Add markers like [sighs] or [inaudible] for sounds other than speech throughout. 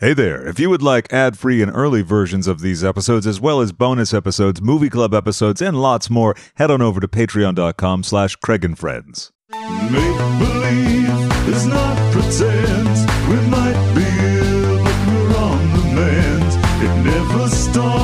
Hey there. If you would like ad free and early versions of these episodes, as well as bonus episodes, movie club episodes, and lots more, head on over to patreon.com slash Craig and Friends. Make believe is not pretend. We might be ill, but we're on the mend. It never starts,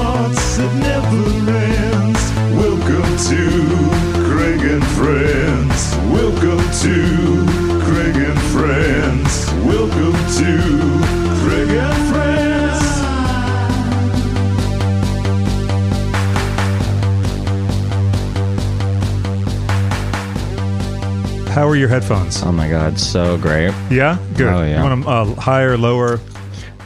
How are your headphones? Oh my god, so great. yeah, good. oh, yeah. You want them uh, higher, lower?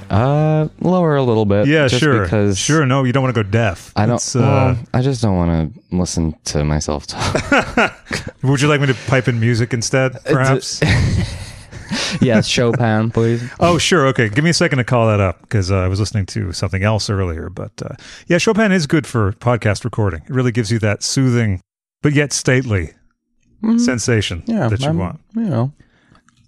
Uh, lower a little bit. Yeah, just sure. Because sure. No, you don't want to go deaf. I don't. Uh, well, I just don't want to listen to myself talk. [laughs] would you like me to pipe in music instead, perhaps? [laughs] yes, Chopin, please. oh, sure. Okay, give me a second to call that up because uh, I was listening to something else earlier. But uh, yeah, Chopin is good for podcast recording. It really gives you that soothing, but yet stately sensation Mm-hmm. Yeah, that you I'm- want. You know,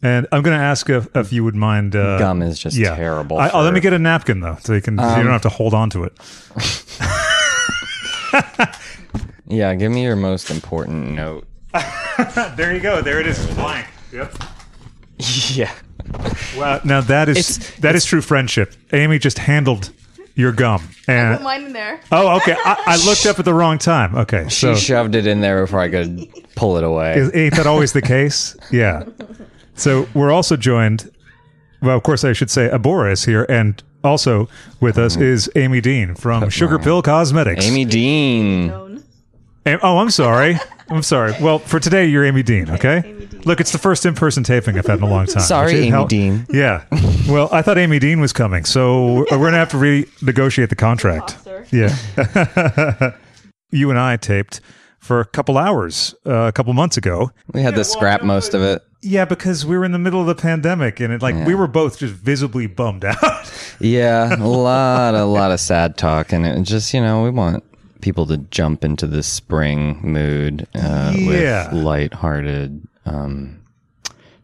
And I'm going to ask if, if you would mind. Uh, gum is just yeah. terrible. I, oh, let me get a napkin though, so you can. so you Um, don't have to hold on to it. [laughs] Yeah, give me your most important note. [laughs] There you go. There it is. Blank. Yep. [laughs] yeah. Wow. Now that is It's- that is true friendship. Amy just handled your gum, Put and mine in there. oh, okay. I, I looked up at the wrong time. Okay, She so shoved it in there before I could pull it away. is, ain't that always the [laughs] case? Yeah. So we're also joined. Well, of course, I should say Abhora is here, and also with us mm-hmm. is Amy Dean from Sugarpill Cosmetics. Amy Dean. Known. Am- oh, I'm sorry. I'm sorry. Well, for today, you're Amy Dean. Okay. Amy Dean. Look, it's the first in-person taping I've had in a long time. Sorry, which it Amy hel- Dean. Yeah. Well, I thought Amy Dean was coming, so we're gonna have to renegotiate the contract. Imposter. Yeah. [laughs] you and I taped for a couple hours uh, a couple months ago. We had to scrap most of it. Yeah, because we were in the middle of the pandemic, and it like we were both just visibly bummed [laughs] out. Yeah, a lot, a lot of sad talk, and it just you know we want people to jump into the spring mood uh, Yeah. with lighthearted um,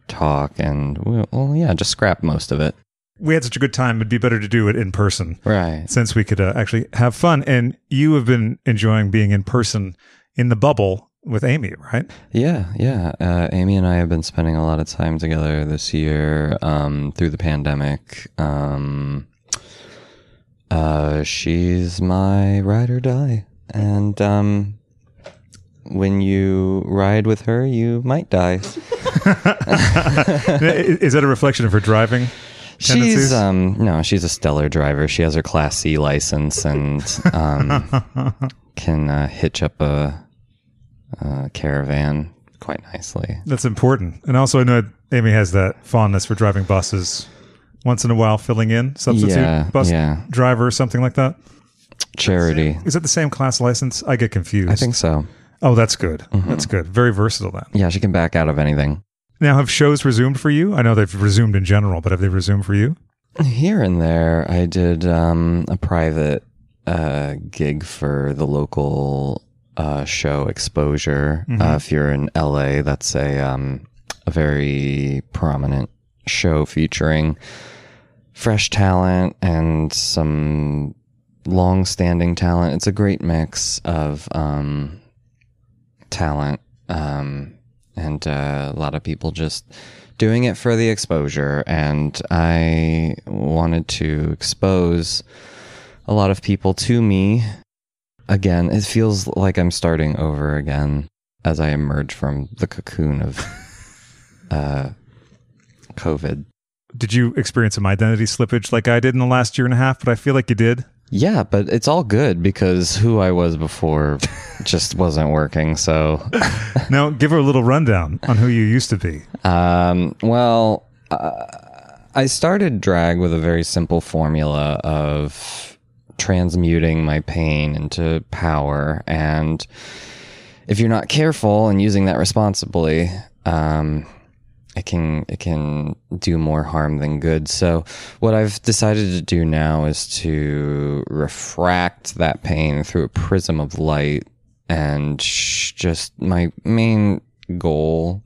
talk, and well, yeah, just scrap most of it. we had such a good time; it'd be better to do it in person. Right. since we could uh, actually have fun. And you have been enjoying being in person in the bubble with Amy, right? Yeah, yeah. Uh, Amy and I have been spending a lot of time together this year um, through the pandemic. Um, uh, she's my ride or die, and um, when you ride with her, you might die. [laughs] [laughs] Is that a reflection of her driving? tendencies? She's um no, she's a stellar driver. She has her Class C license and um, [laughs] can uh, hitch up a, a caravan quite nicely. That's important. And also, I know Amy has that fondness for driving buses. Once in a while, filling in substitute Yeah, bus yeah. driver or something like that. Charity, Is that the same class license? I get confused. I think so. Oh, that's good. That's good. Very versatile then. Yeah, she can back out of anything. Now, have shows resumed for you? I know they've resumed in general, but have they resumed for you? Here and there, I did um, a private uh, gig for the local uh, show Exposure. Uh, if you're in LA, that's a um, a very prominent show featuring fresh talent and some long-standing talent. It's a great mix of um, talent um, and uh, a lot of people just doing it for the exposure. And I wanted to expose a lot of people to me. Again, it feels like I'm starting over again as I emerge from the cocoon of [laughs] uh, COVID. Did you experience some identity slippage like I did in the last year and a half? But I feel like you did. Yeah, but it's all good because who I was before just wasn't working. So, [laughs] Now, give her a little rundown on who you used to be. um, well, uh, I started drag with a very simple formula of transmuting my pain into power. And if you're not careful and using that responsibly, um, it can it can do more harm than good. So what I've decided to do now is to refract that pain through a prism of light and just my main goal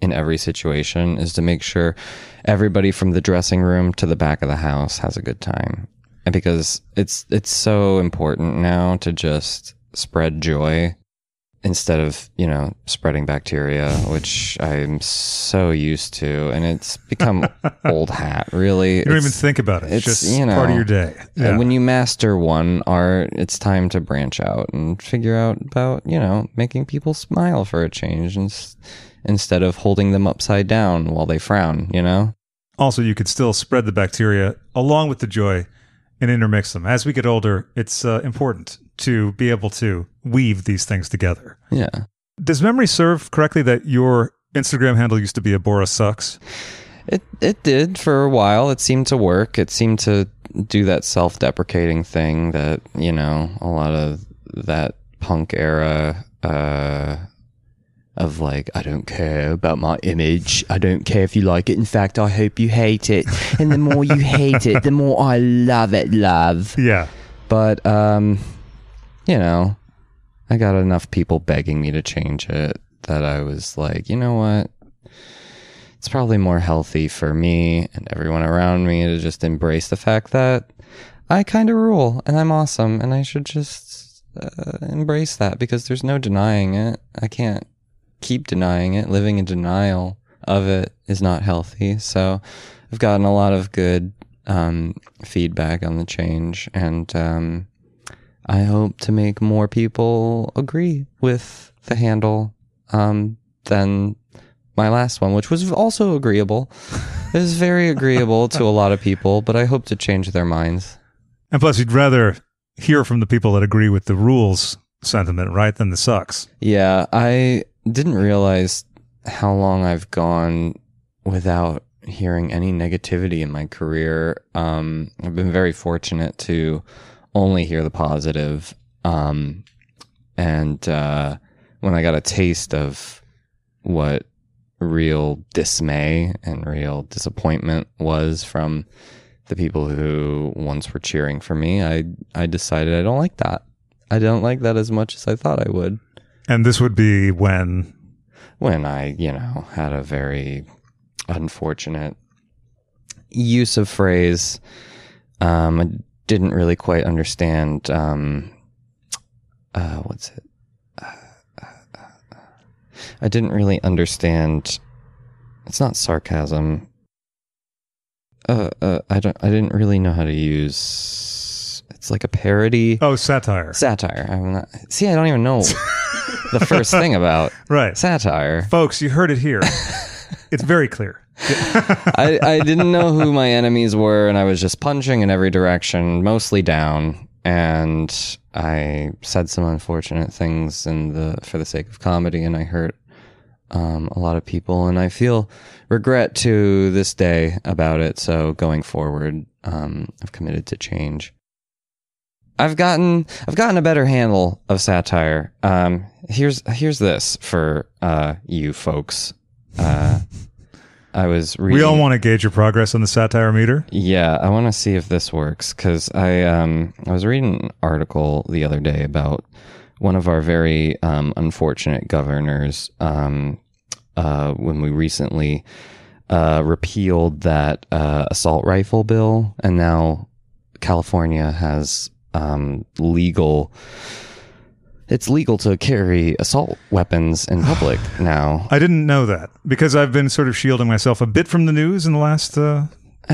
in every situation is to make sure everybody from the dressing room to the back of the house has a good time. And because it's it's so important now to just spread joy instead of, you know, spreading bacteria, which I'm so used to and it's become [laughs] old hat, really. You don't even think about it. It's, it's, just you know, part of your day. Uh, yeah. when you master one art, it's time to branch out and figure out about, you know, making people smile for a change ins- instead of holding them upside down while they frown, you know? also, you could still spread the bacteria along with the joy and intermix them. As we get older, it's uh, important to be able to weave these things together. Yeah. Does memory serve correctly that your Instagram handle used to be Abhora sucks? It it did for a while. It seemed to work. It seemed to do that self-deprecating thing that, you know, a lot of that punk era uh of like I don't care about my image. I don't care if you like it. In fact, I hope you hate it. And the more you hate it, the more I love it, love. Yeah. But um you know, I got enough people begging me to change it that I was like, you know what? It's probably more healthy for me and everyone around me to just embrace the fact that I kind of rule and I'm awesome and I should just uh, embrace that because there's no denying it. I can't keep denying it. Living in denial of it is not healthy. So I've gotten a lot of good um, feedback on the change and um, I hope to make more people agree with the handle um, than my last one, which was also agreeable. It was very agreeable to a lot of people, but I hope to change their minds. And plus, you'd rather hear from the people that agree with the rules sentiment, right, than the sucks. Yeah, I didn't realize how long I've gone without hearing any negativity in my career. Um, I've been very fortunate to only hear the positive. Um, and uh, when I got a taste of what real dismay and real disappointment was from the people who once were cheering for me, I I decided I don't like that. I don't like that as much as I thought I would And this would be when when I, you know, had a very unfortunate use of phrase. Um, I didn't really quite understand. Um, uh, what's it? I didn't really understand. It's not sarcasm. Uh, uh, I don't. I didn't really know how to use. It's like a parody. oh satire, Satire. I'm not, see, I don't even know [laughs] the first thing about [laughs] right, satire. folks? You heard it here. [laughs] it's very clear. I, I didn't know who my enemies were, and I was just punching in every direction, mostly down. And I said some unfortunate things in the for the sake of comedy, and I hurt um, a lot of people, and I feel regret to this day about it. So going forward, um, I've committed to change. I've gotten I've gotten a better handle of satire. Um, here's here's this for uh, you folks. Uh, I was reading. We all want to gauge your progress on the satire meter. Yeah, I want to see if this works because I um I was reading an article the other day about one of our very um, unfortunate governors um, uh, when we recently uh, repealed that uh, assault rifle bill, and now California has um, legal. It's legal to carry assault weapons in public [sighs] now. I didn't know that because I've been sort of shielding myself a bit from the news in the last uh,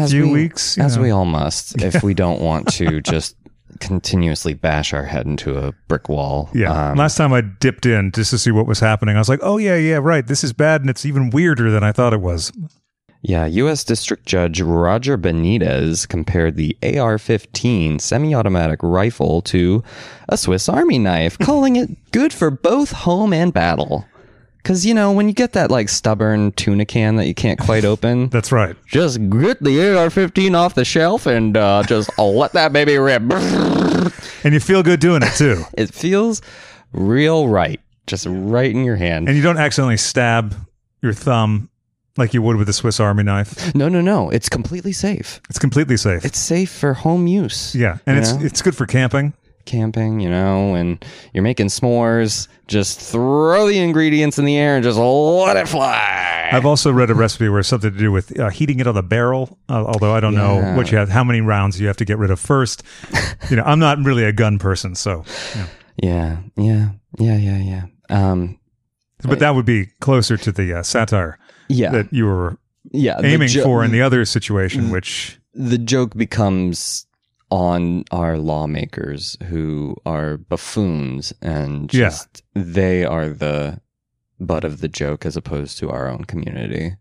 few we, weeks. as know. we all must, if we don't want to [laughs] just continuously bash our head into a brick wall. Yeah. Um, Last time I dipped in just to see what was happening, I was like, oh, yeah, yeah, right. This is bad. And it's even weirder than I thought it was. Yeah. U.S. District Judge Roger Benitez compared the AR-15 semi-automatic rifle to a Swiss Army knife, [laughs] calling it good for both home and battle. Because you know when you get that like stubborn tuna can that you can't quite [laughs] open, That's right. just get the AR-15 off the shelf and uh, [laughs] just let that baby rip. And you feel good doing it too. It feels real right. Just right in your hand. and you don't accidentally stab your thumb like you would with a Swiss Army knife. No, no, no. It's completely safe. It's completely safe. It's safe for home use. yeah. And it's know? it's good for camping. camping, you know, and you're making s'mores, just throw the ingredients in the air and just let it fly. I've also read a recipe where it's something to do with uh, heating it on the barrel. Uh, although I don't know Yeah. what you have, how many rounds you have to get rid of first. you know, I'm not really a gun person, so. yeah, yeah, yeah, yeah, yeah. Um, But that would be closer to the uh, satire yeah, that you were yeah. aiming jo- for in the other situation, mm. which the joke becomes on our lawmakers who are buffoons and Yeah. just they are the butt of the joke as opposed to our own community.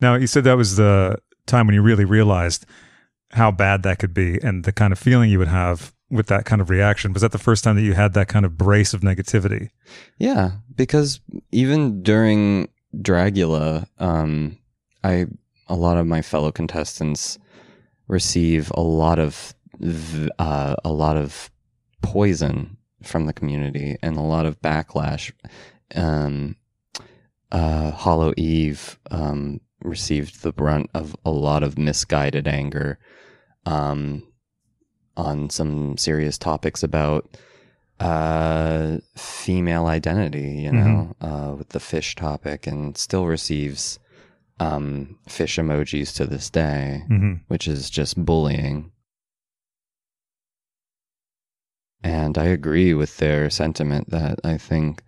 now you said that was the time when you really realized how bad that could be and the kind of feeling you would have with that kind of reaction. Was that the first time that you had that kind of brace of negativity? Yeah, because even during Dragula, um, I a lot of my fellow contestants receive a lot of uh, a lot of poison from the community and a lot of backlash. Um, uh, Hollow Eve um, received the brunt of a lot of misguided anger um, on some serious topics about uh, female identity, you know, uh, with the fish topic, and still receives um, fish emojis to this day, hmm which is just bullying. And I agree with their sentiment that I think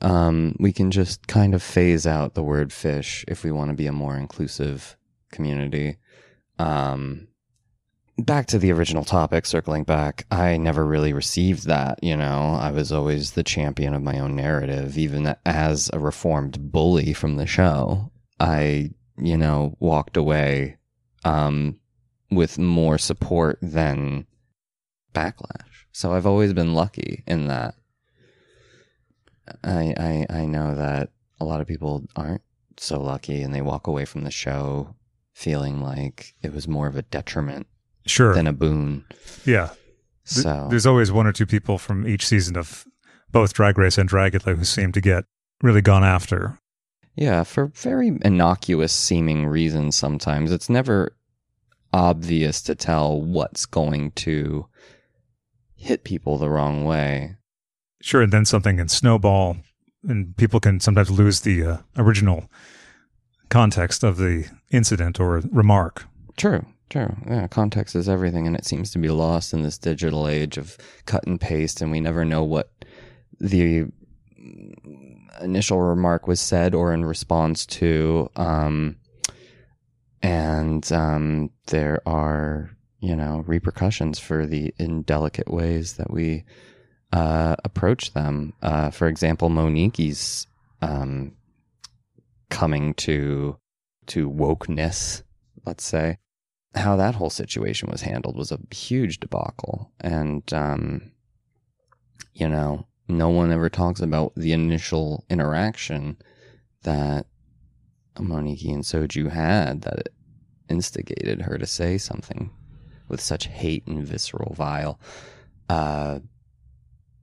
um, we can just kind of phase out the word fish if we want to be a more inclusive community. Um, back to the original topic, circling back, I never really received that. You know, I was always the champion of my own narrative, even as a reformed bully from the show. I, you know, walked away um, with more support than backlash. So I've always been lucky in that. I, I I know that a lot of people aren't so lucky, and they walk away from the show feeling like it was more of a detriment Sure. than a boon. yeah. So There's always one or two people from each season of both Drag Race and Drag Dragula who seem to get really gone after. yeah, for very innocuous seeming reasons. Sometimes it's never obvious to tell what's going to hit people the wrong way. Sure, and then something can snowball, and people can sometimes lose the uh, original context of the incident or remark. True, true. Yeah, context is everything, and it seems to be lost in this digital age of cut and paste, and we never know what the initial remark was said or in response to. Um, and um, there are, you know, repercussions for the indelicate ways that we uh, approach them. Uh, for example, Monique's um, coming to to wokeness, let's say how that whole situation was handled was a huge debacle. And, um, you know, no one ever talks about the initial interaction that Monique and Soju had that instigated her to say something with such hate and visceral vile. Uh,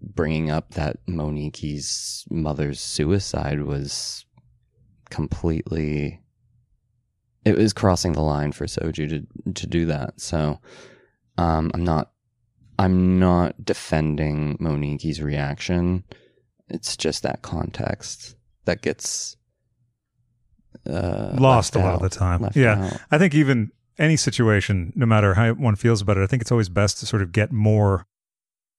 bringing up that Monique's mother's suicide was completely it was crossing the line for Soju to to do that. So um, I'm not I'm not defending Monique's reaction. It's just that context that gets uh, Lost a lot of the time. Yeah. out. I think even any situation, no matter how one feels about it, I think it's always best to sort of get more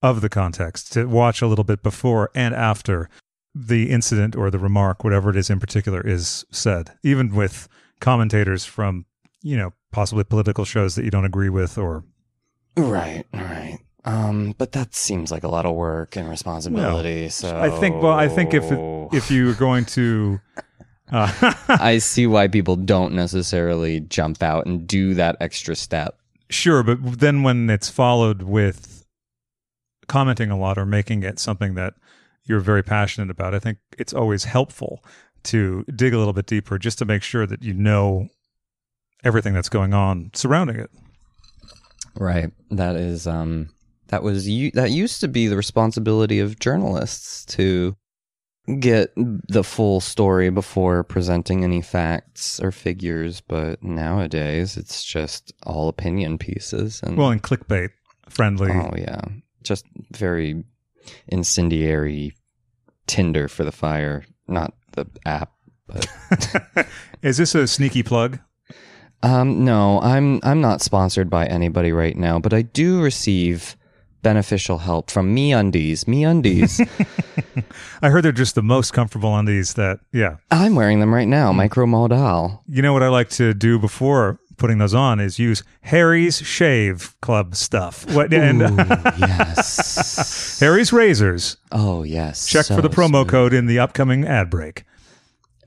of the context, to watch a little bit before and after the incident or the remark, whatever it is in particular, is said. Even with commentators from, you know, possibly political shows that you don't agree with or Right, right. Um, but that seems like a lot of work and responsibility. so I think well, I think if it, if you're going to uh, [laughs] I see why people don't necessarily jump out and do that extra step. Sure, but then when it's followed with commenting a lot or making it something that you're very passionate about, I think it's always helpful to dig a little bit deeper just to make sure that you know everything that's going on surrounding it. Right. That is um that was that used to be the responsibility of journalists to get the full story before presenting any facts or figures, but nowadays it's just all opinion pieces and Well, and clickbait friendly. oh yeah. just very incendiary tinder for the fire, not the app. But [laughs] Is this a sneaky plug? um, no, I'm I'm not sponsored by anybody right now, but I do receive beneficial help from MeUndies. Me Undies. [laughs] I heard they're just the most comfortable on these that, yeah. I'm wearing them right now, micro modal. You know what I like to do before putting those on is use Harry's Shave Club stuff. What and Ooh, [laughs] yes. Harry's Razors. Oh yes. Check for the promo smooth. code in the upcoming ad break.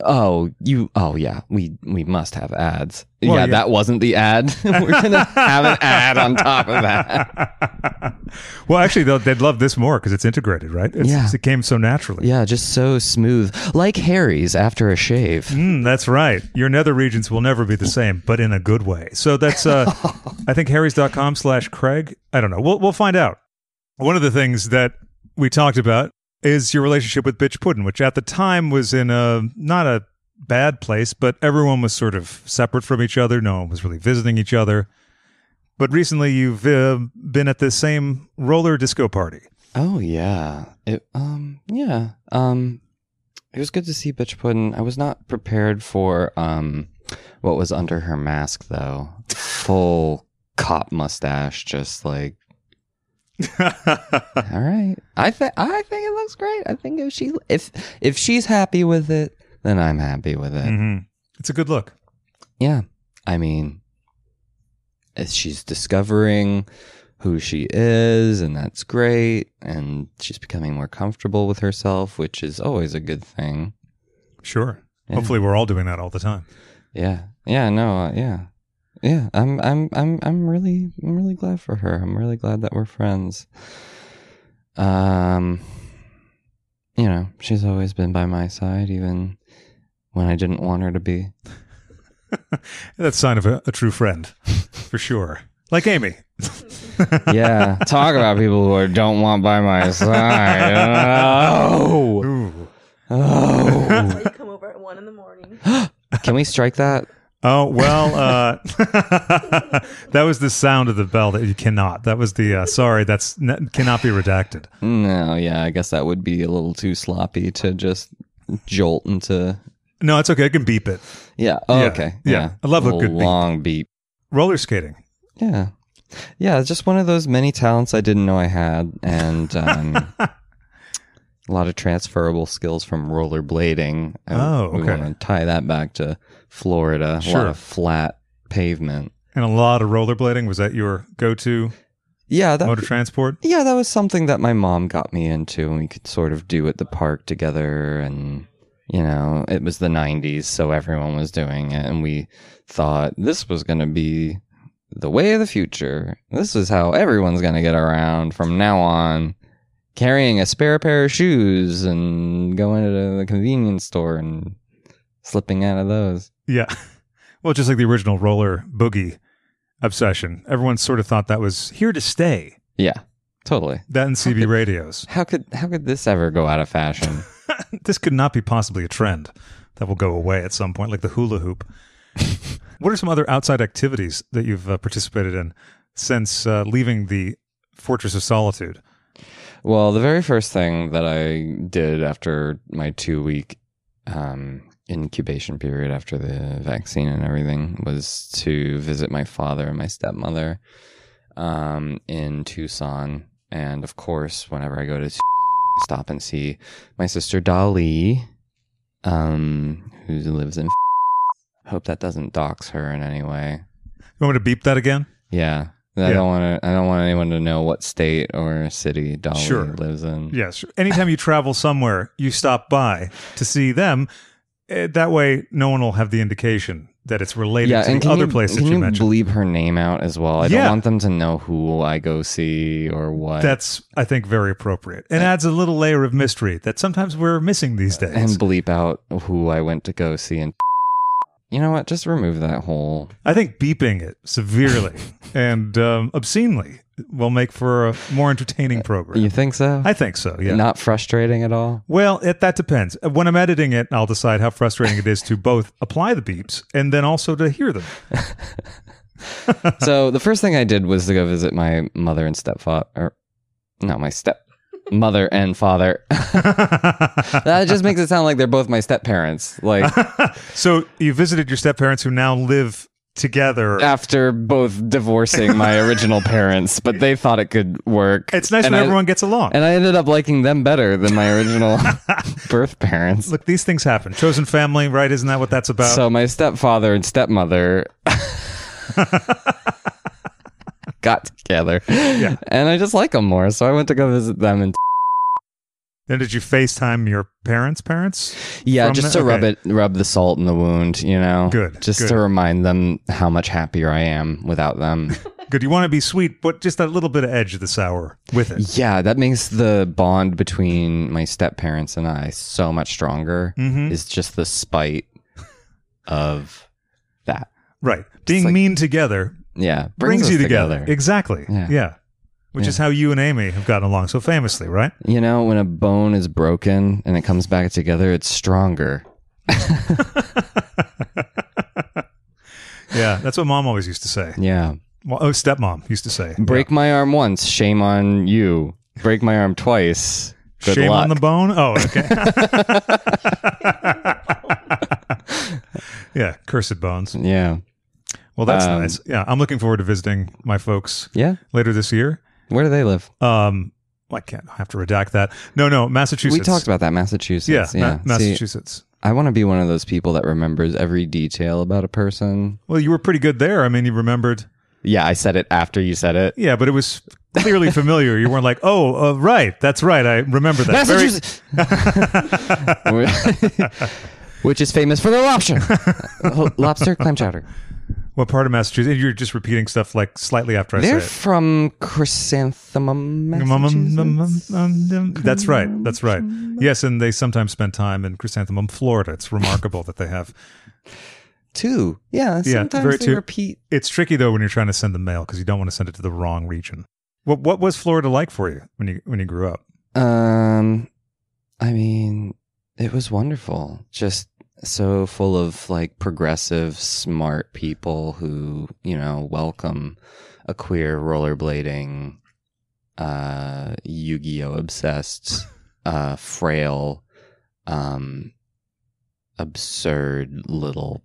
Oh, you. Oh, yeah. We we must have ads. Well, yeah, yeah. that wasn't the ad. [laughs] We're gonna have an ad on top of that. [laughs] well, actually, they'll, they'd love this more because it's integrated, right? It's, Yeah. It came so naturally. Yeah, just so smooth, like Harry's after a shave. Mm, that's right. Your nether regions will never be the same, but in a good way. So that's, uh, [laughs] I think, harrys.com slash Craig. I don't know. We'll, we'll find out. One of the things that we talked about is your relationship with Bitch Puddin', which at the time was in a, not a bad place, but everyone was sort of separate from each other. No one was really visiting each other. But recently you've uh, been at the same roller disco party. Oh yeah. It um yeah. Um it was good to see Bitch Puddin'. I was not prepared for um what was under her mask though. Full cop mustache, just like [laughs] all right. I think I think it looks great. I think if she if if she's happy with it, then I'm happy with it. hmm It's a good look. Yeah. I mean, as she's discovering who she is, and that's great. And she's becoming more comfortable with herself, which is always a good thing. Sure. Yeah. Hopefully we're all doing that all the time. Yeah. Yeah. No. Uh, yeah. Yeah. I'm. I'm. I'm. I'm really. I'm really glad for her. I'm really glad that we're friends. Um. You know, she's always been by my side, even when I didn't want her to be. [laughs] That's a sign of a, a true friend, for sure. Like Amy. [laughs] yeah, talk about people who are, don't want by my [laughs] side. Oh, Ooh. oh. You come over at one in the morning. [gasps] Can we strike that? Oh well, uh, [laughs] that was the sound of the bell that you cannot. That was the uh, sorry. That's n- cannot be redacted. No, yeah, I guess that would be a little too sloppy to just jolt into. No, it's okay. I can beep it. Yeah. Oh, Yeah, okay. yeah. Yeah. I love a Little good long beep. Roller skating. Yeah. Yeah, it's just one of those many talents I didn't know I had, and um, [laughs] a lot of transferable skills from rollerblading. I- Oh, we okay. want to tie that back to Florida. A lot of flat pavement. And a lot of rollerblading. Was that your go-to Yeah, that mode of transport? Yeah, that was something that my mom got me into, and we could sort of do at the park together. And, you know, it was the 90s, so everyone was doing it. And we thought this was going to be the way of the future. This is how everyone's going to get around from now on. Carrying a spare pair of shoes and going to the convenience store and slipping out of those. Yeah. [laughs] Well, just like the original roller boogie obsession, everyone sort of thought that was here to stay. Yeah, totally. That and CB radios. How could how could this ever go out of fashion? [laughs] this could not be possibly a trend that will go away at some point, like the hula hoop. [laughs] what are some other outside activities that you've uh, participated in since uh, leaving the Fortress of Solitude? Well, the very first thing that I did after my two week um, incubation period after the vaccine and everything was to visit my father and my stepmother um, in Tucson. And of course, whenever I go to stop and see my sister Dolly, um, who lives in. Hope that doesn't dox her in any way. You want me to beep that again? Yeah. I Yeah. don't want to. I don't want anyone to know what state or city Dolly Sure. lives in. Yes. Anytime you travel somewhere, you stop by to see them. Eh, That way, no one will have the indication that it's related yeah, to and the other you, place that can you, you mentioned. bleep her name out as well? I Yeah. don't want them to know who I go see or what. That's, I think, very appropriate and adds a little layer of mystery that sometimes we're missing these days. and bleep out who I went to go see. And [laughs] you know what? Just remove that whole. I think beeping it severely [laughs] and um, obscenely will make for a more entertaining program. You think so? I think so, yeah. Not frustrating at all. well, it, that depends. Uh, when I'm editing it, I'll decide how frustrating it is to both apply the beeps and then also to hear them. [laughs] so the first thing I did was to go visit my mother and stepfather. Or, no, my step mother and father. [laughs] that just makes it sound like they're both my step parents. Like [laughs] so you visited your step parents who now live together. after both divorcing my original parents, but they thought it could work. It's nice and when I, everyone gets along. And I ended up liking them better than my original [laughs] birth parents. Look, these things happen. Chosen family, right? Isn't that what that's about? So my stepfather and stepmother [laughs] got together, Yeah. and I just like them more. So I went to go visit them, and then did you FaceTime your parents' parents? yeah, just the- to rub okay. it, rub the salt in the wound, you know. Good, Just good. to remind them how much happier I am without them. [laughs] Good. You want to be sweet, but just a little bit of edge of the sour with it. yeah, that makes the bond between my step parents and I so much stronger. Mhm. Is just the spite of that. Right. Being like- mean together Yeah, brings, us you together. Exactly. Yeah. Yeah. Which Yeah. is how you and Amy have gotten along so famously, right? You know, when a bone is broken and it comes back together, it's stronger. [laughs] Yeah. That's what mom always used to say. Yeah. Well, oh, stepmom used to say. Break my arm once, shame on you. Break my arm twice. Good Shame luck. on the bone. Oh, okay. [laughs] yeah. Cursed bones. yeah. Well, that's Um, nice. Yeah. I'm looking forward to visiting my folks Yeah. later this year. Where do they live? Um, I can't I have to redact that. No, no, Massachusetts. We talked about that, Massachusetts. yeah, Yeah. Ma- See, Massachusetts. I want to be one of those people that remembers every detail about a person. Well, you were pretty good there. I mean, you remembered. Yeah, I said it after you said it. Yeah, but it was clearly [laughs] familiar. You weren't like, oh, uh, right, that's right. I remember that. Very- Massachusetts. [laughs] [laughs] Which is famous for their lobster. lobster clam chowder. What part of Massachusetts? You're just repeating stuff like slightly after I said. They're say it. from Chrysanthemum, Massachusetts. That's right. That's right. Yes, and they sometimes spend time in Chrysanthemum, Florida. It's remarkable that they have. Two. Yeah, Yeah, sometimes very they two. repeat. It's tricky though when you're trying to send the mail because you don't want to send it to the wrong region. What What was Florida like for you when you when you grew up? Um, I mean, it was wonderful. Just so full of like progressive, smart people who you know welcome a queer rollerblading, uh, Yu-Gi-Oh obsessed, uh, frail, um, absurd little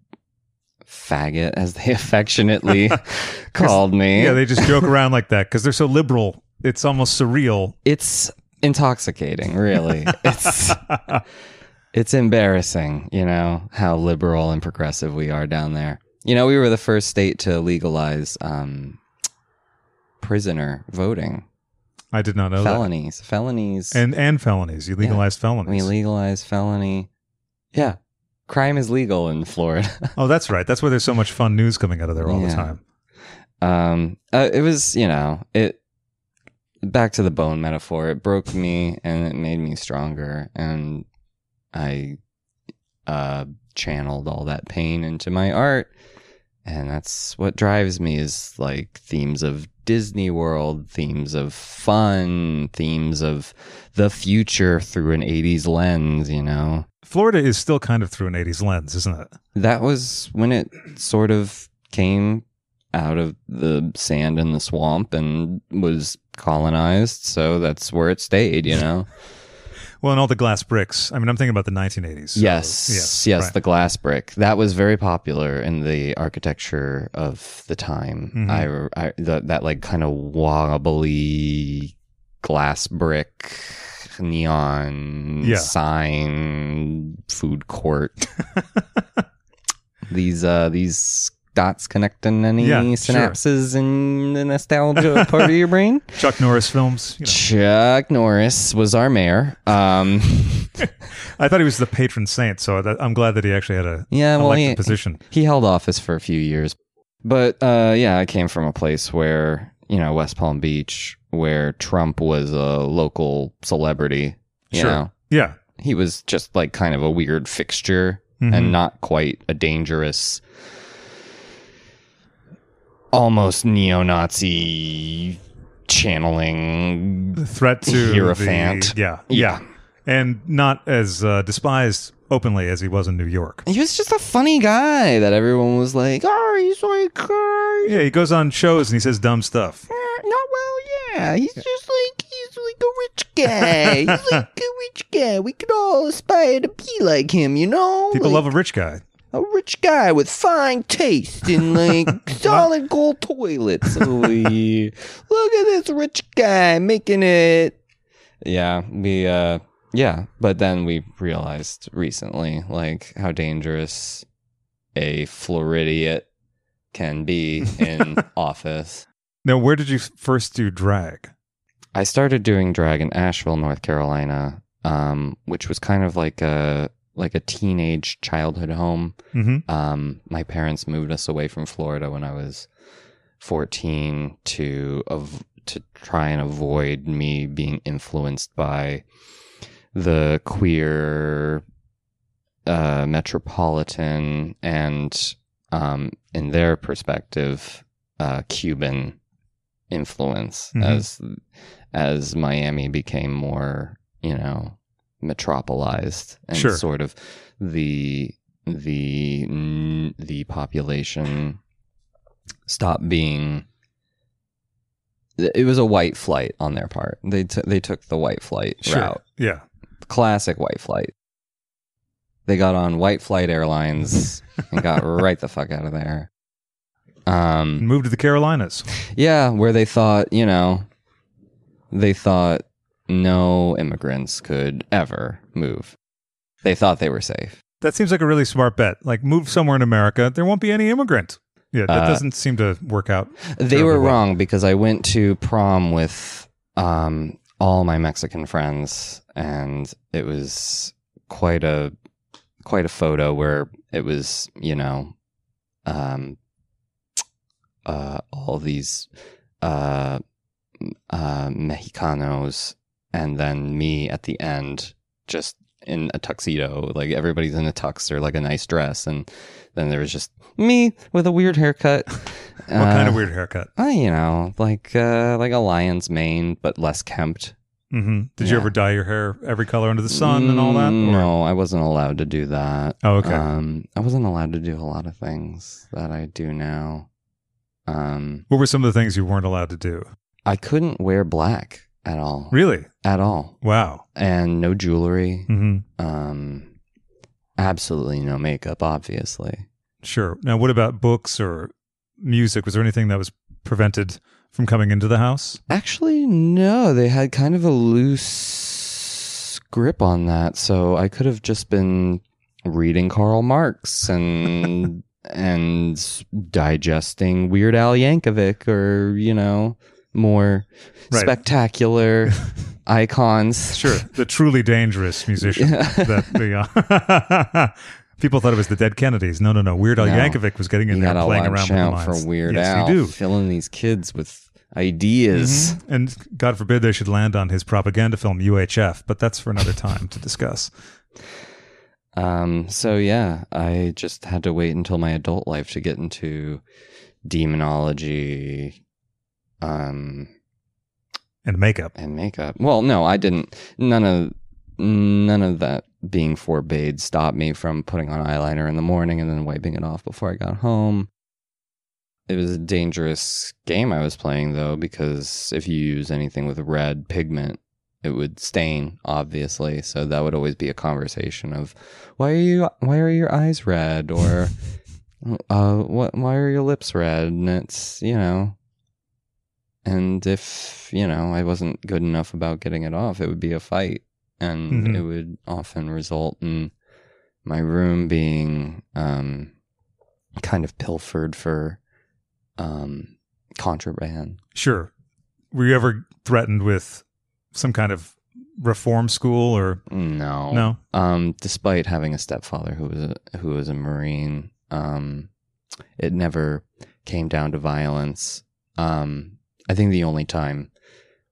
faggot, as they [laughs] affectionately [laughs] called me. Yeah, they just joke around like that because they're so liberal. It's almost surreal. it's intoxicating really it's [laughs] it's embarrassing you know how liberal and progressive we are down there. You know we were the first state to legalize um prisoner voting. I did not know felonies. Felonies. And and felonies. You legalized we felonies. We legalized felony. Yeah. Crime is legal in florida. [laughs] Oh, that's right. That's why there's so much fun news coming out of there all the time. um uh, it was you know it back to the bone metaphor. It broke me and it made me stronger. And i uh channeled all that pain into my art and that's what drives me is like themes of disney world themes of fun themes of the future through an 80s lens you know Florida is still kind of through an 80s lens, isn't it? that was when it sort of came out of the sand in the swamp and was colonized. So that's where it stayed, you know? [laughs] Well, and all the glass bricks. I mean, I'm thinking about the 1980s. so- yes. Yes. Yes. right. The glass brick. That was very popular in the architecture of the time. Mhm. I, I the, that like kind of wobbly glass brick neon Yeah. sign food court [laughs] these uh these dots connecting any Yeah, sure. synapses in the nostalgia [laughs] part of your brain Chuck Norris films. You know. chuck norris was our mayor um [laughs] I thought he was the patron saint, so that, I'm glad that he actually had a yeah well elected he, position. he held office for a few years but uh yeah i came from a place where you know west palm beach where trump was a local celebrity you Sure. know Yeah. he was just like kind of a weird fixture Mhm. and not quite a dangerous almost neo-nazi channeling The threat to Hierophant. the- yeah, Yeah. and not as uh, despised openly as he was in New York. he was just a funny guy that everyone was like oh he's like uh, Yeah, he goes on shows and he says dumb stuff. [laughs] no well yeah he's just like he's like a rich guy. [laughs] He's like a rich guy. We could all aspire to be like him, you know? People Like, love a rich guy. A rich guy with fine taste and like [laughs] solid gold toilets. [laughs] Yeah. Look at this rich guy making it. Yeah, we uh yeah, but then we realized recently like how dangerous a Floridiot can be in [laughs] office. Now, where did you first do drag? I started doing drag in Asheville, North Carolina, um, which was kind of like a like a teenage childhood home. Mm-hmm. Um, my parents moved us away from Florida when I was 14 to av- to try and avoid me being influenced by the queer uh, metropolitan and, um, in their perspective, uh, Cuban influence Mhm. as as Miami became more, you know, metropolized and Sure. sort of the the the population stopped being it was a white flight on their part. They t- they took the white flight Sure. route. Yeah. Classic white flight. They got on white flight airlines [laughs] and got right the fuck out of there. Um Moved to the Carolinas. yeah, where they thought, you know, they thought no immigrants could ever move. They thought they were safe. That seems like a really smart bet. Like, move somewhere in America, there won't be any immigrants. Yeah, that Uh, doesn't seem to work out. They were well. wrong because I went to prom with um, all my Mexican friends, and it was quite a quite a photo where it was, you know, um, uh, all these uh, uh, Mexicanos, and then me at the end, just in a tuxedo. Like everybody's in a tux or like a nice dress, and then there was just me with a weird haircut. [laughs] What kind of Uh, weird haircut? uh, you know, like uh, like a lion's mane, but less kempt. hmm Did you ever dye your hair every color under the sun and all that? Or- No, I wasn't allowed to do that. Oh, okay. Um, I wasn't allowed to do a lot of things that I do now. Um, What were some of the things you weren't allowed to do? I couldn't wear black at all, Really? at all, Wow. and no jewelry. hmm Um, absolutely no makeup, obviously. Sure. Now, what about books or music? Was there anything that was prevented from coming into the house? Actually, no. They had kind of a loose grip on that, so I could have just been reading Karl Marx and [laughs] and digesting Weird Al Yankovic, or you know, more Right. spectacular [laughs] icons. Sure. The truly dangerous musician Yeah. that the uh, [laughs] people thought it was the dead Kennedys. No, no, no. Weird Al No. Yankovic was getting in You there playing around with the minds. for Weird yes, Al, you do. filling these kids with ideas. Mhm. And God forbid they should land on his propaganda film UHF, but that's for another time to discuss. Um, so yeah, I just had to wait until my adult life to get into demonology, um, And makeup. and makeup. Well, no, I didn't. None of none of that being forbade stopped me from putting on eyeliner in the morning and then wiping it off before I got home. It was a dangerous game I was playing though because if you use anything with red pigment, it would stain obviously. So that would always be a conversation of why are you why are your eyes red or [laughs] uh what why are your lips red? And it's, you know, and if, you know, I wasn't good enough about getting it off, it would be a fight. And Mhm. it would often result in my room being um, kind of pilfered for um, contraband. Sure. Were you ever threatened with some kind of reform school or No. no? Um, despite having a stepfather who was a, who was a Marine, um, it never came down to violence. Um, I think the only time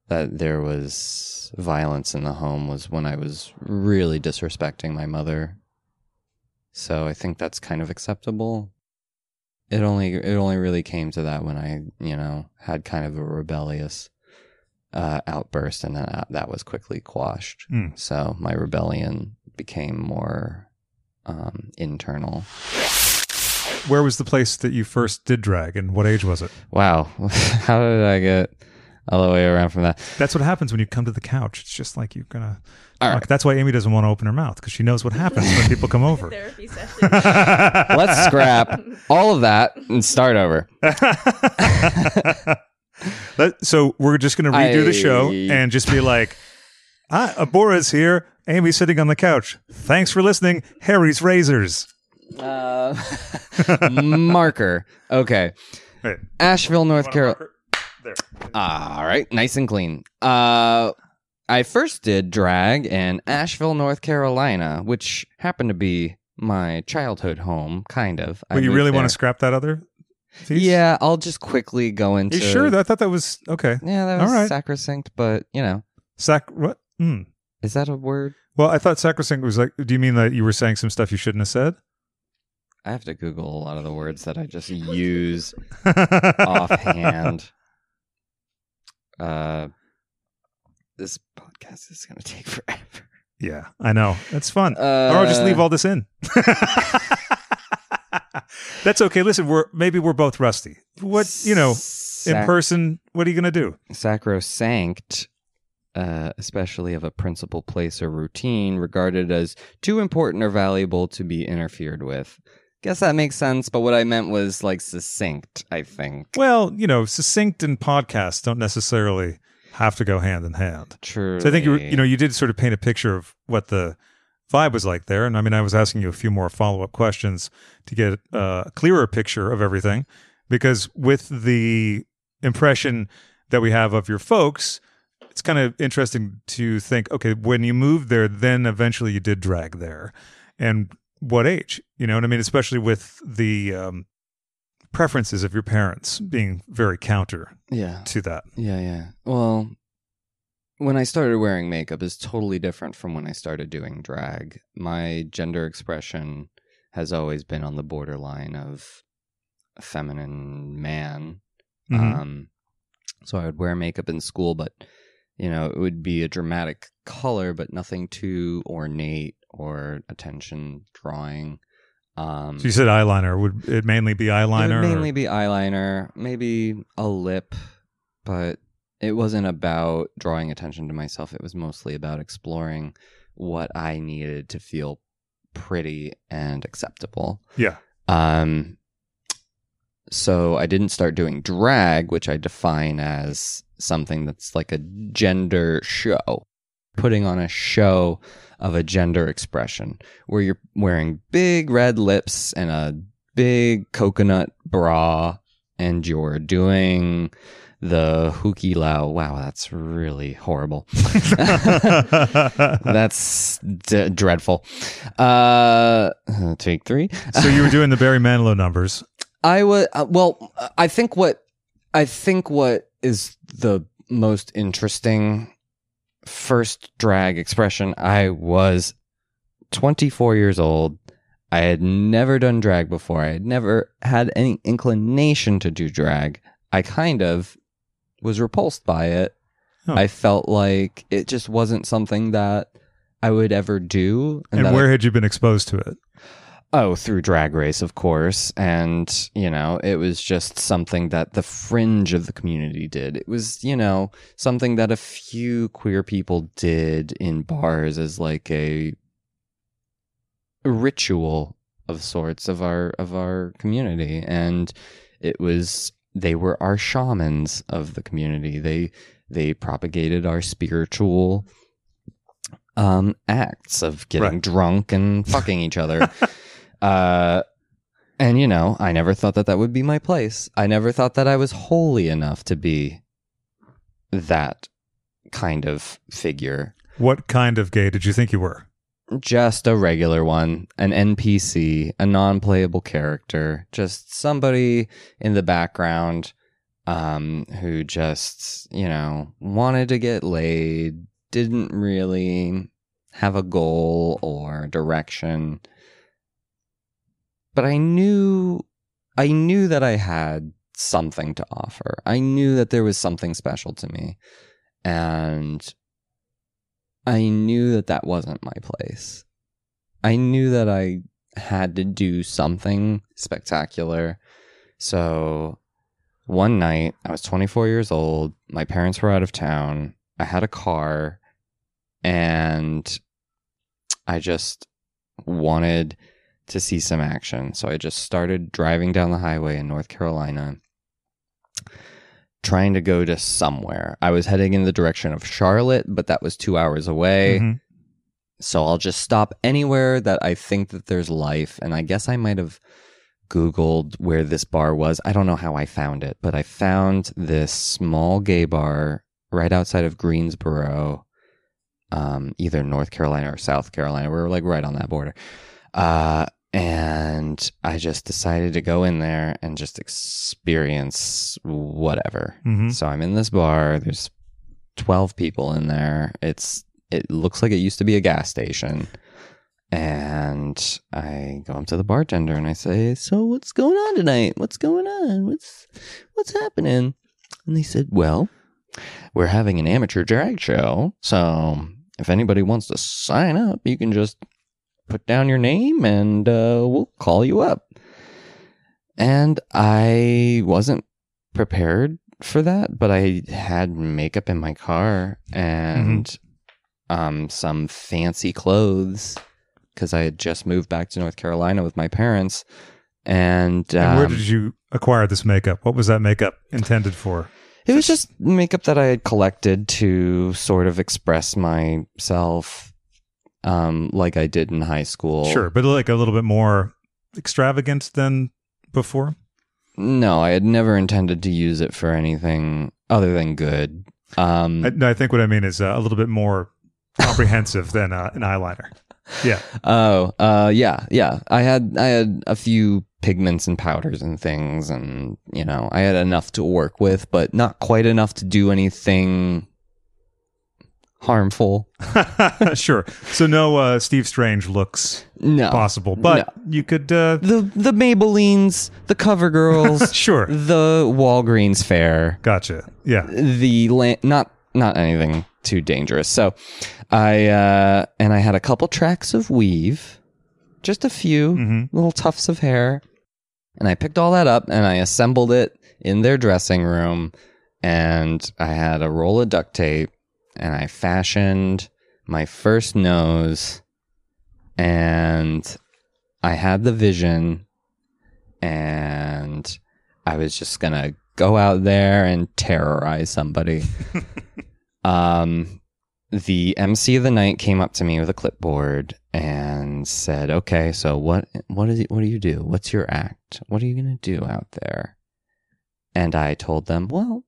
that there was violence in the home was when I was really disrespecting my mother. So I think that's kind of acceptable. It only it only really came to that when I you know had kind of a rebellious uh, outburst, and that that was quickly quashed. Hmm. So my rebellion became more um, internal. Where was the place that you first did drag and what age was it? Wow, [laughs] how did I get all the way around from that. That's what happens when you come to the couch. It's just like you're gonna. All talk. right. That's why Amy doesn't want to open her mouth because she knows what happens when people come over. [laughs] Therapy session. Let's scrap all of that and start over. [laughs] Let- so we're just going to redo the show and just be like, ah, Abhora's here. Amy's sitting on the couch. Thanks for listening. Harry's Razors. Uh, [laughs] marker. Okay. Wait, Asheville, North Carolina. There. All right, nice and clean. Uh, I first did drag in Asheville, North Carolina, which happened to be my childhood home, kind of. I But you really want to scrap that other piece? Yeah, I'll just quickly go into. You sure? I thought that was okay. Yeah, that All was right. sacrosanct, but you know, Sac. What? Hmm. is that a word? Well, I thought sacrosanct was like. Do you mean that you were saying some stuff you shouldn't have said? I have to Google a lot of the words that I just [laughs] use offhand. Uh, this podcast is going to take forever. Yeah, I know. That's fun. Uh, or I'll just leave all this in. [laughs] That's okay. Listen, we're maybe we're both rusty. What you know, in person, what are you gonna do? sacrosanct, uh, especially of a principal place or routine, regarded as too important or valuable to be interfered with. Guess that makes sense, but what I meant was like succinct, I think. Well, you know, succinct and podcasts don't necessarily have to go hand in hand. True. So I think you were, you know you did sort of paint a picture of what the vibe was like there, and I mean I was asking you a few more follow up questions to get a clearer picture of everything, because with the impression that we have of your folks, it's kind of interesting to think, okay, when you moved there, then eventually you did drag there, and what age? You know what I mean? Especially with the um, preferences of your parents being very counter Yeah. to that. Yeah, yeah. Well, when I started wearing makeup is totally different from when I started doing drag. My gender expression has always been on the borderline of a feminine man. Mhm. Um, so I would wear makeup in school, but you know, it would be a dramatic color, but nothing too ornate or attention drawing. Um, So you said eyeliner. Would it mainly be it eyeliner? would or- mainly be eyeliner, maybe a lip, but it wasn't about drawing attention to myself. It was mostly about exploring what I needed to feel pretty and acceptable. Yeah. Um, so I didn't start doing drag, which I define as something that's like a gender show, putting on a show of a gender expression where you're wearing big red lips and a big coconut bra and you're doing the hukilau. Wow, that's really horrible. [laughs] that's d- dreadful. Uh, take three. so you were doing the Barry Manilow numbers. I was uh, well. I think what I think what is the most interesting first drag expression. I was 24 years old. I had never done drag before. I had never had any inclination to do drag. I kind of was repulsed by it. Oh. I felt like it just wasn't something that I would ever do. And I- where had you been exposed to it? Oh, through Drag Race, of course. And, you know, it was just something that the fringe of the community did. It was, you know, something that a few queer people did in bars as like a, a ritual of sorts of our of our community. And it was they were our shamans of the community. They they propagated our spiritual um acts of getting Right. drunk and fucking each other. [laughs] Uh, and you know, I never thought that that would be my place. I never thought that I was holy enough to be that kind of figure. What kind of gay did you think you were? Just a regular one, an NPC, a non-playable character, just somebody in the background um who just, you know, wanted to get laid, didn't really have a goal or direction. But I knew I knew that I had something to offer. I knew that there was something special to me. And I knew that that wasn't my place. I knew that I had to do something spectacular. So one night, I was 24 years old. My parents were out of town. I had a car and I just wanted to see some action. So I just started driving down the highway in North Carolina, trying to go to somewhere. I was heading in the direction of Charlotte, but that was two hours away. Mhm. So I'll just stop anywhere that I think that there's life. And I guess I might have Googled where this bar was. I don't know how I found it, but I found this small gay bar right outside of Greensboro, um, either North Carolina or South Carolina. We were like right on that border. Uh, and I just decided to go in there and just experience whatever. Mhm. So I'm in this bar. There's 12 people in there. It's it looks like it used to be a gas station. And I go up to the bartender and I say, "So what's going on tonight? What's going on? What's what's happening?" And they said, "Well, we're having an amateur drag show. So if anybody wants to sign up, you can just put down your name and uh, we'll call you up." And I wasn't prepared for that, but I had makeup in my car and um, some fancy clothes because I had just moved back to North Carolina with my parents. And, And where um, did you acquire this makeup? What was that makeup intended for? it was just makeup that I had collected to sort of express myself um, like I did in high school. Sure, but like a little bit more extravagant than before. No, I had never intended to use it for anything other than good. Um, I, no, I think what I mean is uh, a little bit more comprehensive than uh, an eyeliner. Yeah. Oh, uh, yeah, yeah. I had I had a few pigments and powders and things, and you know, I had enough to work with, but not quite enough to do anything harmful. [laughs] sure. So no uh, Steve Strange looks No, possible, but you could. Uh, the the Maybellines, the CoverGirls, [laughs] sure. the Walgreens fair, Gotcha. Yeah. the la- not not anything too dangerous. So, I uh, and I had a couple tracks of weave, just a few Mhm. little tufts of hair, and I picked all that up and I assembled it in their dressing room, and I had a roll of duct tape, and I fashioned my first nose, and I had the vision, and I was just gonna go out there and terrorize somebody. [laughs] um, the MC of the night came up to me with a clipboard and said, "Okay, so what what is it, what do you do? What's your act? What are you gonna do out there?" And I told them, "Well."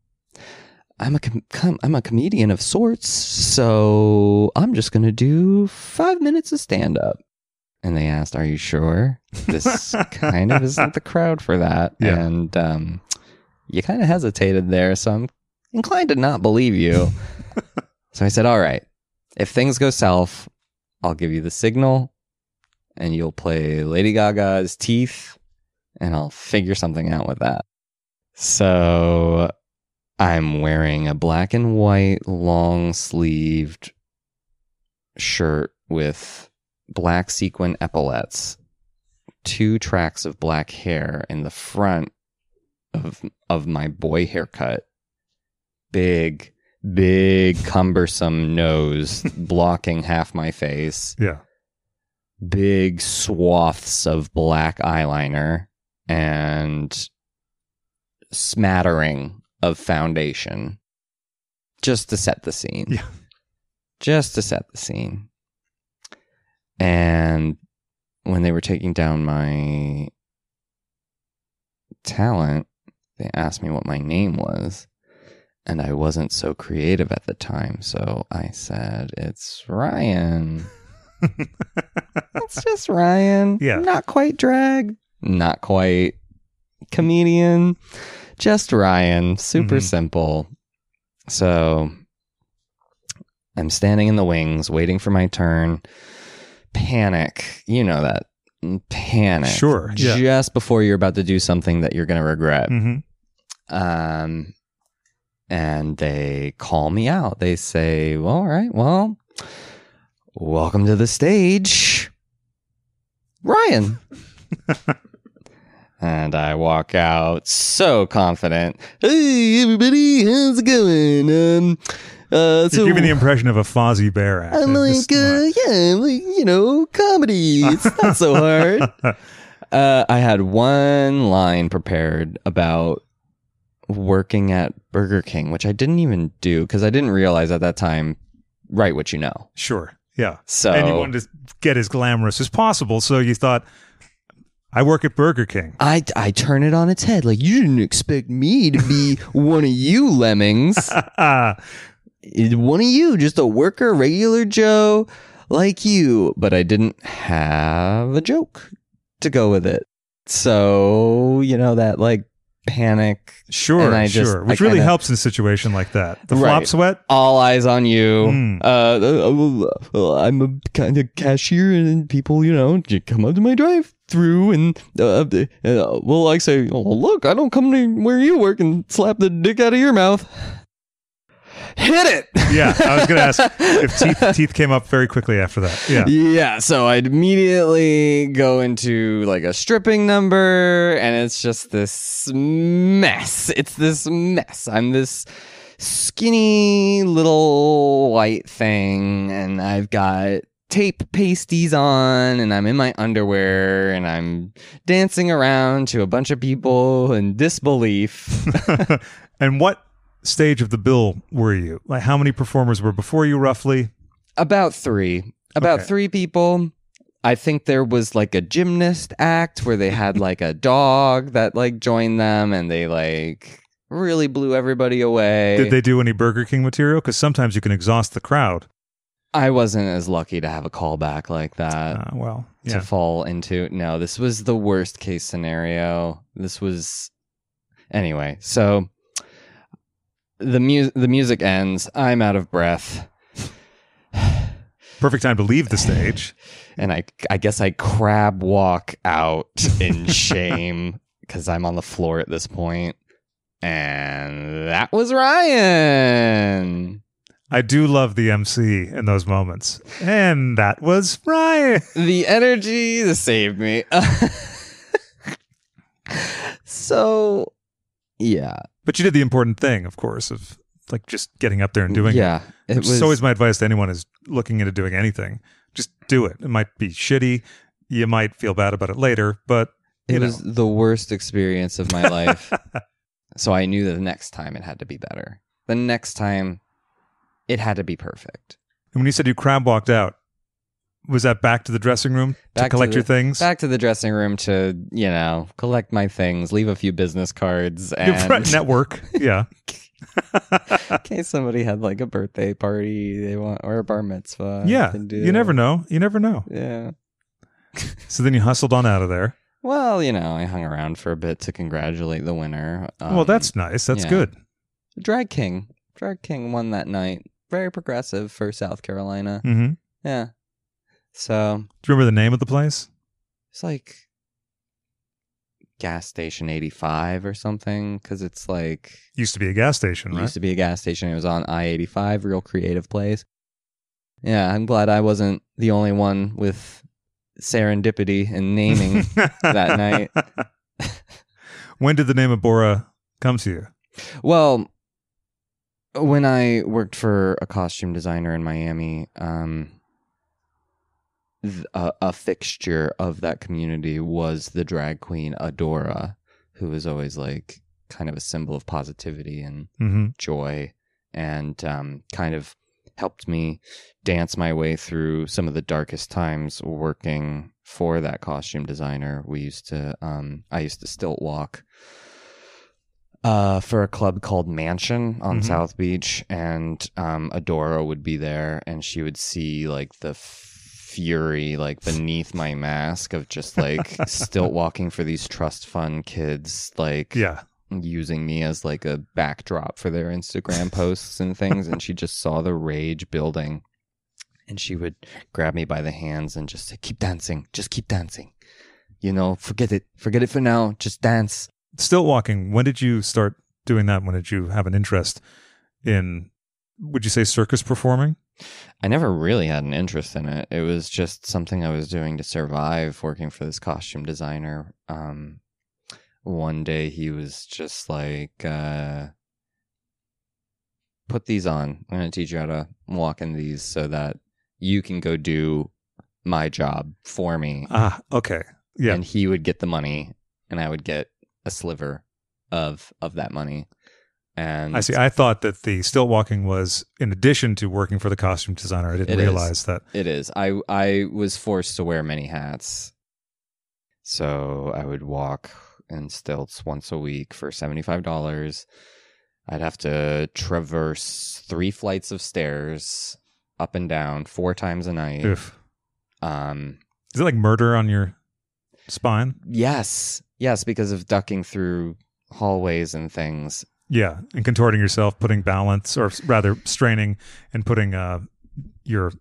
I'm a com- I'm a comedian of sorts, so I'm just gonna do five minutes of stand up. And they asked, "Are you sure?" This [laughs] kind of isn't the crowd for that, Yeah. and um, you kind of hesitated there, so I'm inclined to not believe you. [laughs] so I said, "All right, if things go south, I'll give you the signal, and you'll play Lady Gaga's Teeth, and I'll figure something out with that." So I'm wearing a black and white long sleeved shirt with black sequin epaulets, two tracks of black hair in the front of of my boy haircut, big, big, cumbersome nose [laughs] blocking half my face, Yeah. big swaths of black eyeliner, and smattering of foundation just to set the scene. Yeah. Just to set the scene. And when they were taking down my talent, they asked me what my name was. And I wasn't so creative at the time. So I said, it's Ryan. [laughs] it's just Ryan. Yeah. Not quite drag, not quite comedian, just Ryan. Super Mhm. simple. So I'm standing in the wings, waiting for my turn. Panic. You know that. Panic. Sure, yeah. Just before you're about to do something that you're going to regret. hmm Um, and they call me out. They say, well, all right, well, welcome to the stage, Ryan. [laughs] And I walk out so confident. Hey, everybody, how's it going? Um, uh, so You're giving the impression of a Fozzie Bear act. I'm like, uh, yeah, like, you know, comedy. It's not so hard. [laughs] Uh, I had one line prepared about working at Burger King, which I didn't even do because I didn't realize at that time write what you know. sure. Yeah. So And you wanted to get as glamorous as possible. So you thought, I work at Burger King. I, I turn it on its head. Like, you didn't expect me to be [laughs] one of you lemmings. [laughs] One of you, just a worker, regular Joe like you. But I didn't have a joke to go with it. So, you know, that like panic, sure, And I just- sure. I Which really kinda- helps in a situation like that. The flop sweat? all eyes on you. Mm. Uh, uh, uh, I'm a kind of cashier, and people, you know, you come up to my drive through, and uh, uh, well, I say, oh, look, I don't come to where you work and slap the dick out of your mouth. Hit it. Yeah. I was going to ask if [laughs] teeth, teeth came up very quickly after that. Yeah. Yeah, so I'd immediately go into like a stripping number, and it's just this mess. It's this mess. I'm this skinny little white thing, and I've got tape pasties on, and I'm in my underwear, and I'm dancing around to a bunch of people in disbelief. [laughs] and what stage of the bill were you? Like, how many performers were before you, roughly? About three. About Okay. three people. I think there was like a gymnast act where they had like a dog that like joined them and they like really blew everybody away. Did they do any Burger King material? Because sometimes you can exhaust the crowd. I wasn't as lucky to have a callback like that Uh, well, to fall into. No, this was the worst case scenario. This was anyway. So the mu- the music ends. I'm out of breath. [sighs] Perfect time to leave the stage. and I I guess I crab walk out in [laughs] shame because I'm on the floor at this point. And that was Ryan. I do love the MC in those moments. And that was Ryan. The energy that saved me. [laughs] so yeah. But you did the important thing, of course, of like just getting up there and doing yeah. it. It was always my advice to anyone is looking into doing anything. Just do it. It might be shitty. You might feel bad about it later, but it know. was the worst experience of my [laughs] life. so I knew that the next time it had to be better. The next time it had to be perfect. And when you said you crab walked out, was that back to the dressing room to Back to collect the- your things? back to the dressing room to you know collect my things leave a few business cards and [laughs] network. Yeah. in case somebody had like a birthday party they want or a bar mitzvah yeah. You never know. You never know. yeah So then you hustled on out of there. well you know i hung around for a bit to congratulate the winner well, Um, that's nice. That's yeah. good. drag king drag king won that night very progressive for south carolina hmm yeah so do you remember the name of the place? it's like gas station 85 or something because it's like Used to be a gas station, It right? used to be a gas station. It was on I 85, real creative place. Yeah, I'm glad I wasn't the only one with serendipity in naming [laughs] that night. [laughs] when did the name of Bora come to you? Well, when I worked for a costume designer in Miami, um, a, a fixture of that community was the drag queen Adora, who was always like kind of a symbol of positivity and hmm joy and um, kind of helped me dance my way through some of the darkest times working for that costume designer. We used to, um, I used to stilt walk uh, for a club called Mansion on Mhm. South Beach, and um, Adora would be there, and she would see like the fury like beneath my mask of just like stilt [laughs] walking for these trust fund kids like Yeah. using me as like a backdrop for their Instagram [laughs] posts and things. And she just saw the rage building. And she would grab me by the hands and just say, Keep dancing. Just keep dancing. You know, forget it. Forget it for now. Just dance. Stilt walking. When did you start doing that? When did you have an interest in, would you say circus performing? I never really had an interest in it. It was just something I was doing to survive working for this costume designer. Um, one day he was just like, uh, put these on. I'm going to teach you how to walk in these so that you can go do my job for me. Ah, okay. Yeah. And he would get the money and I would get a sliver of of that money. And I see. I thought that the stilt walking was in addition to working for the costume designer. I didn't It is. realize that. It is. I I was forced to wear many hats. So I would walk in stilts once a week for $75. I'd have to traverse three flights of stairs up and down four times a night. Oof. Um Is it like murder on your spine? yes. Yes, because of ducking through hallways and things. Yeah, and contorting yourself, putting balance, or rather straining and putting uh, your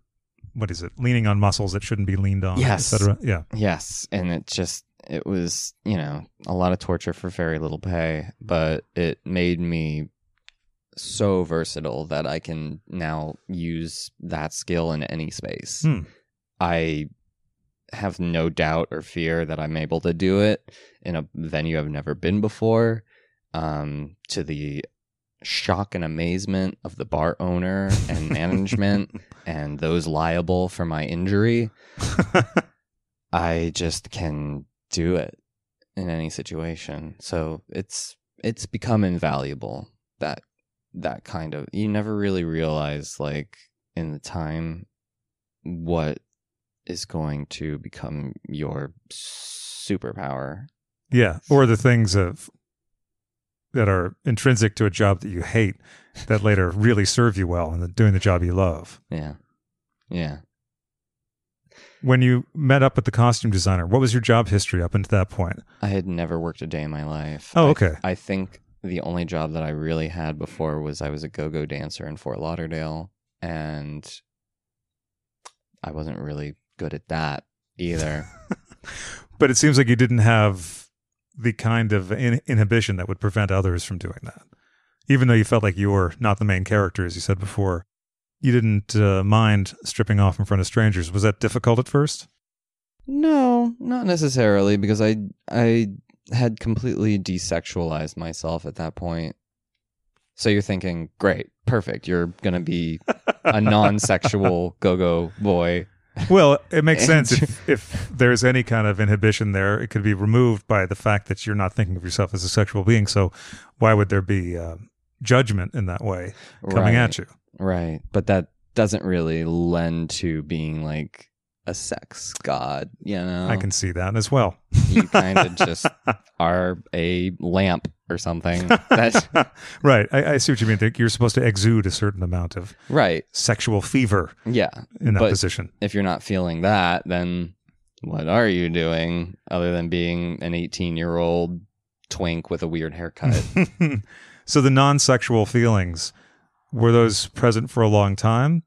what is it? Leaning on muscles that shouldn't be leaned on. Yes. etc. Yeah. Yes, and it just it was, you know, a lot of torture for very little pay, but it made me so versatile that I can now use that skill in any space. Hmm. I have no doubt or fear that I'm able to do it in a venue I've never been before. Um, to the shock and amazement of the bar owner and management [laughs] and those liable for my injury. [laughs] I just can do it in any situation. So it's it's become invaluable that that kind of you never really realize like in the time what is going to become your superpower. yeah. Or the things of that are intrinsic to a job that you hate that later really serve you well in doing the job you love. Yeah. Yeah. When you met up with the costume designer, what was your job history up until that point? I had never worked a day in my life. Oh, I- okay. I think the only job that I really had before was I was a go-go dancer in Fort Lauderdale and I wasn't really good at that either. [laughs] But it seems like you didn't have the kind of in- inhibition that would prevent others from doing that. Even though you felt like you were not the main character, as you said before, you didn't uh, mind stripping off in front of strangers. Was that difficult at first? no, not necessarily because I I had completely desexualized myself at that point. So you're thinking, great, perfect. You're going to be a [laughs] non-sexual go-go boy. Well, it makes sense if, if there's any kind of inhibition there, it could be removed by the fact that you're not thinking of yourself as a sexual being. So, why would there be uh, judgment in that way coming Right. at you? Right. But that doesn't really lend to being like a sex god, you know? I can see that as well. You kind of [laughs] just are a lamp or something. That, [laughs] right. I, I see what you mean. You're supposed to exude a certain amount of right. sexual fever Yeah. in that But- position. If you're not feeling that, then what are you doing other than being an 18 year old twink with a weird haircut? [laughs] so the non-sexual feelings were those present for a long time?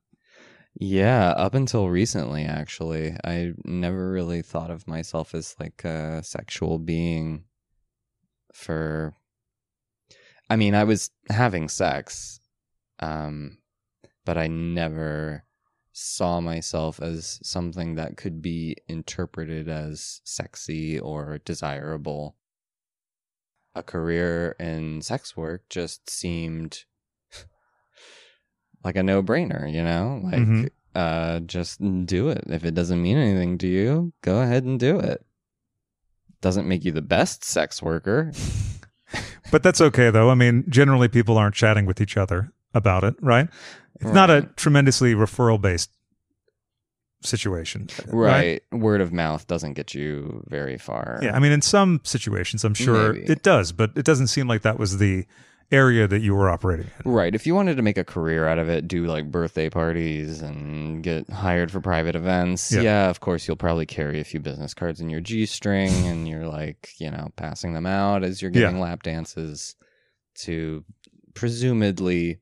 Yeah. Up until recently, actually, I never really thought of myself as like a sexual being for I mean, I was having sex, um, but I never saw myself as something that could be interpreted as sexy or desirable. A career in sex work just seemed like a no brainer, you know? Like, Mhm. uh, just do it. If it doesn't mean anything to you, go ahead and do it. Doesn't make you the best sex worker. [laughs] [laughs] But that's okay, though. I mean, generally people aren't chatting with each other about it, right? It's not a tremendously referral based situation. Right. Word of mouth doesn't get you very far. Yeah. I mean, in some situations, I'm sure Maybe. it does, but it doesn't seem like that was the area that you were operating in. Right. If you wanted to make a career out of it, do like birthday parties and get hired for private events. Yeah. Yeah. of course, you'll probably carry a few business cards in your G string [laughs] and you're like, you know, passing them out as you're giving Yeah. lap dances to presumably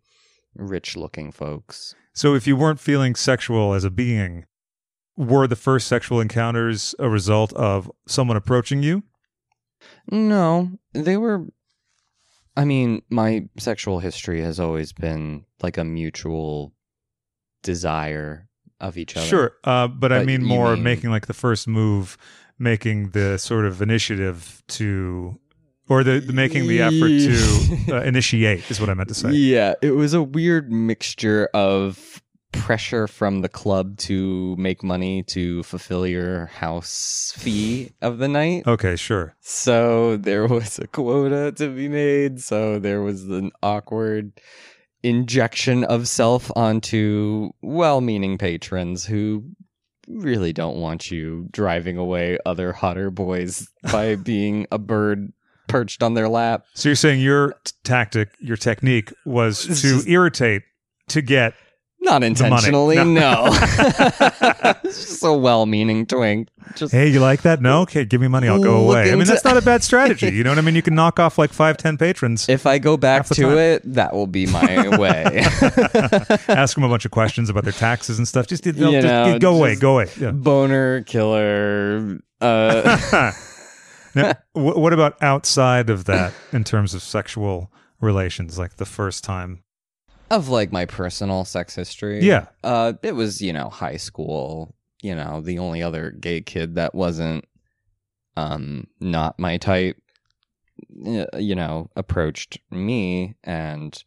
rich looking folks. So if you weren't feeling sexual as a being, were the first sexual encounters a result of someone approaching you? No, they were. I mean, my sexual history has always been like a mutual desire of each other. Sure. Uh, but I But mean more mean- making like the first move, making the sort of initiative to or the, the making the effort to uh, initiate is what I meant to say. [laughs] Yeah, it was a weird mixture of pressure from the club to make money to fulfill your house fee of the night. Okay, sure. So there was a quota to be made. So there was an awkward injection of self onto well meaning patrons who really don't want you driving away other hotter boys [laughs] by being a bird perched on their lap. So you're saying your t- tactic, your technique was to irritate to get Not intentionally, No. no. [laughs] [laughs] just a well meaning twink. Just Hey, you like that? No? Okay, give me money. I'll go away. I mean, that's not a bad strategy. You know what I mean? You can knock off like five, ten patrons, if I go back to time. it, that will be my [laughs] way. ask them a bunch of questions about their taxes and stuff. Just, You just- know, go away, go away. Yeah. Boner killer. Uh, now, what about outside of that in terms of sexual relations, like the first time? Of like my personal sex history. Yeah. Uh, it was, you know, high school. You know, the only other gay kid that wasn't um not my type you know approached me and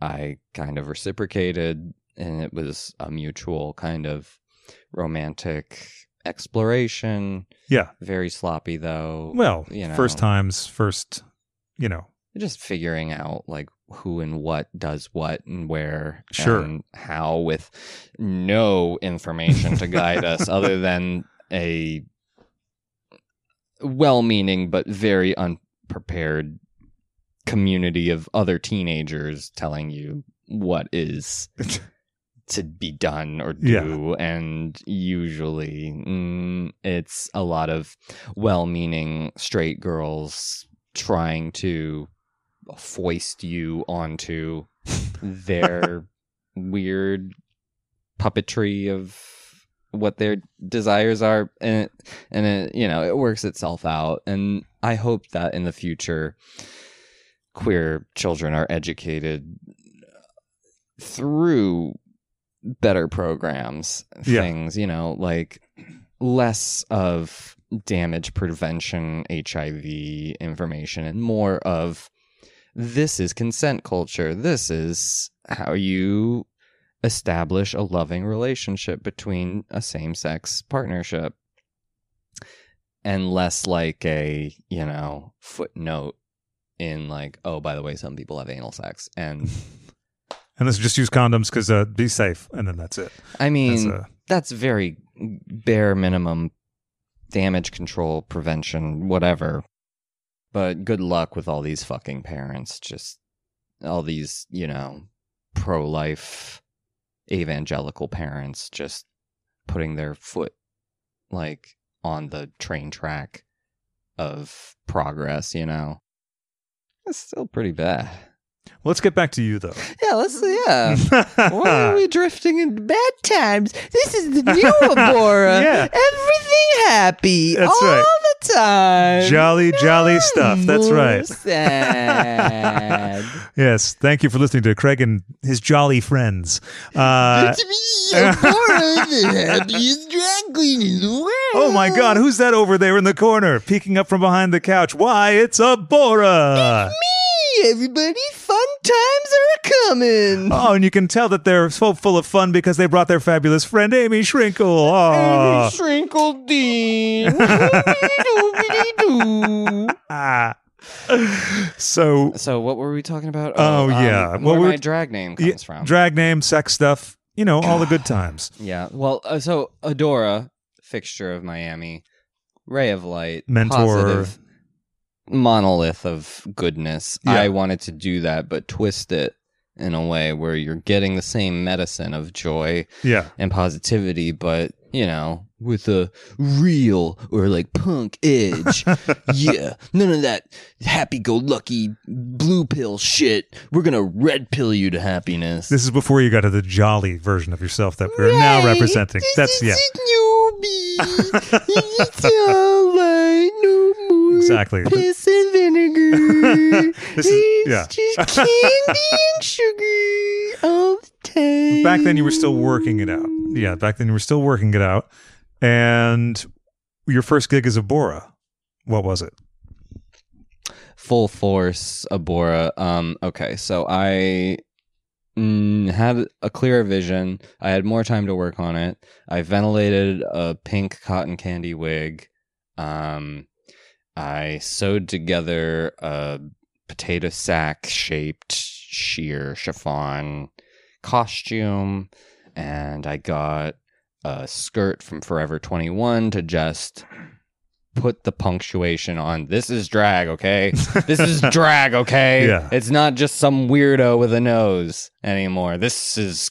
i kind of reciprocated and it was a mutual kind of romantic exploration Yeah. very sloppy though Well, you know first times, first, you know, just figuring out like who and what does what and where Sure. and how with no information to guide us [laughs] other than a well-meaning but very unprepared community of other teenagers telling you what is to be done or [laughs] do and usually mm, it's a lot of well-meaning straight girls trying to foist you onto their [laughs] weird puppetry of what their desires are and it, and it you know it works itself out and i hope that in the future queer children are educated through better programs Yeah. things you know like less of damage prevention hiv information and more of this is consent culture. This is how you establish a loving relationship between a same-sex partnership. And less like a you know footnote in like oh by the way some people have anal sex. And [laughs] and let's just use condoms because uh, be safe, and then that's it. i mean That's, uh, that's very bare minimum damage control prevention whatever but good luck with all these fucking parents just all these you know pro-life evangelical parents just putting their foot like on the train track of progress you know it's still pretty bad let's get back to you though. yeah let's yeah [laughs] why are we drifting into bad times? This is the new [laughs] Abhora. Yeah. Everything happy That's all right. Time. Jolly, jolly stuff. That's right. Sad. [laughs] Yes. Thank you for listening to Craig and his jolly friends. Uh, it's me, Abhora, [laughs] the happiest drag queen in the world. oh my God, who's that over there in the corner, peeking up from behind the couch? Why, it's Abhora. It's Me, everybody, fun times are coming. Oh, and you can tell that they're so full of fun because they brought their fabulous friend Amy Shrinkle. Oh, Shrinkle Dean. [laughs] ah. So, so, what were we talking about? Oh, yeah. um, Well, where we're- my drag name yeah, comes from. drag name, sex stuff, you know, all the good times. [sighs] Yeah. Well, uh, so Adora, fixture of Miami, ray of light, Mentor. positive, monolith of goodness. Yeah. I wanted to do that, but twist it in a way where you're getting the same medicine of joy Yeah. and positivity, but you know, with a real or like punk edge. [laughs] yeah, none of that happy-go-lucky blue pill shit. We're gonna red pill you to happiness. This is before you got to the jolly version of yourself that we're now representing. That's, yeah, [laughs] [laughs] This is newbie. it's all right. No more exactly. piss and vinegar. [laughs] This is- yeah. just [laughs] candy and sugar all the time. Back then, you were still working it out. Yeah, back then, you were still working it out. And your first gig as Abhora, what was it? full force Abhora. Um, okay, so I mm, had a clearer vision. I had more time to work on it. I ventilated a pink cotton candy wig. Um, I sewed together a potato sack shaped sheer chiffon costume, and I got a skirt from Forever 21 to just put the punctuation on this is drag, okay? [laughs] This is drag, okay? Yeah. It's not just some weirdo with a nose anymore. This is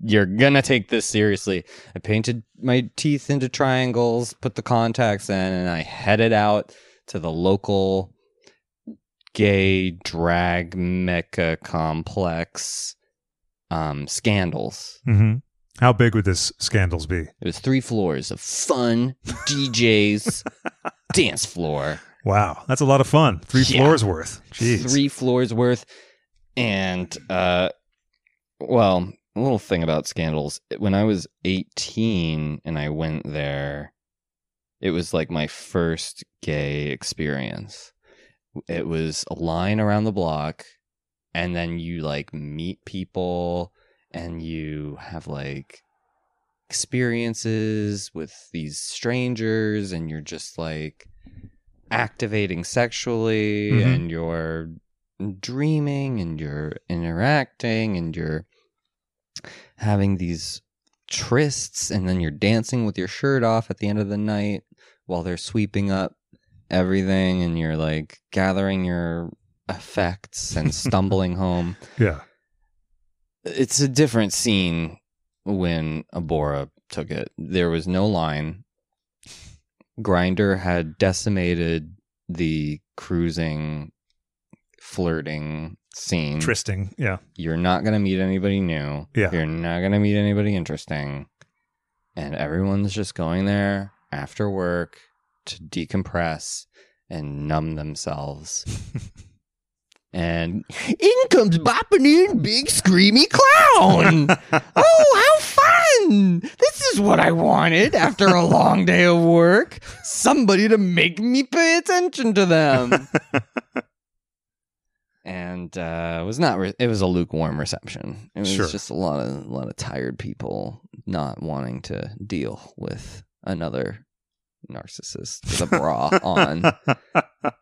you're gonna take this seriously. I painted my teeth into triangles, put the contacts in, and I headed out to the local gay drag mecca complex um scandals. Mm-hmm. How big would this scandals be? It was three floors of fun DJs, [laughs] dance floor, Wow, that's a lot of fun. Three Yeah. floors worth. Jeez. three floors worth. And, uh, well, a little thing about scandals. When I was 18 and I went there, it was like my first gay experience. It was a line around the block, and then you like meet people and you have like experiences with these strangers, and you're just like activating sexually Mhm. and you're dreaming and you're interacting and you're having these trysts and then you're dancing with your shirt off at the end of the night while they're sweeping up everything and you're like gathering your effects and [laughs] stumbling home Yeah. it's a different scene when Abhora took it. There was no line. Grindr had decimated the cruising, flirting scene. Tristing. Yeah. You're not going to meet anybody new. Yeah. You're not going to meet anybody interesting. And everyone's just going there after work to decompress and numb themselves. [laughs] and in comes bopping in big screamy clown. [laughs] oh, how fun! This is what I wanted after a long day of work. Somebody to make me pay attention to them. [laughs] and uh, it was not. Re- it was a lukewarm reception. It was Sure. just a lot of a lot of tired people not wanting to deal with another narcissist with a bra on. [laughs]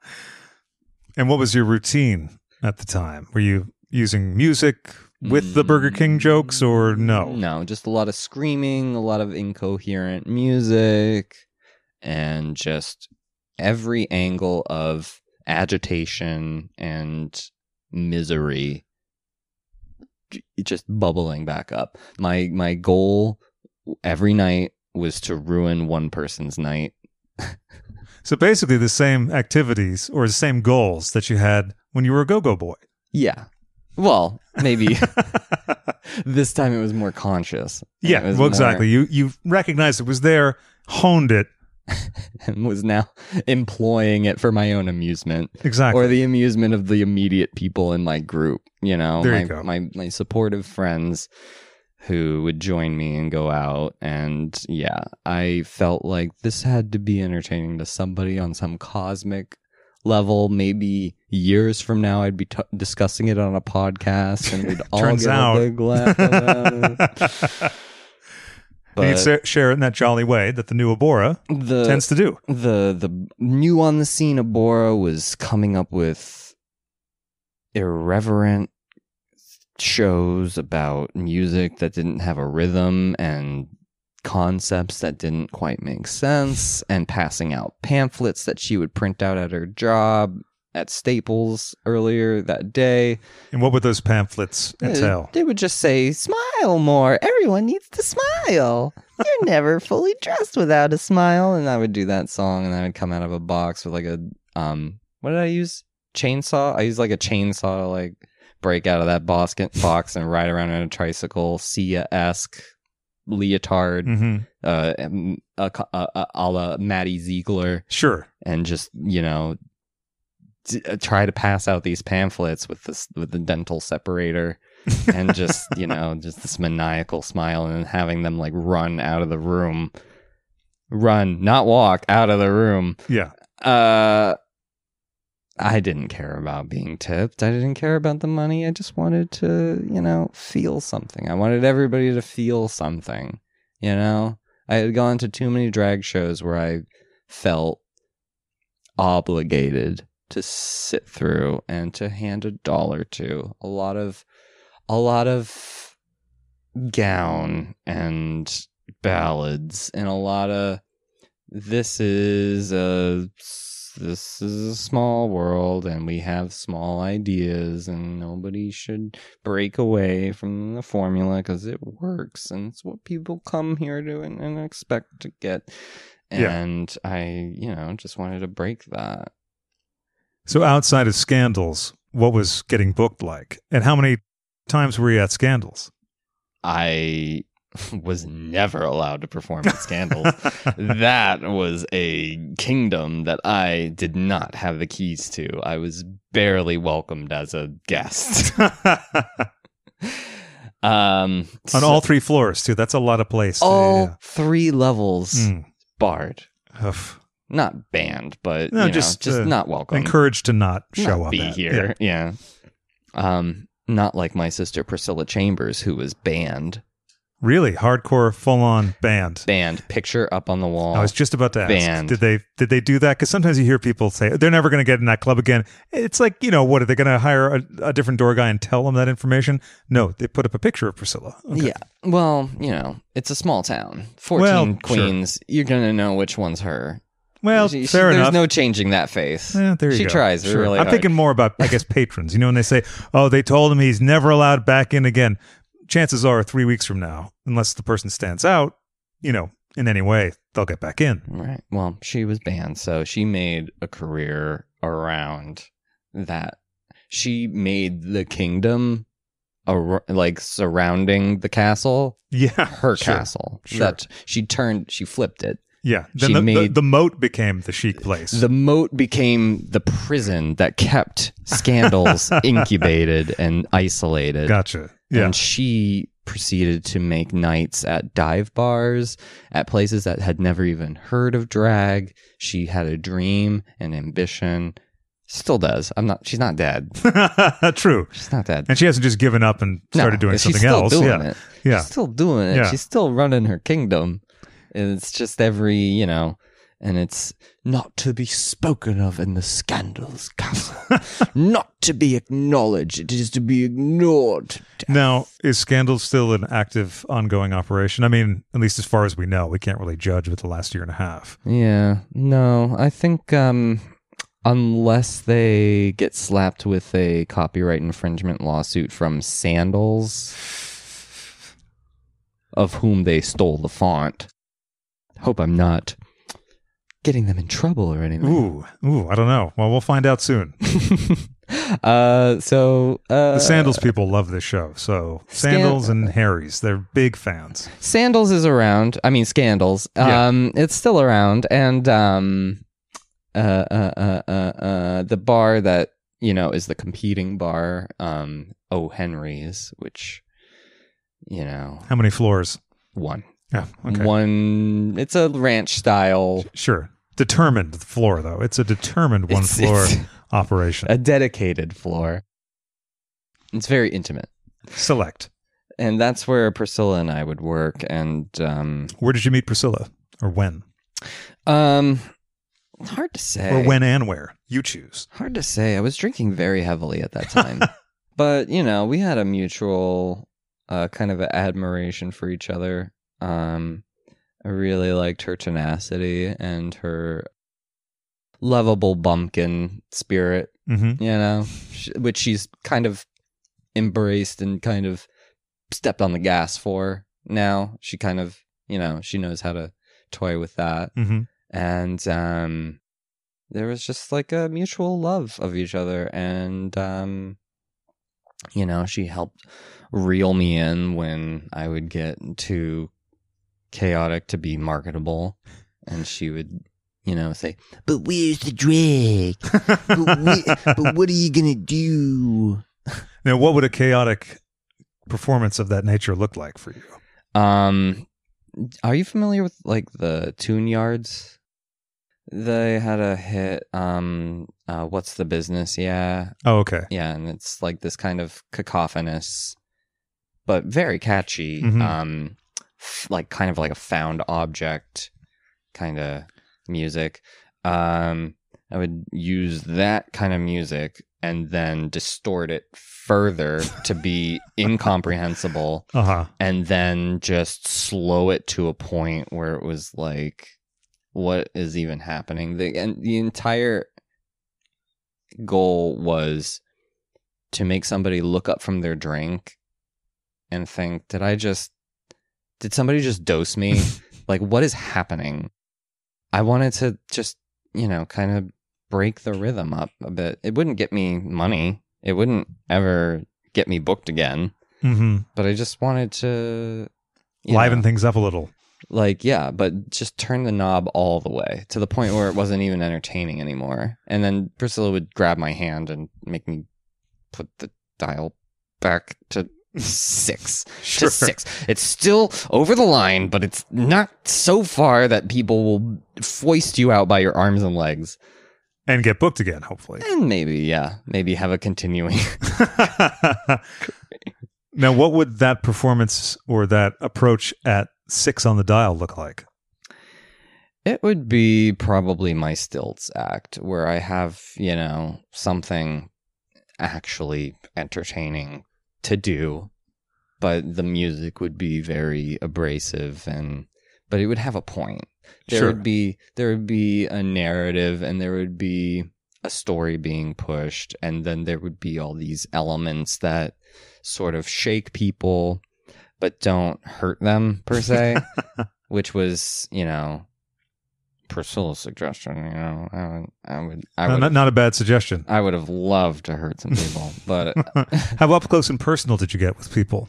and what was your routine at the time? Were you using music with the Burger King mm, jokes or no? No, just a lot of screaming, a lot of incoherent music, and just every angle of agitation and misery just bubbling back up. My my goal every night was to ruin one person's night. [laughs] So basically, the same activities or the same goals that you had when you were a go-go boy. Yeah. Well, maybe [laughs] this time it was more conscious. Yeah, well, more- exactly. You you recognized it was there, honed it [laughs] and was now employing it for my own amusement exactly. or the amusement of the immediate people in my group. You know, There my, you go. my my supportive friends who would join me and go out. And yeah, I felt like this had to be entertaining to somebody on some cosmic level. Maybe years from now, I'd be t- discussing it on a podcast, and we'd [laughs] all Turns get out. a big laugh about it. [laughs] you But sa- share it in that jolly way that the new Abhora the tends to do. the the new on the scene Abhora was coming up with irreverent shows about music that didn't have a rhythm and concepts that didn't quite make sense and passing out pamphlets that she would print out at her job at Staples earlier that day. And what would those pamphlets entail? Uh, They would just say, smile more. Everyone needs to smile. You're [laughs] never fully dressed without a smile. And I would do that song and I would come out of a box with like a, um, what did I use? Chainsaw? I used like a chainsaw to like break out of that box, box and ride around on a tricycle, Sia esque leotard, hmm uh, a, a, a, a la Maddie Ziegler Sure. and just you know d- uh, try to pass out these pamphlets with this with the dental separator [laughs] and just you know just this maniacal smile and having them like run out of the room run not walk out of the room Yeah. uh I didn't care about being tipped. I didn't care about the money. I just wanted to, you know, feel something. I wanted everybody to feel something, you know? I had gone to too many drag shows where I felt obligated to sit through and to hand a dollar to. A lot of a lot of gown and ballads and a lot of this is a this is a small world and we have small ideas and nobody should break away from the formula because it works and it's what people come here to and, and expect to get Yeah. and i you know just wanted to break that So outside of Scandals, what was getting booked like? And how many times were you at Scandals? i was never allowed to perform at scandals [laughs] that was a kingdom that I did not have the keys to. I was barely welcomed as a guest. [laughs] um, On so- all three floors, too. That's a lot of place. to- all three levels. Mm. barred, Ugh. not banned, but No, you know, just, just, uh, not welcome. Encouraged to not show not up. be at. here. Yeah. Um, not like my sister Priscilla Chambers, who was banned. Really hardcore, full on band. Band Picture up on the wall. I was just about to ask. Band. Did they did they do that? Because sometimes you hear people say they're never going to get in that club again. It's like you know what are they going to hire a, a different door guy and tell them that information? No, they put up a picture of Priscilla. Okay. Yeah. Well, you know, it's a small town. 14 Well, sure. queens. You're going to know which one's her. Well, She- she- fair there's enough. no changing that face. Eh, there you she go. tries Sure. really I'm hard. thinking more about, I guess, patrons. You know, when they say, "Oh, they told him he's never allowed back in again." Chances are, three weeks from now, unless the person stands out, you know, in any way, they'll get back in. Right. Well, she was banned, so she made a career around that. She made the kingdom ar- like surrounding the castle Yeah, her sure. castle. Sure. That she turned, she flipped it. Yeah. Then She the, the, made- the moat became the chic place. The moat became the prison that kept scandals [laughs] incubated and isolated. gotcha. Yeah. And she proceeded to make nights at dive bars, at places that had never even heard of drag. She had a dream and ambition. Still does. I'm not. She's not dead. [laughs] True. She's not dead. And she hasn't just given up and started No, doing she's something still else. Doing yeah. it. Yeah. She's still doing it. Yeah. She's still running her kingdom. And it's just every, you know, and it's not to be spoken of in the scandals castle. [laughs] not to be acknowledged. It is to be ignored. Now, is Scandal still an active, ongoing operation? I mean, at least as far as we know, we can't really judge with the last year and a half. Yeah. No, I think um unless they get slapped with a copyright infringement lawsuit from Sandals of whom they stole the font. Hope I'm not getting them in trouble or anything. Ooh, ooh, I don't know. Well, we'll find out soon. [laughs] uh so uh The Sandals people love this show. So Scan- Sandals and Harry's, they're big fans. Sandals is around. I mean, Scandals. Yeah. Um, it's still around, and um, uh, uh, uh, uh, uh, the bar that you know is the competing bar, um, O Henry's, which you know, How many floors? one, Yeah, okay. one. It's a ranch style, Sure. Determined floor, though. It's a determined one It's- floor it's [laughs] operation. a dedicated floor. It's very intimate, Select. and that's where Priscilla and I would work, and um, Where did you meet Priscilla? Or when? um, hard to say, Or when and where? You choose. Hard to say. I was drinking very heavily at that time. [laughs] but, you know, we had a mutual uh, kind of admiration for each other. Um, I really liked her tenacity and her lovable bumpkin spirit, Mm-hmm. you know, which she's kind of embraced and kind of stepped on the gas for now. She kind of, you know, she knows how to toy with that Mm-hmm. and um there was just like a mutual love of each other and um you know she helped reel me in when i would get too chaotic to be marketable and she would you know say but where's the drag but, [laughs] but what are you gonna do Now, what would a chaotic performance of that nature look like for you? um are you familiar with like the Tune-Yards They had a hit. Um, uh, what's the business? Yeah, Oh, okay. yeah, and it's like this kind of cacophonous, but very catchy. Mhm. Um, like kind of like a found object kind of music. Um, I would use that kind of music and then distort it further to be [laughs] incomprehensible Uh huh. and then just slow it to a point where it was like what is even happening the and the entire goal was to make somebody look up from their drink and think did i just did somebody just dose me? [laughs] Like what is happening? I wanted to just you know kind of break the rhythm up a bit. It wouldn't get me money. It wouldn't ever get me booked again. Hmm but I just wanted to Liven know, things up a little. like yeah, but just turn the knob all the way to the point where it wasn't even entertaining anymore. And then Priscilla would grab my hand and make me put the dial back to six Sure. to six. It's still over the line, but it's not so far that people will foist you out by your arms and legs. And get booked again, hopefully. And maybe, yeah, maybe have a continuing. [laughs] [laughs] now, what would that performance or that approach at six on the dial look like? It would be probably my stilts act where I have, you know, something actually entertaining to do, but the music would be very abrasive and but it would have a point. There Sure. would be there would be a narrative and there would be a story being pushed and then there would be all these elements that sort of shake people but don't hurt them per se [laughs] which was you know Priscilla's suggestion. You know, I would, I would, I would, not, not a bad suggestion. I would have loved to hurt some people, [laughs] but [laughs] How up close and personal did you get with people?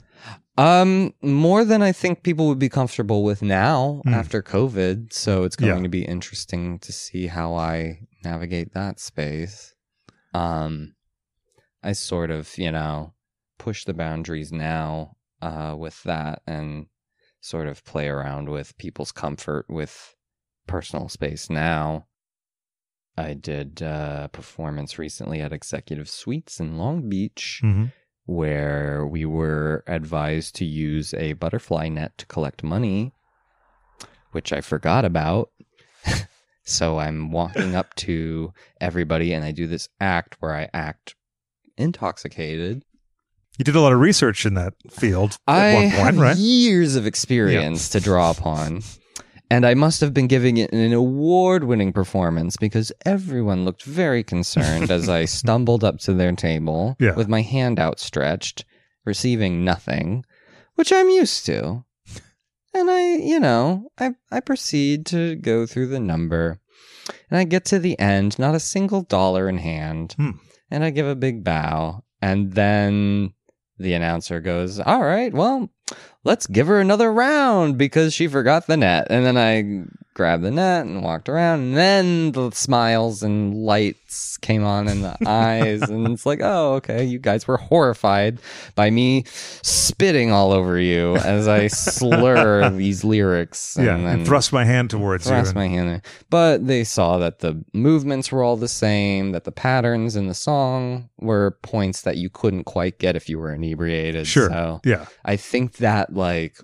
um, more than I think people would be comfortable with now Mm. after COVID. So it's going Yeah. to be interesting to see how I navigate that space. Um, I sort of, you know, push the boundaries now uh, with that and sort of play around with people's comfort with personal space now. I did uh, a performance recently at Executive Suites in Long Beach Mhm. where we were advised to use a butterfly net to collect money, which I forgot about. [laughs] so I'm walking up to everybody and I do this act where I act intoxicated. You did a lot of research in that field I at one point, have right? years of experience to draw upon. And I must have been giving it an award winning performance because everyone looked very concerned as I [laughs] stumbled up to their table Yeah. with my hand outstretched, receiving nothing, which I'm used to. And I, you know, I, I proceed to go through the number. And I get to the end, not a single dollar in hand. Hmm. And I give a big bow. And then the announcer goes, All right, well, let's give her another round because she forgot the net. And then I grabbed the net and walked around. And then the smiles and lights came on in the [laughs] eyes. And it's like, oh, okay. You guys were horrified by me spitting all over you as I slur [laughs] these lyrics. yeah, And and thrust my hand towards you. thrust my hand there. But they saw that the movements were all the same, that the patterns in the song were points that you couldn't quite get if you were inebriated. Sure. So Yeah. I think that like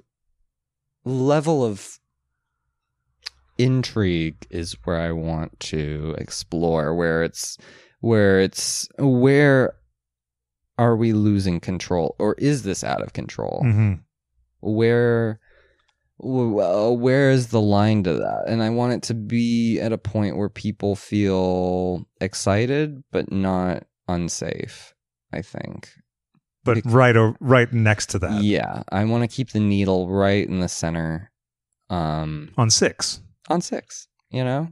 level of intrigue is where I want to explore where it's where it's where are we losing control or is this out of control? hmm where where is the line to that and i want it to be at a point where people feel excited but not unsafe i think But Bec- right, or right next to that yeah i want to keep the needle right in the center um on six. On six you know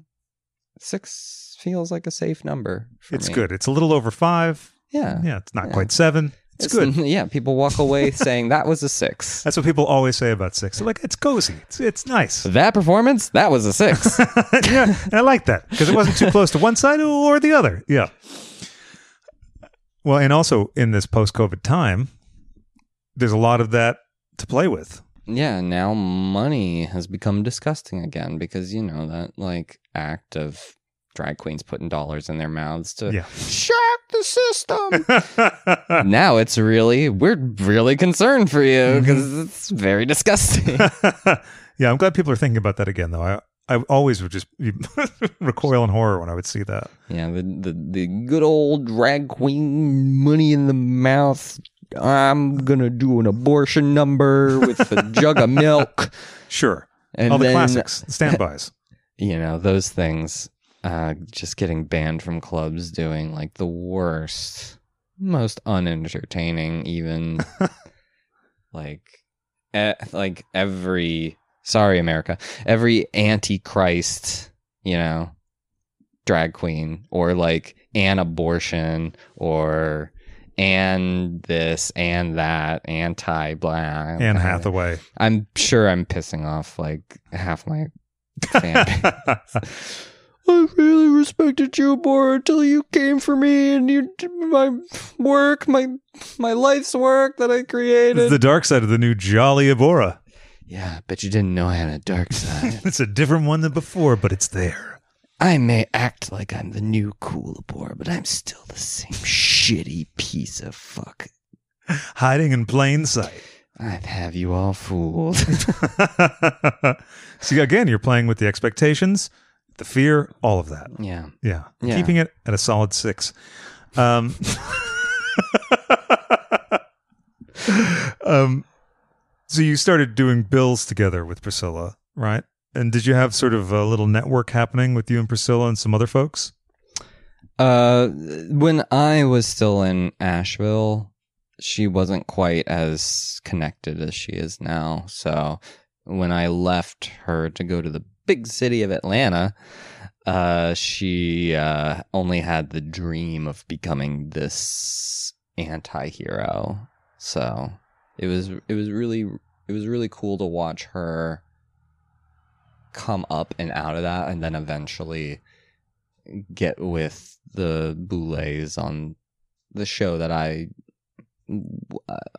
six feels like a safe number for It's me. good. It's a little over five. yeah Yeah, it's not Yeah. quite seven. It's, good. [laughs] yeah people walk away [laughs] saying that was a six That's what people always say about six. They're like, it's cozy. It's, it's nice. [laughs] that performance that was a six yeah, and I like that because it wasn't too close to one side or the other. Yeah. Well, and also in this post-COVID time, there's a lot of that to play with. Yeah, now money has become disgusting again because you know that like act of drag queens putting dollars in their mouths to Yeah. shock the system. now it's really we're really concerned for you mm-hmm. because it's very disgusting. [laughs] [laughs] yeah, I'm glad people are thinking about that again, though. I I always would just [laughs] recoil in horror when I would see that. yeah, the, the the good old drag queen money in the mouth. I'm gonna do an abortion number with a [laughs] jug of milk. Sure, And all the then, classics, [laughs] standbys. you know those things uh just getting banned from clubs doing like the worst most unentertaining even [laughs] like e- like every sorry america every antichrist you know drag queen or like an abortion or and this and that anti blah Anne Hathaway. i'm sure i'm pissing off like half my fan [laughs] base. I really respected you more until you came for me and you did my work, my my life's work that I created. It's the dark side of the new Jolly Abhora. yeah, but you didn't know I had a dark [laughs] side. It's a different one than before, but it's there. I may act like I'm the new cool boy, but I'm still the same shitty piece of fuck. Hiding in plain sight. I'd have you all fooled. [laughs] See, again, you're playing with the expectations, the fear, all of that. yeah. Yeah. Yeah. Keeping it at a solid six. Um, [laughs] um, so you started doing bills together with Priscilla, right? And did you have sort of a little network happening with you and Priscilla and some other folks? Uh, when I was still in Asheville, she wasn't quite as connected as she is now. So when I left her to go to the big city of Atlanta, uh, she uh, only had the dream of becoming this anti-hero. So it was it was really it was really cool to watch her come up and out of that, and then eventually get with the Boulets on the show that I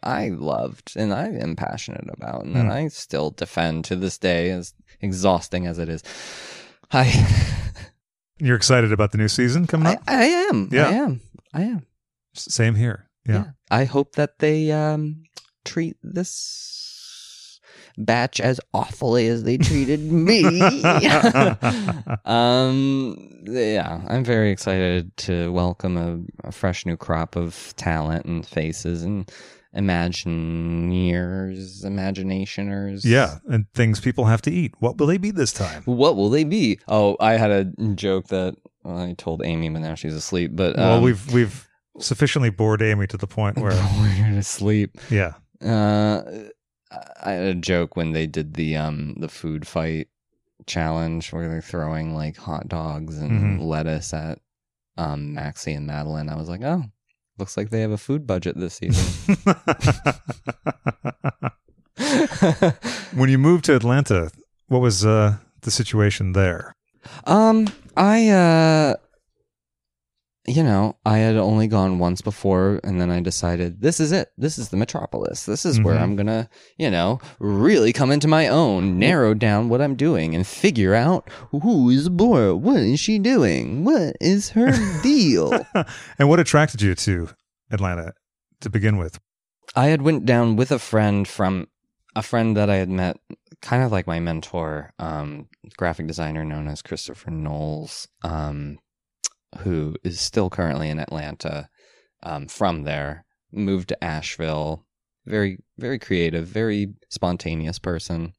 I loved and I am passionate about and that Hmm. I still defend to this day as exhausting as it is. I [laughs] You're excited about the new season coming up? I am. Yeah. I am. I am. Same here. Yeah. I hope that they um treat this batch as awfully as they treated me. [laughs] um yeah, I'm very excited to welcome a, a fresh new crop of talent and faces and imagineers, imaginationers. Yeah. And things people have to eat. What will they be this time? What will they be? Oh, I had a joke that I told Amy, but now she's asleep. But well, um, we've we've sufficiently bored Amy to the point [laughs] where we're gonna sleep. yeah. Uh, I had a joke when they did the um the food fight challenge where they're throwing like hot dogs and Mhm. lettuce at um Maxie and Madeline. I was like, oh, looks like they have a food budget this season. [laughs] when you moved to Atlanta, what was uh, the situation there? um, I uh, you know, I had only gone once before, and then I decided this is it. This is the metropolis. This is where Mhm. I'm gonna, you know, really come into my own, narrow down what I'm doing, and figure out who is Bora. What is she doing? What is her [laughs] deal? and what attracted you to Atlanta to begin with? I had went down with a friend from a friend that I had met, kind of like my mentor, um, graphic designer known as Christopher Knowles, um, who is still currently in Atlanta, um, from there, moved to Asheville. Very, very creative, very spontaneous person.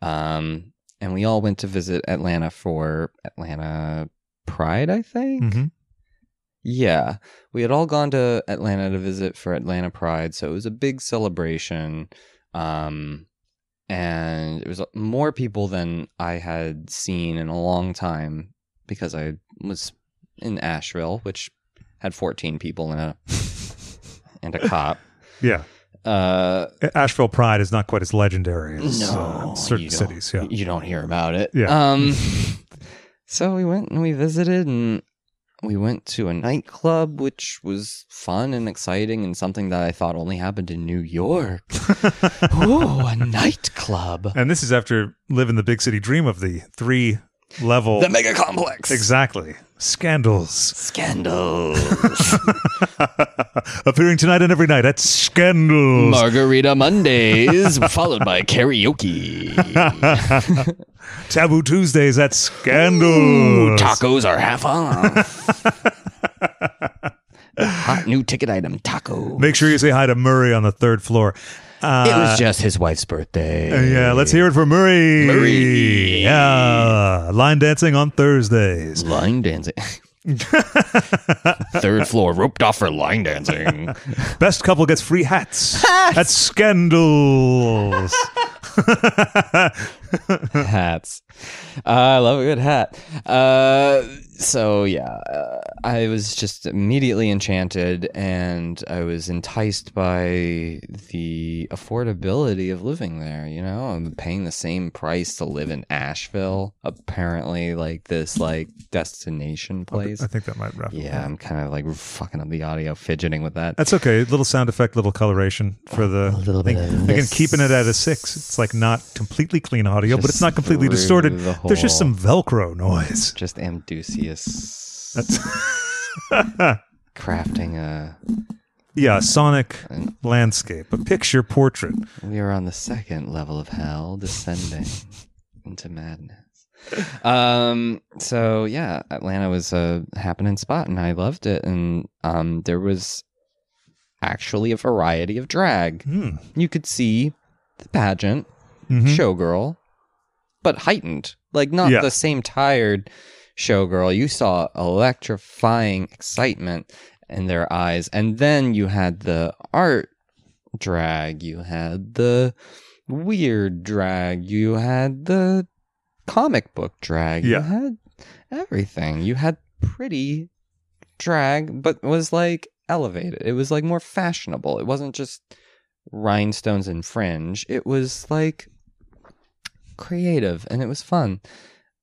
Um, and we all went to visit Atlanta for Atlanta Pride, I think. Mm-hmm. Yeah, we had all gone to Atlanta to visit for Atlanta Pride, so it was a big celebration. Um, and it was more people than I had seen in a long time because I was in Asheville, which had 14 people in it [laughs] and a cop. Yeah. Uh, Asheville Pride is not quite as legendary as no, uh, certain cities. Yeah. You don't hear about it. Yeah. Um, [laughs] so we went and we visited, and we went to a nightclub, which was fun and exciting and something that I thought only happened in New York. [laughs] Ooh, a nightclub. And this is after living the big city dream of the three level. The mega complex. exactly. Scandals. Scandals. [laughs] Appearing tonight and every night at Scandals. Margarita Mondays, [laughs] followed by karaoke. [laughs] Taboo Tuesdays at Ooh, Scandals. tacos are half off. hot new ticket item, taco. Make sure you say hi to Murray on the third floor. Uh, it was just his wife's birthday. yeah, let's hear it for Murray. Murray. Yeah. Line dancing on Thursdays. Line dancing. [laughs] Third floor, roped off for line dancing. Best couple gets free hats at Scandals. [laughs] Hats. Uh, [laughs] I love a good hat. Uh, so yeah, uh, I was just immediately enchanted, and I was enticed by the affordability of living there. You know, I'm paying the same price to live in Asheville. Apparently, like this, like destination place. I think that might wrap Yeah, up. I'm kind of like fucking up the audio, fidgeting with that. That's okay. Little sound effect, little coloration for the. A little bit of Again, keeping it at a six. It's like not completely clean audio, but it's not completely through the There's just some Velcro noise. Just Amdusius That's [laughs] crafting a. yeah, sonic landscape, a picture portrait. We are on the second level of hell, descending [laughs] into madness. Um. So yeah, Atlanta was a happening spot, and I loved it. And um, there was actually a variety of drag. Hmm. You could see the pageant, Mhm. showgirl, but heightened. Like not Yeah. the same tired showgirl. You saw electrifying excitement in their eyes. And then you had the art drag, you had the weird drag, you had the comic book drag, Yeah. you had everything. You had pretty drag, but was like elevated. It was like more fashionable. It wasn't just rhinestones and fringe. It was like creative and it was fun.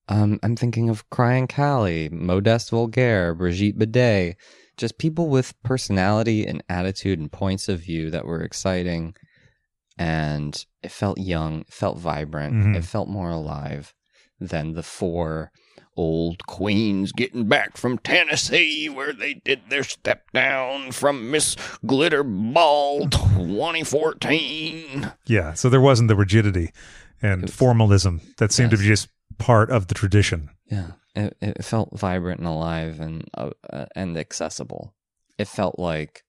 Um, I'm thinking of Crying Callie, Modeste Vulgaire, Brigitte Bidet, just people with personality and attitude and points of view that were exciting. And it felt young, it felt vibrant, Mhm. it felt more alive than the four old queens getting back from Tennessee where they did their step down from Miss Glitter Ball [laughs] 2014. Yeah, so there wasn't the rigidity and formalism that seemed to be just part of the tradition. Yeah, it, it felt vibrant and alive and uh, uh, and accessible. It felt like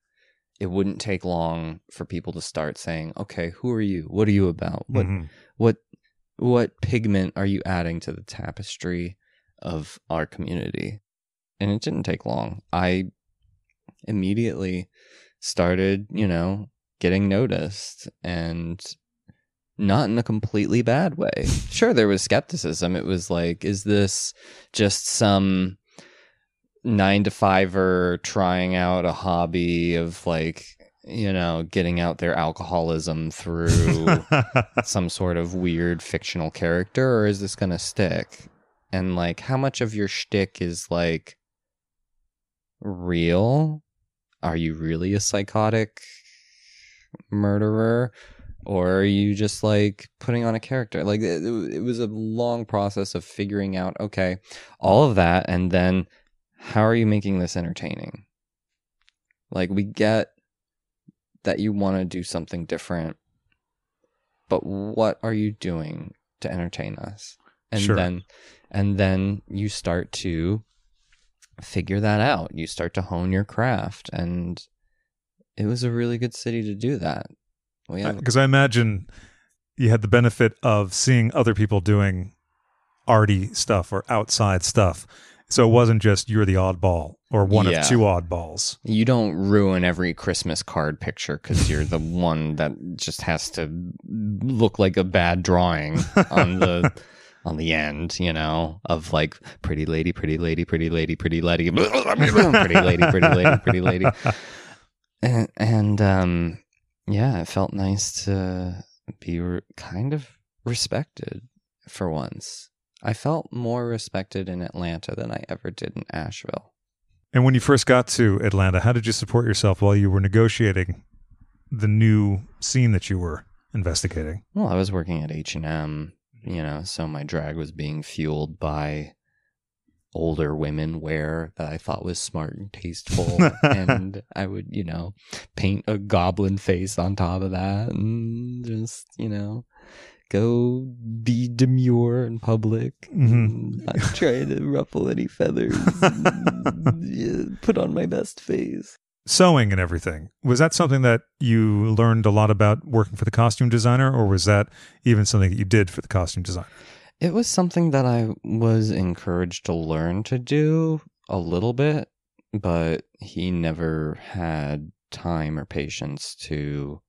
it wouldn't take long for people to start saying, "Okay, who are you? What are you about? What Mhm. what what pigment are you adding to the tapestry of our community?" And it didn't take long. I immediately started, you know, getting noticed and not in a completely bad way. Sure, there was skepticism. It was like, is this just some nine to fiver trying out a hobby of like, you know, getting out their alcoholism through [laughs] some sort of weird fictional character, or is this going to stick? And like, how much of your shtick is like real? Are you really a psychotic murderer? Or are you just like putting on a character? Like, it, it was a long process of figuring out, okay, all of that. And then how are you making this entertaining? Like, we get that you want to do something different, but what are you doing to entertain us? And Sure. then, and then you start to figure that out. You start to hone your craft, and it was a really good city to do that. Because I imagine you had the benefit of seeing other people doing arty stuff or outside stuff. So it wasn't just you're the oddball or one Yeah. of two oddballs. you don't ruin every Christmas card picture because you're the [laughs] one that just has to look like a bad drawing on the [laughs] on the end, you know, of like pretty lady, pretty lady, pretty lady, pretty lady, [laughs] pretty lady, pretty lady, pretty lady, and and um, yeah, it felt nice to be re- kind of respected for once. I felt more respected in Atlanta than I ever did in Asheville. And when you first got to Atlanta, how did you support yourself while you were negotiating the new scene that you were investigating? Well, I was working at H and M, you know, so my drag was being fueled by older women wear that I thought was smart and tasteful, [laughs] and I would, you know, paint a goblin face on top of that, and just, you know, go be demure in public, Mhm. not try to ruffle any feathers, and, [laughs] put on my best face. Sewing and everything. Was that something that you learned a lot about working for the costume designer, or was that even something that you did for the costume designer? It was something that I was encouraged to learn to do a little bit, but he never had time or patience to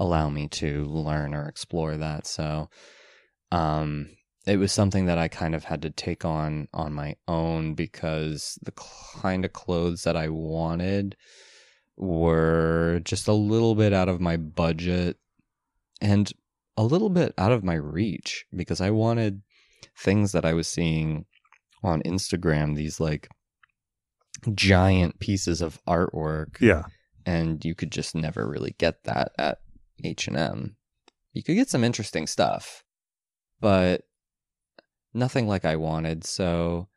allow me to learn or explore that. So, um, it was something that I kind of had to take on on my own because the kind of clothes that I wanted were just a little bit out of my budget and a little bit out of my reach because I wanted things that I was seeing on Instagram, these like giant pieces of artwork Yeah. and you could just never really get that at H&M. You could get some interesting stuff, but nothing like I wanted, so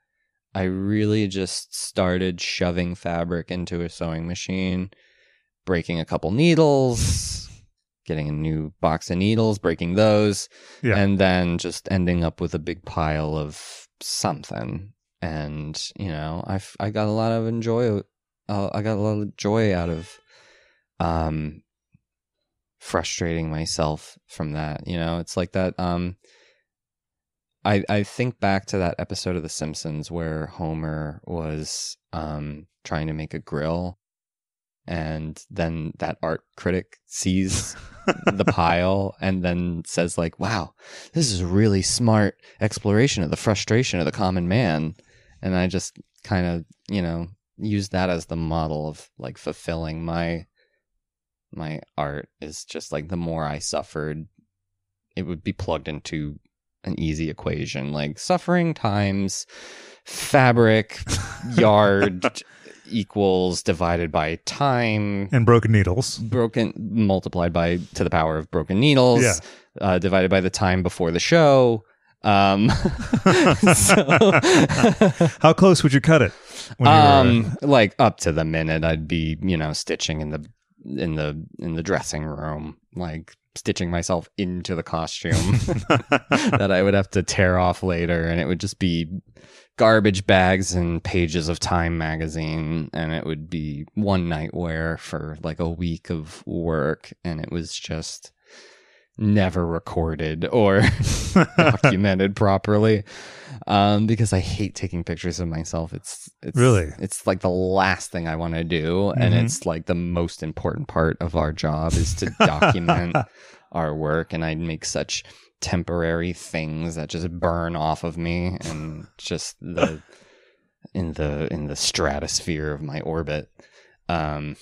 I really just started shoving fabric into a sewing machine, breaking a couple needles, getting a new box of needles, breaking those, Yeah. and then just ending up with a big pile of something. And you know, I I got a lot of enjoy. Uh, I got a lot of joy out of, um, frustrating myself from that. You know, it's like that. Um, I I think back to that episode of The Simpsons where Homer was um trying to make a grill, and then that art critic sees [laughs] the pile and then says like, "Wow, this is a really smart exploration of the frustration of the common man." And I just kind of, you know, use that as the model of like fulfilling my my art is just like the more I suffered, it would be plugged into an easy equation like suffering times fabric [laughs] yard equals divided by time And broken needles. broken multiplied by to the power of broken needles Yeah. uh, divided by the time before the show um [laughs] so [laughs] How close would you cut it? You were, um like up to the minute i'd be you know stitching in the in the in the dressing room like stitching myself into the costume [laughs] that i would have to tear off later and it would just be garbage bags and pages of time magazine and it would be one night wear for like a week of work and it was just never recorded or [laughs] documented [laughs] properly um because i hate taking pictures of myself it's it's Really? it's like the last thing i want to do and Mhm. it's like the most important part of our job is to [laughs] document our work and i make such temporary things that just burn off of me and [laughs] just the in the in the stratosphere of my orbit um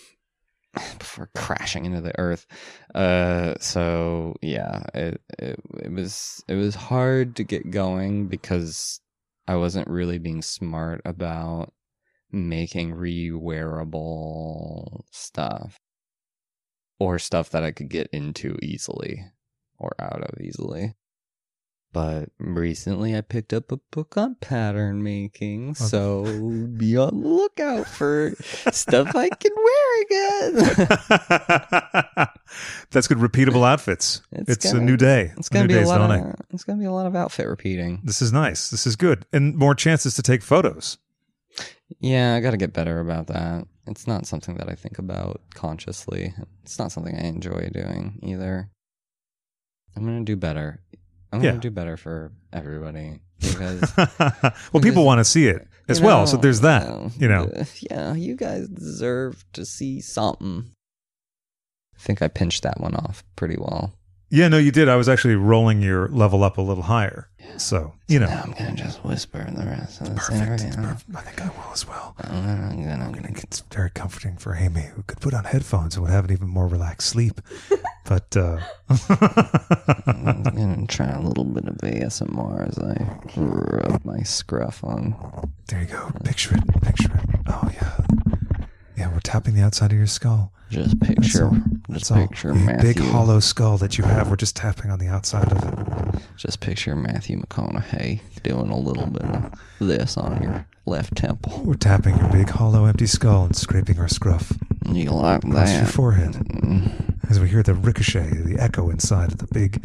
before crashing into the earth. Uh so yeah it, it it was it was hard to get going because i wasn't really being smart about making re-wearable stuff or stuff that i could get into easily or out of easily but recently I picked up a book on pattern making, oh. so be on the lookout for stuff I can wear again. [laughs] That's good. Repeatable outfits. It's It's, a gonna- new day. It's gonna be a lot of it's gonna be a lot of outfit repeating. This is nice. This is good. And more chances to take photos. Yeah, I got to get better about that. It's not something that I think about consciously. It's not something I enjoy doing either. I'm gonna do better. I'm Yeah. gonna do better for everybody [laughs] because well, people want to see it as you well. So know, there's that. You know. uh, [laughs] yeah, you guys deserve to see something. I think I pinched that one off pretty well. Yeah, no, you did. I was actually rolling your level up a little higher. Yeah. So, you know. Now I'm gonna just whisper the rest of the Perfect. Perfect. I think I will as well. I'm I think it's very comforting for Amy, who could put on headphones and would have an even more relaxed sleep. [laughs] But uh, I'm [laughs] gonna try a little bit of ASMR as I rub my scruff on. there you go. Picture it. Picture it. Oh yeah, yeah. We're tapping the outside of your skull. Just picture, all. just picture Matthew. big hollow skull that you have. We're just tapping on the outside of it. Just picture Matthew McConaughey doing a little bit of this on your left temple. We're tapping your big hollow empty skull and scraping our scruff You like across your forehead Mm. as we hear the ricochet, the echo inside of the big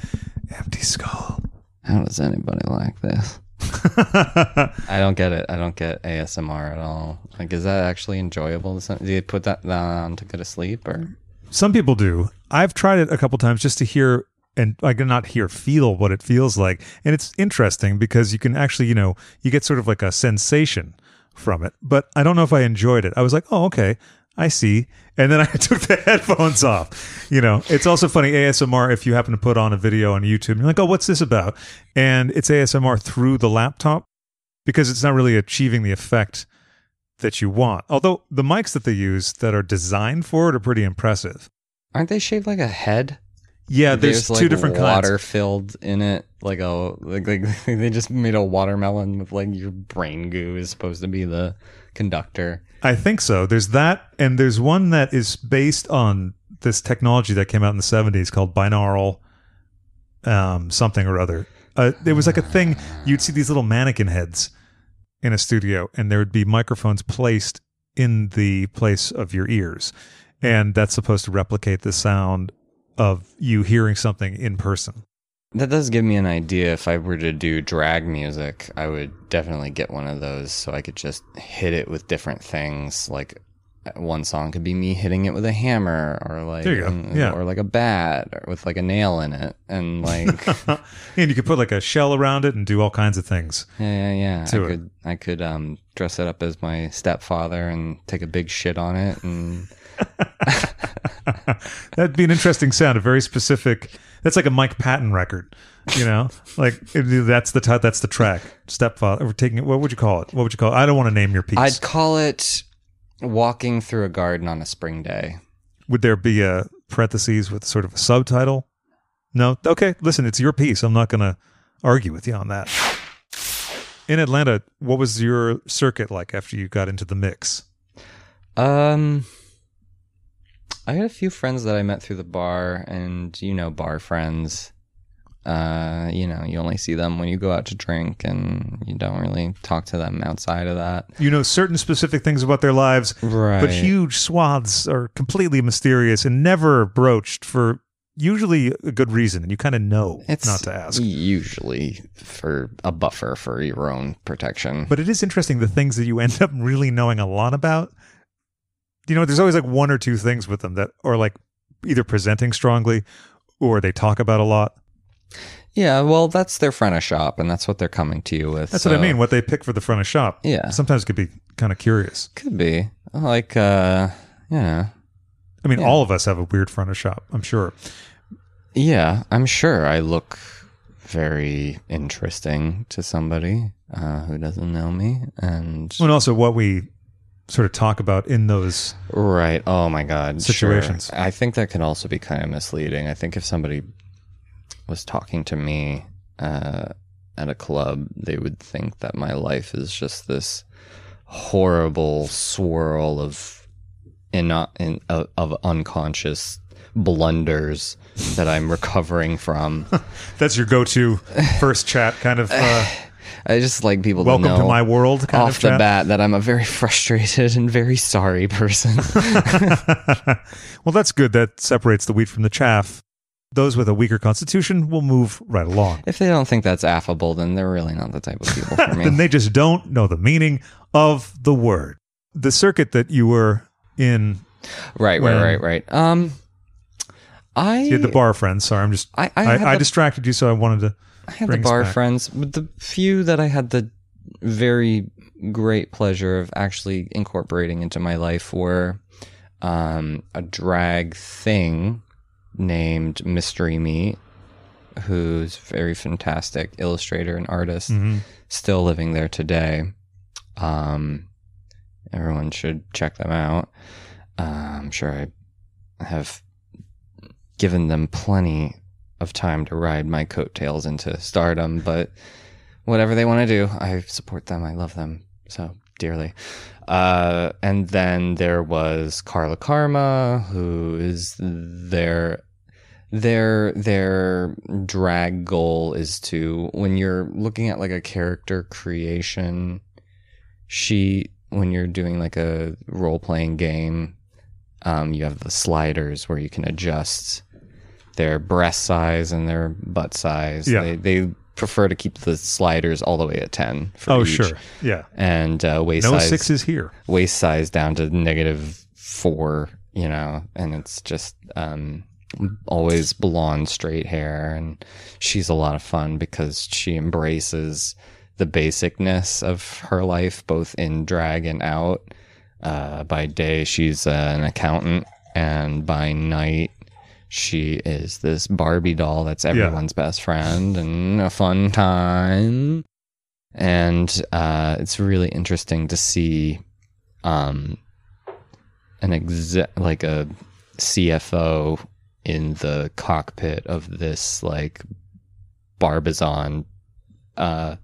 empty skull. How does anybody like this? [laughs] I don't get it. I don't get ASMR at all. Like, is that actually enjoyable? Do you put that on to go to sleep, or Some people do. I've tried it a couple times just to hear and I can not hear, feel what it feels like. And it's interesting because you can actually, you know, you get sort of like a sensation from it. But I don't know if I enjoyed it. I was like, oh, okay, I see. And then I [laughs] took the headphones off. You know, it's also funny ASMR if you happen to put on a video on YouTube you're like, oh, what's this about? And it's ASMR through the laptop because it's not really achieving the effect that you want. Although the mics that they use that are designed for it are pretty impressive. aren't they shaped like a head? Yeah, there's, like two different water kinds. filled in it, like a like, like [laughs] they just made a watermelon with like your brain goo is supposed to be the conductor. I think so. There's that, and there's one that is based on this technology that came out in the 70s called binaural um, something or other. Uh, it was like a thing. You'd see these little mannequin heads in a studio, and there would be microphones placed in the place of your ears, and that's supposed to replicate the sound of you hearing something in person. That does give me an idea. If I were to do drag music, I would definitely get one of those so I could just hit it with different things. Like uh, one song could be me hitting it with a hammer, or like There you go. Yeah. or like a bat, or with like a nail in it, and [laughs] like and you could put like a shell around it and do all kinds of things. [laughs] yeah, yeah, yeah. I it. could I could um dress it up as my stepfather and take a big shit on it, and [laughs] That'd be an interesting sound, a very specific. That's like a Mike Patton record, you know. [laughs] like that's the t- that's the track. Stepfather. We're taking it. What would you call it? What would you call? it? I don't want to name your piece. I'd call it walking through a garden on a spring day. would there be a parentheses with sort of a subtitle? No. Okay. Listen, it's your piece. I'm not going to argue with you on that. In Atlanta, what was your circuit like after you got into the mix? Um, I had a few friends that I met through the bar, and you know, bar friends. Uh, you know, you only see them when you go out to drink, and you don't really talk to them outside of that. You know certain specific things about their lives, Right. but huge swaths are completely mysterious and never broached for usually a good reason, and you kind of know it's not to ask. Usually for a buffer for your own protection. But it is interesting the things that you end up really knowing a lot about. You know, there's always like one or two things with them that are like either presenting strongly or they talk about a lot. yeah, well, that's their front of shop, and that's what they're coming to you with. That's what I mean. What they pick for the front of shop. Yeah. Sometimes could be kind of curious. Could be like, uh, yeah. I mean, Yeah. all of us have a weird front of shop, I'm sure. Yeah, I'm sure I look very interesting to somebody uh, who doesn't know me. And And also what we sort of talk about in those. right, oh my god, sure. Situations. I think that can also be kind of misleading. I think if somebody was talking to me uh, at a club, they would think that my life is just this horrible swirl of in, in of, of unconscious blunders that I'm recovering from. [laughs] That's your go to first chat kind of uh, [laughs] I just like people welcome to know to my world kind off of the bat that I'm a very [laughs] frustrated and very sorry person. [laughs] well, that's good. That separates the wheat from the chaff. Those with a weaker constitution will move right along. if they don't think that's affable, then they're really not the type of people for [laughs] me. then they just don't know the meaning of the word. The circuit that you were in, right, when- right, right, right. Um, I you had the bar friends. Sorry, I'm just, I, I, I, I the, distracted you, so I wanted to. I had the bar back. friends, but the few that I had the very great pleasure of actually incorporating into my life were um, a drag thing named Mystery Meat who's very fantastic illustrator and artist, Mhm. still living there today. Um, everyone should check them out. Uh, I'm sure I have given them plenty of time to ride my coattails into stardom, but whatever they want to do, I support them. I love them so dearly. Uh, and then there was Carla Karma, who is their their their drag goal is to when you're looking at like a character creation, she when you're doing like a role playing game, um, you have the sliders where you can adjust their breast size and their butt size. Yeah. They, they prefer to keep the sliders all the way at 10 for Oh, each. sure. Yeah. And uh, waist No size sixes here. waist size down to negative four, you know, and it's just um, always blonde, straight hair. And she's a lot of fun because she embraces the basicness of her life, both in drag and out. Uh, by day, she's uh, an accountant, and by night, she is this Barbie doll that's everyone's best friend and a fun time. And uh, it's really interesting to see um, an exec like a CFO in the cockpit of this like Barbizon, uh,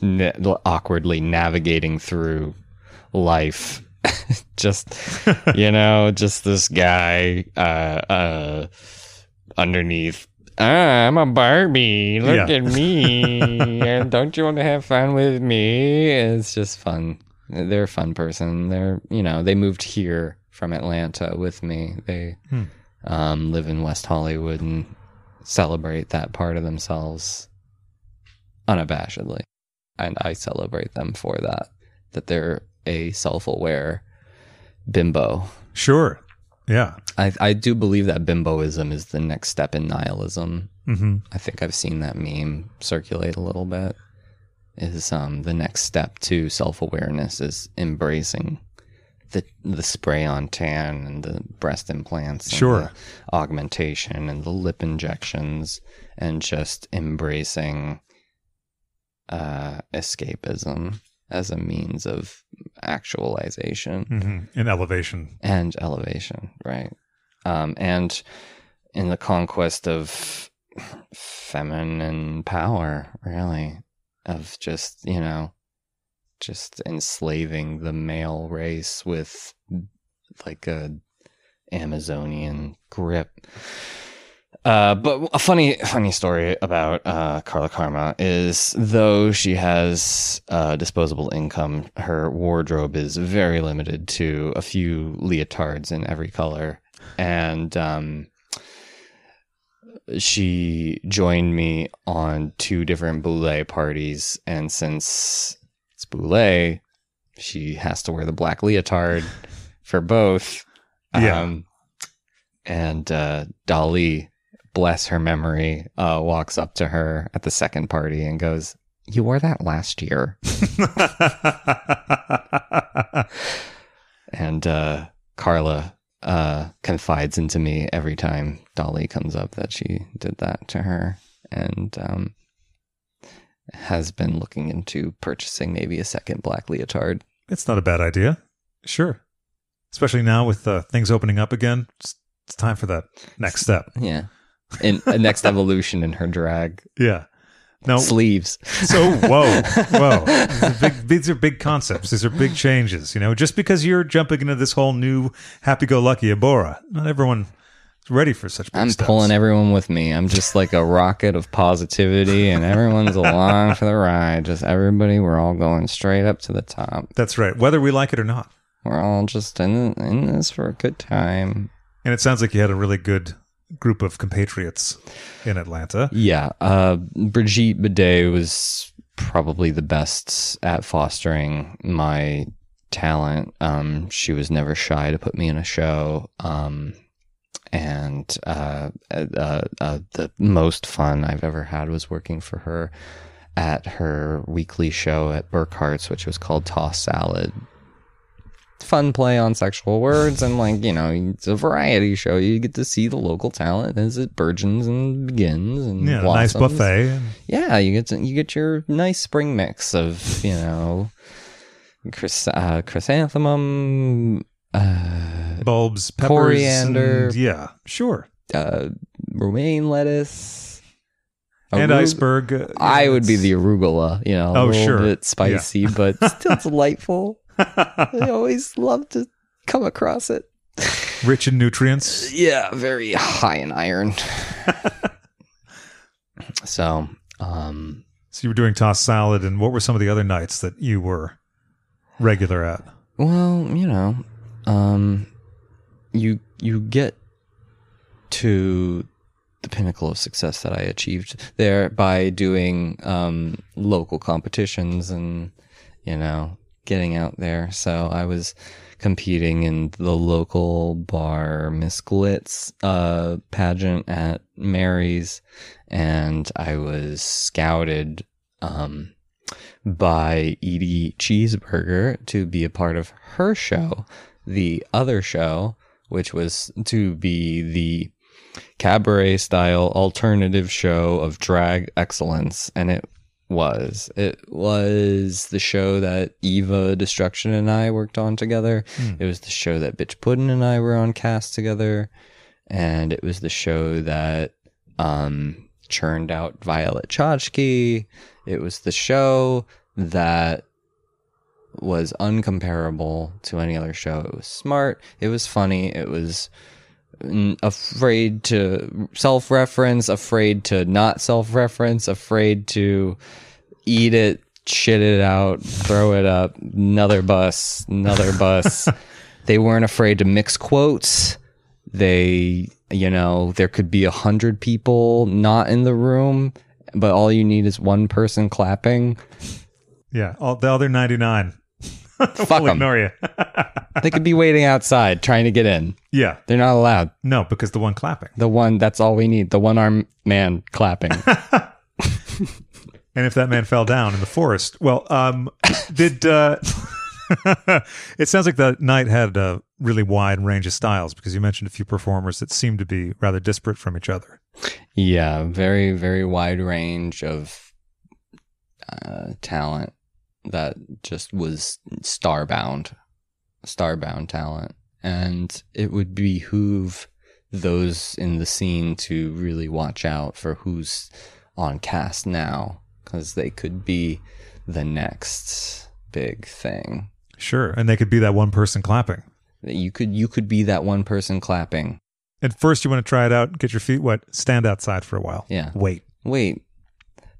na- awkwardly navigating through life. [laughs] just you know, just this guy uh, uh, underneath. Ah, I'm a Barbie. Look Yeah. at me. And Don't you want to have fun with me? It's just fun. They're a fun person. They're, you know, they moved here from Atlanta with me. They Hmm. um, live in West Hollywood and celebrate that part of themselves unabashedly. And I celebrate them for that, that they're a self aware bimbo. Sure. Yeah. I, I do believe that bimboism is the next step in nihilism. hmm I think I've seen that meme circulate a little bit. Is um the next step to self awareness is embracing the the spray on tan and the breast implants, and Sure. augmentation and the lip injections, and just embracing uh, escapism as a means of actualization hmm In elevation. and elevation, right? Um, and in the conquest of feminine power, really, of just, you know, just enslaving the male race with like a Amazonian grip. Uh, but a funny, funny story about uh, Carla Karma is though she has uh, disposable income, her wardrobe is very limited to a few leotards in every color, and um, she joined me on two different boule parties, and since it's boule, she has to wear the black leotard for both. Yeah. Um, and uh, Dali, bless her memory, uh, walks up to her at the second party and goes, "You wore that last year." [laughs] And uh, Carla uh, confides into me every time Dolly comes up that she did that to her, and um, has been looking into purchasing maybe a second black leotard. it's not a bad idea. Sure. Especially now with uh, things opening up again. It's, it's time for that next step. Yeah, in a next evolution in her drag Yeah. Now, sleeves. So whoa, [laughs] whoa! These are, big, these are big concepts. These are big changes. You know, just because you're jumping into this whole new happy-go-lucky Abhora, not everyone is ready for such. Big I'm steps. pulling everyone with me. I'm just like a rocket of positivity, and everyone's along for the ride. Just everybody, we're all going straight up to the top. That's right, whether we like it or not. We're all just in in this for a good time. And it sounds like you had a really good group of compatriots in Atlanta. Yeah, uh, Brigitte Bidet was probably the best at fostering my talent. Um, she was never shy to put me in a show. Um, and uh, uh, uh, the most fun I've ever had was working for her at her weekly show at Burkhart's, which was called Toss Salad. Fun play on sexual words and like you know it's a variety show. You get to see the local talent as it burgeons and begins and Yeah, nice buffet. Yeah, you get to, you get your nice spring mix of you know uh, chrysanthemum, uh, bulbs, peppers, Coriander. and- yeah, sure. uh, romaine lettuce, and iceberg. uh, I would be the arugula, you know, Oh, sure. bit spicy, but still [laughs] delightful. [laughs] I always love to come across it. rich in nutrients. Yeah, very high in iron. [laughs] so, um, So you were doing tossed salad, and what were some of the other nights that you were regular at? well, you know, um, you you get to the pinnacle of success that I achieved there by doing um, local competitions and you know getting out there. So I was competing in the local bar Miss Glitz uh, pageant at Mary's, and I was scouted um, by Edie Cheezburger to be a part of her show, the other show, which was to be the cabaret style alternative show of drag excellence. And it was. It was the show that Eva Destruction and I worked on together. It was the show that Bitch Puddin and I were on cast together. And it was the show that um, churned out Violet Chachki. It was the show that was uncomparable to any other show. It was smart. It was funny. It was mm, afraid to self reference, afraid to not self reference, afraid to eat it, shit it out, throw it up, another bus, another bus. [laughs] they weren't afraid to mix quotes. They, you know, there could be a hundred people not in the room, but all you need is one person clapping. Yeah, all the other ninety nine. [laughs] Fuck will 'em. ignore you. [laughs] They could be waiting outside trying to get in. yeah, They're not allowed. no, because the one clapping. The one, that's all we need. The one arm man clapping. [laughs] And if that man fell down in the forest, well, um, did uh, it sounds like the night had a really wide range of styles because you mentioned a few performers that seemed to be rather disparate from each other. yeah, very, very wide range of uh, talent that just was starbound, starbound talent. And it would behoove those in the scene to really watch out for who's on cast now because they could be the next big thing. Sure, and they could be that one person clapping. You could you could be that one person clapping. At first, you want to try it out, get your feet wet, stand outside for a while. Yeah. Wait. Wait,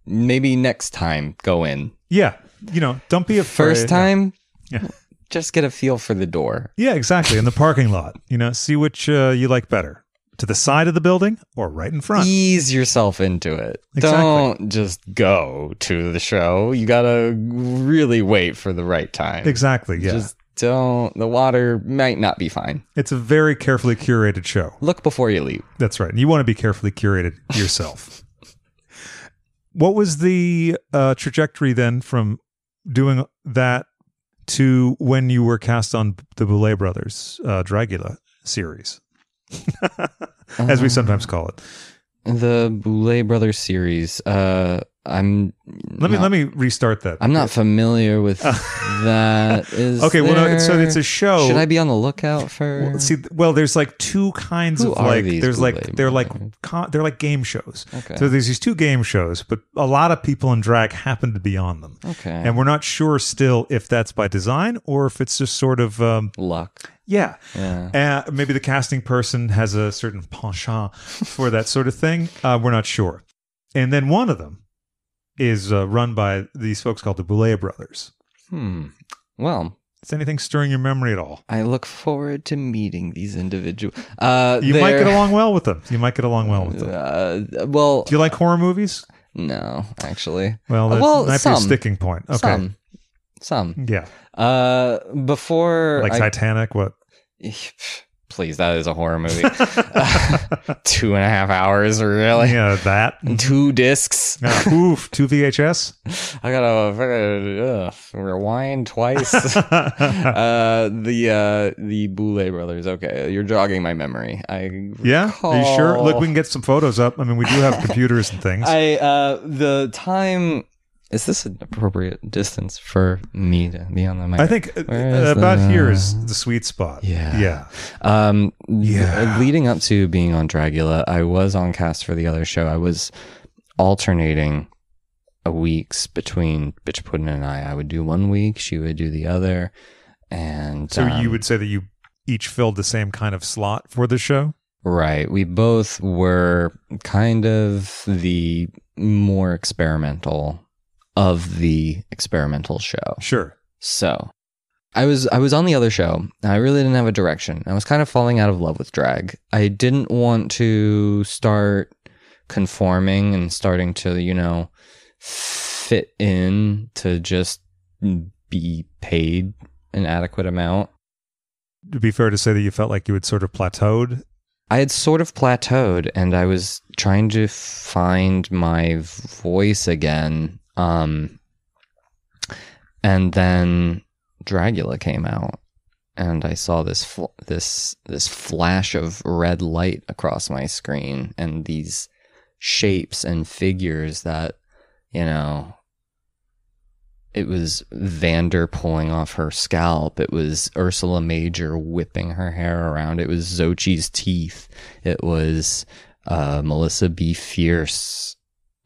maybe next time go in. Yeah. You know, don't be afraid. First time, Yeah. just get a feel for the door. Yeah, exactly. In the parking lot, you know, see which uh, you like better. To the side of the building or right in front. Ease yourself into it. Exactly. Don't just go to the show. You gotta really wait for the right time. Exactly. Yeah. Just don't. The water might not be fine. it's a very carefully curated show. Look before you leave. That's right. And you want to be carefully curated yourself. [laughs] what was the uh, trajectory then from doing that to when you were cast on the Boulet Brothers uh, Dragula series, [laughs] as we sometimes call it? The Boulet Brothers series. Uh, I'm. Let me not- let me restart that. I'm not familiar with [laughs] that. Is Okay, well, no, it's- so it's a show. Should I be on the lookout for? Well, see, well, there's like two kinds Who of like. There's like they're like con- they're like game shows. Okay. So there's these two game shows, but a lot of people in drag happen to be on them. okay. and we're not sure still if that's by design or if it's just sort of um, luck. Yeah Yeah. uh, maybe the casting person has a certain penchant for that sort of thing uh, we're not sure and then one of them is uh, run by these folks called the Boulet brothers Hmm. Well, is anything stirring your memory at all I look forward to meeting these individuals. Uh, you might get along well with them you might get along well with them Uh, well, do you like horror movies no, actually. well that Well, might be some. a sticking point okay Some. Some. yeah Uh, before like I, titanic what [laughs] please, that is a horror movie. [laughs] Two and a half hours, really? yeah, that. [laughs] Two discs. Oof, two VHS. I gotta, uh, rewind twice. uh, the uh, the Boulet brothers. Okay, you're jogging my memory. I Yeah, are you sure? Look, we can get some photos up. I mean, we do have computers and things. I uh the time is this an appropriate distance for me to be on the mic? I think uh, is about the- here is the sweet spot. Yeah. yeah. Um, Yeah. leading up to being on Dragula, I was on cast for the other show. I was alternating a weeks between Bitch Puddin and I. I would do one week, she would do the other, and So um, you would say that you each filled the same kind of slot for the show. right. We both were kind of the more experimental of the experimental show. Sure. So I was I was on the other show. and I really didn't have a direction. I was kind of falling out of love with drag. I didn't want to start conforming and starting to, you know, fit in to just be paid an adequate amount. To be fair to say that you felt like you had sort of plateaued. I had sort of plateaued and I was trying to find my voice again. Um, and then Dragula came out and I saw this fl- this this flash of red light across my screen and these shapes and figures that you know it was Vander pulling off her scalp. It was Ursula Major whipping her hair around. It was Xochi's teeth. It was uh, Melissa Befierce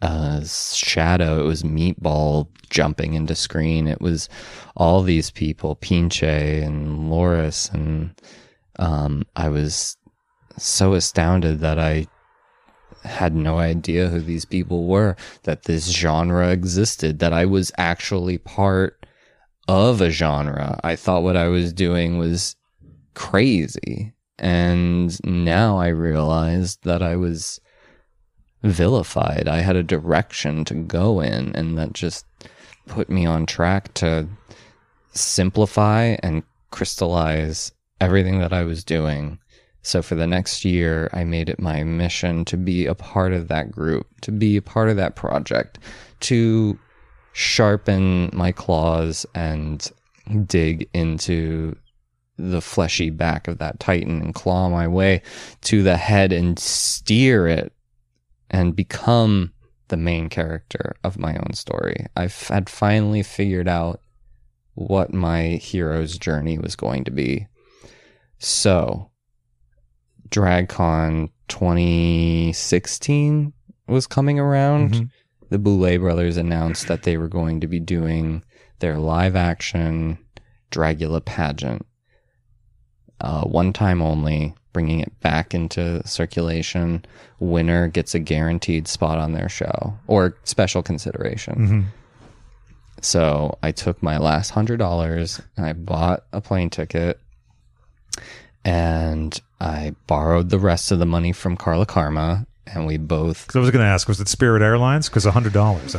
uh, shadow. It was Meatball jumping into screen. It was all these people, Pinche and Loris, and um, I was so astounded that I had no idea who these people were, that this genre existed, that I was actually part of a genre. I thought what I was doing was crazy. And now I realized that I was vilified. I had a direction to go in, and that just put me on track to simplify and crystallize everything that I was doing. So for the next year, I made it my mission to be a part of that group, to be a part of that project, to sharpen my claws and dig into the fleshy back of that titan and claw my way to the head and steer it and become the main character of my own story. I had finally figured out what my hero's journey was going to be. So, DragCon 2016 was coming around. Mhm. The Boulet brothers announced that they were going to be doing their live action Dragula pageant. Uh, one time only, bringing it back into circulation. Winner gets a guaranteed spot on their show or special consideration. Mhm. So I took my last hundred dollars and I bought a plane ticket and I borrowed the rest of the money from Carla Karma and we both Because I was going to ask, was it Spirit Airlines? Because hundred dollars.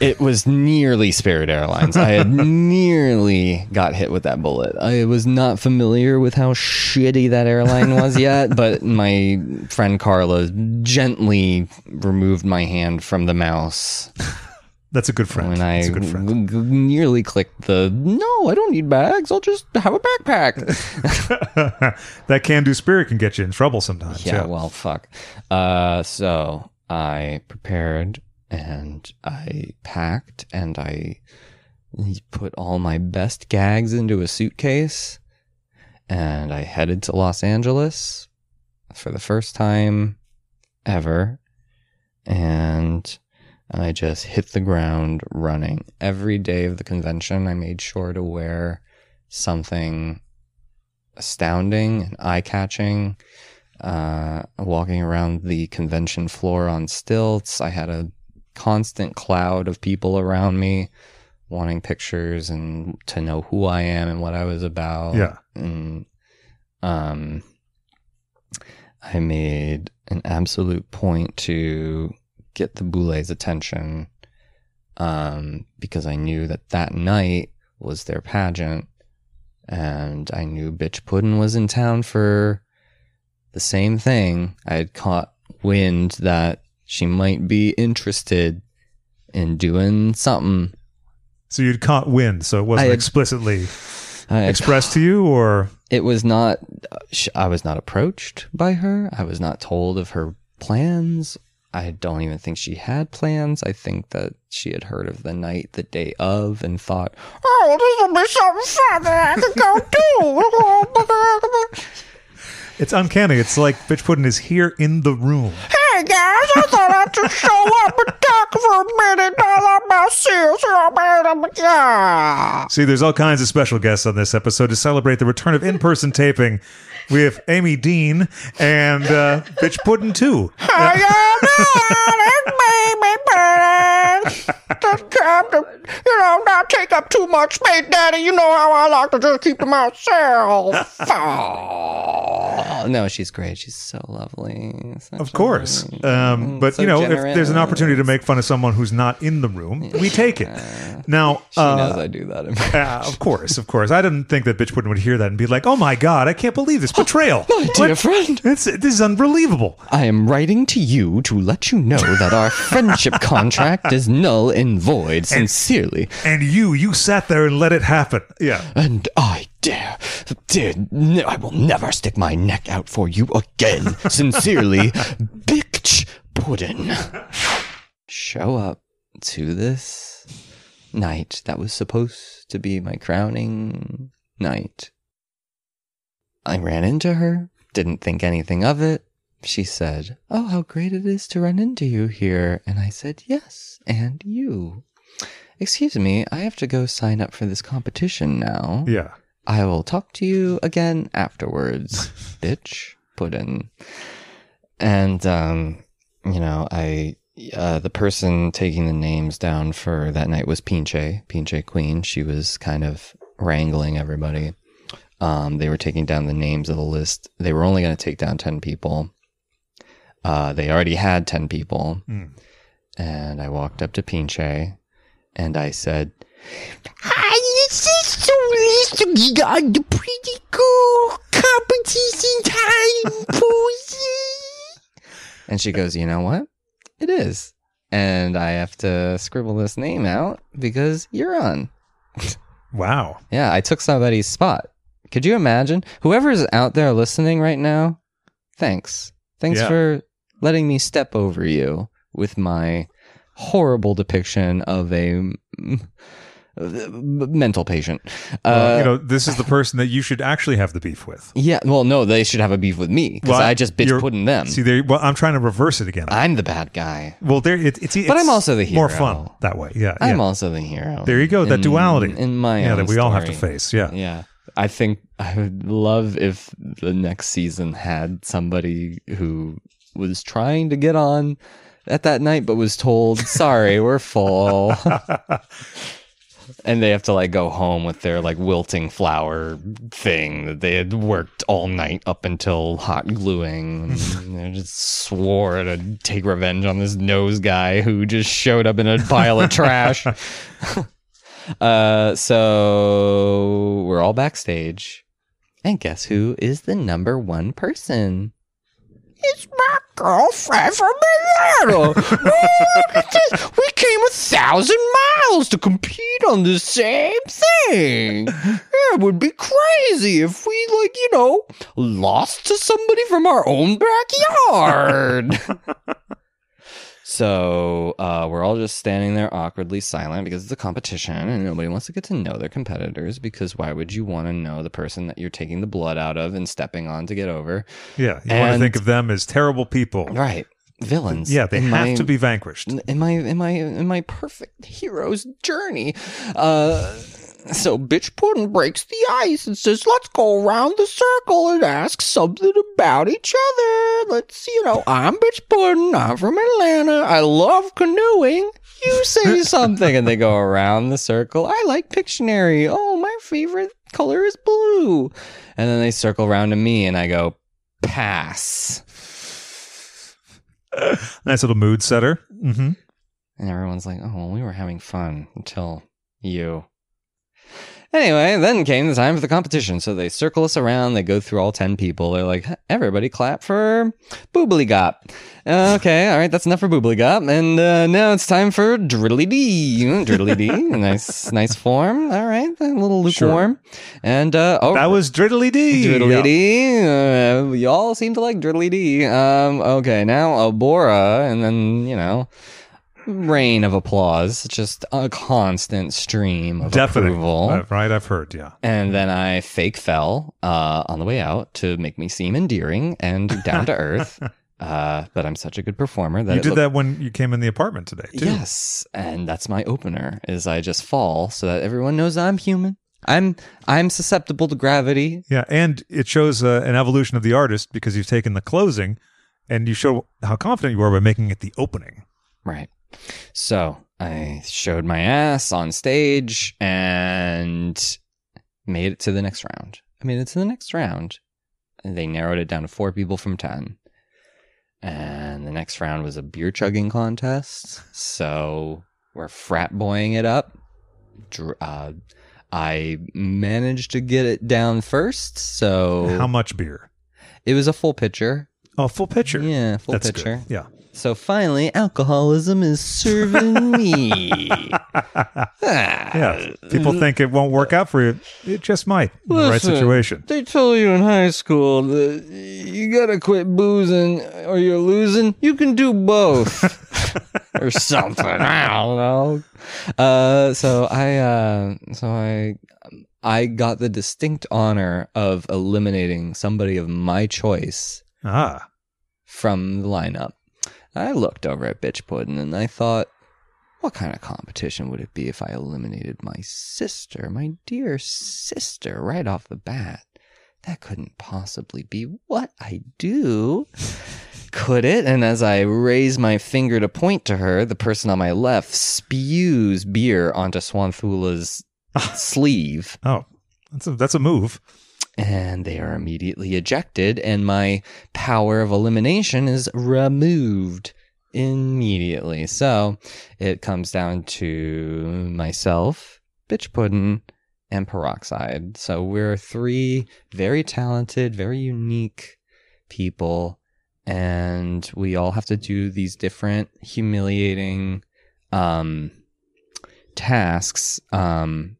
it was nearly Spirit Airlines. I had [laughs] nearly got hit with that bullet. I was not familiar with how shitty that airline was yet, [laughs] but my friend Carla gently removed my hand from the mouse That's a good friend. when I That's a good friend. g- g- nearly clicked the no, I don't need bags. I'll just have a backpack. [laughs] that can do spirit can get you in trouble sometimes. yeah, well, fuck. Uh, so I prepared and I packed and I put all my best gags into a suitcase and I headed to Los Angeles for the first time ever. And I just hit the ground running. Every day of the convention, I made sure to wear something astounding and eye catching. Uh, walking around the convention floor on stilts, I had a constant cloud of people around me wanting pictures and to know who I am and what I was about. Yeah. And um, I made an absolute point to get the Boulet's attention um, because I knew that that night was their pageant and I knew Bitch Puddin was in town for the same thing. I had caught wind that she might be interested in doing something. So you'd caught wind, so it wasn't had- explicitly expressed to you, or it was not i was not approached by her i was not told of her plans i don't even think she had plans i think that she had heard of the night the day of and thought oh this will be something fun that i can go do [laughs] it's uncanny. It's like Bitch Puddin is here in the room. hey guys i thought i'd just show up and talk for a minute all about serious See, there's all kinds of special guests on this episode to celebrate the return of in-person taping. We have Amy Dean and uh, Bitch Puddin too. Just have to, you know, not take up too much space, Daddy. You know how I like to just keep to myself. [laughs] Oh, no, she's great. She's so lovely. Such Of course. Um, but, so you know, if there's an opportunity to make fun of someone who's not in the room, we take it. Now, She uh, knows I do that. [laughs] uh, of course, of course. I didn't think that Bitch Puddin would hear that and be like, oh my God, I can't believe this betrayal. My dear friend, It's, this is unbelievable. I am writing to you to let you know that our [laughs] friendship contract is null and void. Sincerely, And you, you sat there and let it happen. Yeah. And I dare, dare, no, I will never stick my neck out for you again. [laughs] Sincerely, Bitch Puddin. Show up to this night that was supposed to be my crowning night. I ran into her, didn't think anything of it. She said, Oh, how great it is to run into you here. And I said, Yes, and you. Excuse me, I have to go sign up for this competition now. Yeah. I will talk to you again afterwards, [laughs] bitch. Put in. And um, you know, I uh, the person taking the names down for that night was Pinche, Pinche Queen. She was kind of wrangling everybody. Um, they were taking down the names of the list. They were only going to take down ten people. Uh, they already had ten people, Mm. and I walked up to Pinche, and I said, Hi, this is so nice to got the pretty cool competition time, Posey. And she goes, you know what? It is. And I have to scribble this name out because you're on. Wow. Yeah, I took somebody's spot. Could you imagine? Whoever's out there listening right now, thanks. Thanks Yeah. for letting me step over you with my horrible depiction of a mental patient. Well, Uh, you know, this is the person that you should actually have the beef with. yeah, well, no, they should have a beef with me because Well, I just bitch pudding them. See. Well, I'm trying to reverse it again. I'm the bad guy. well, there. It, it's, it's. But I'm also the hero. More fun that way. Yeah. I'm yeah. also the hero. There you go. That in- duality. in my yeah, that we all have to face. Yeah. Yeah. I think I would love if the next season had somebody who was trying to get on at that night but was told, sorry, we're full. [laughs] and they have to like go home with their like wilting flower thing that they had worked all night up until hot gluing. And [laughs] they just swore to take revenge on this nose guy who just showed up in a pile of trash. [laughs] Uh, so we're all backstage, and guess who is the number one person? It's my girlfriend from Atlanta. [laughs] Look at this. We came a thousand miles to compete on the same thing. It would be crazy if we, like, you know, lost to somebody from our own backyard. [laughs] So uh, we're all just standing there awkwardly silent because it's a competition and nobody wants to get to know their competitors because why would you want to know the person that you're taking the blood out of and stepping on to get over? Yeah. You want to think of them as terrible people. Right. Villains. Yeah, they in have my- to be vanquished. in my in my in my perfect hero's journey. Uh so bitch puddin breaks the ice and says, "Let's go around the circle and ask something about each other. Let's, you know, I'm bitch puddin. I'm from Atlanta. I love canoeing. You say [laughs] something." and they go around the circle. I like Pictionary. Oh, my favorite color is blue. And then they circle around to me, and I go, "Pass." [laughs] Nice little mood setter. hmm And everyone's like, oh, well, we were having fun until you. Anyway, then came the time for the competition. So they circle us around. They go through all 10 people. They're like, everybody clap for Boobly Gop. Uh, okay, all right, that's enough for Boobly Gop. And uh, now it's time for Driddly Dee. Driddly Dee. [laughs] nice, nice form. All right, a little lukewarm. Sure. And, uh, oh, That was Driddly D. Driddly Yeah. Uh, y'all seem to like Driddly Dee. Um, okay, now Abhora, and then, you know, rain of applause. Just a constant stream of Definitely. approval. Uh, right, I've heard, yeah. And then I fake fell uh, on the way out to make me seem endearing and down to earth. [laughs] Uh, but I'm such a good performer that You did looked- that when you came in the apartment today, too. Yes, and that's my opener. Is I just fall so that everyone knows I'm human. I'm I'm susceptible to gravity. Yeah, and it shows uh, an evolution of the artist because you've taken the closing and you show how confident you are by making it the opening. Right. So I showed my ass on stage and made it to the next round. I made it to the next round. And they narrowed it down to four people from 10. And the next round was a beer chugging contest. So we're frat boying it up. Uh, I managed to get it down first. So How much beer? it was a full pitcher. Oh, full pitcher. Yeah, full That's pitcher. good. Yeah. So finally, alcoholism is serving [laughs] me. Ah, Yeah. People think it won't work out for you. It just might in the right situation. They told you in high school that you gotta quit boozing or you're losing. You can do both. [laughs] or something. I don't know. Uh, so I, uh, so I, I got the distinct honor of eliminating somebody of my choice Ah. from the lineup. I looked over at Bitch Puddin' and I thought, what kind of competition would it be if I eliminated my sister, my dear sister, right off the bat? That couldn't possibly be what I do. [laughs] Could it? And as I raise my finger to point to her, the person on my left spews beer onto Swanthula's [laughs] sleeve Oh, that's a, that's a move. And they are immediately ejected, and my power of elimination is removed immediately. So it comes down to myself, Bitch Puddin', and Peroxide. So we're three very talented, very unique people, and we all have to do these different humiliating um, tasks. Um,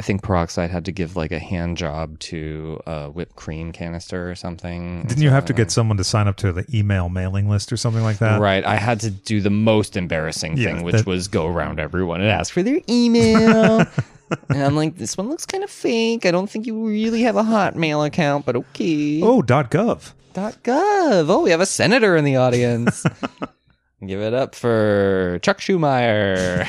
I think Peroxide had to give like a hand job to a whipped cream canister or something. Didn't you have to get someone to sign up to the email mailing list or something like that? Right. I had to do the most embarrassing Yeah, thing, which that- was go around everyone and ask for their email. [laughs] and I'm like, this one looks kind of fake. I don't think you really have a Hotmail account, but okay. Oh, .gov. Dot .gov. Oh, we have a senator in the audience. [laughs] Give it up for Chuck Schumeyer.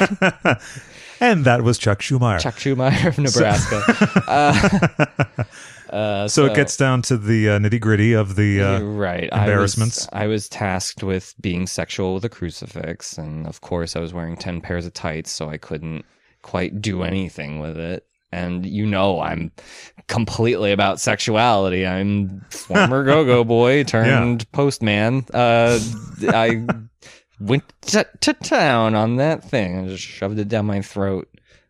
[laughs] and that was Chuck Schumacher. Chuck Schumeyer of Nebraska. uh, [laughs] uh, so, it gets down to the uh, nitty gritty of the. Uh, right embarrassments. I was, I was tasked with being sexual with a crucifix, and of course, I was wearing ten pairs of tights, so I couldn't quite do anything with it. And you know, I'm completely about sexuality. I'm former [laughs] go-go boy turned postman. Uh, I went to, to town on that thing and just shoved it down my throat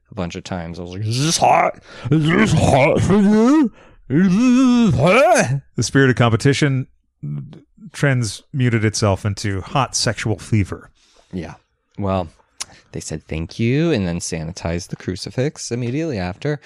a bunch of times. I was like, "Is this hot? Is this hot for you? Is this hot?" the spirit of competition transmuted itself into hot sexual fever. Yeah. Well, they said thank you and then sanitized the crucifix immediately after.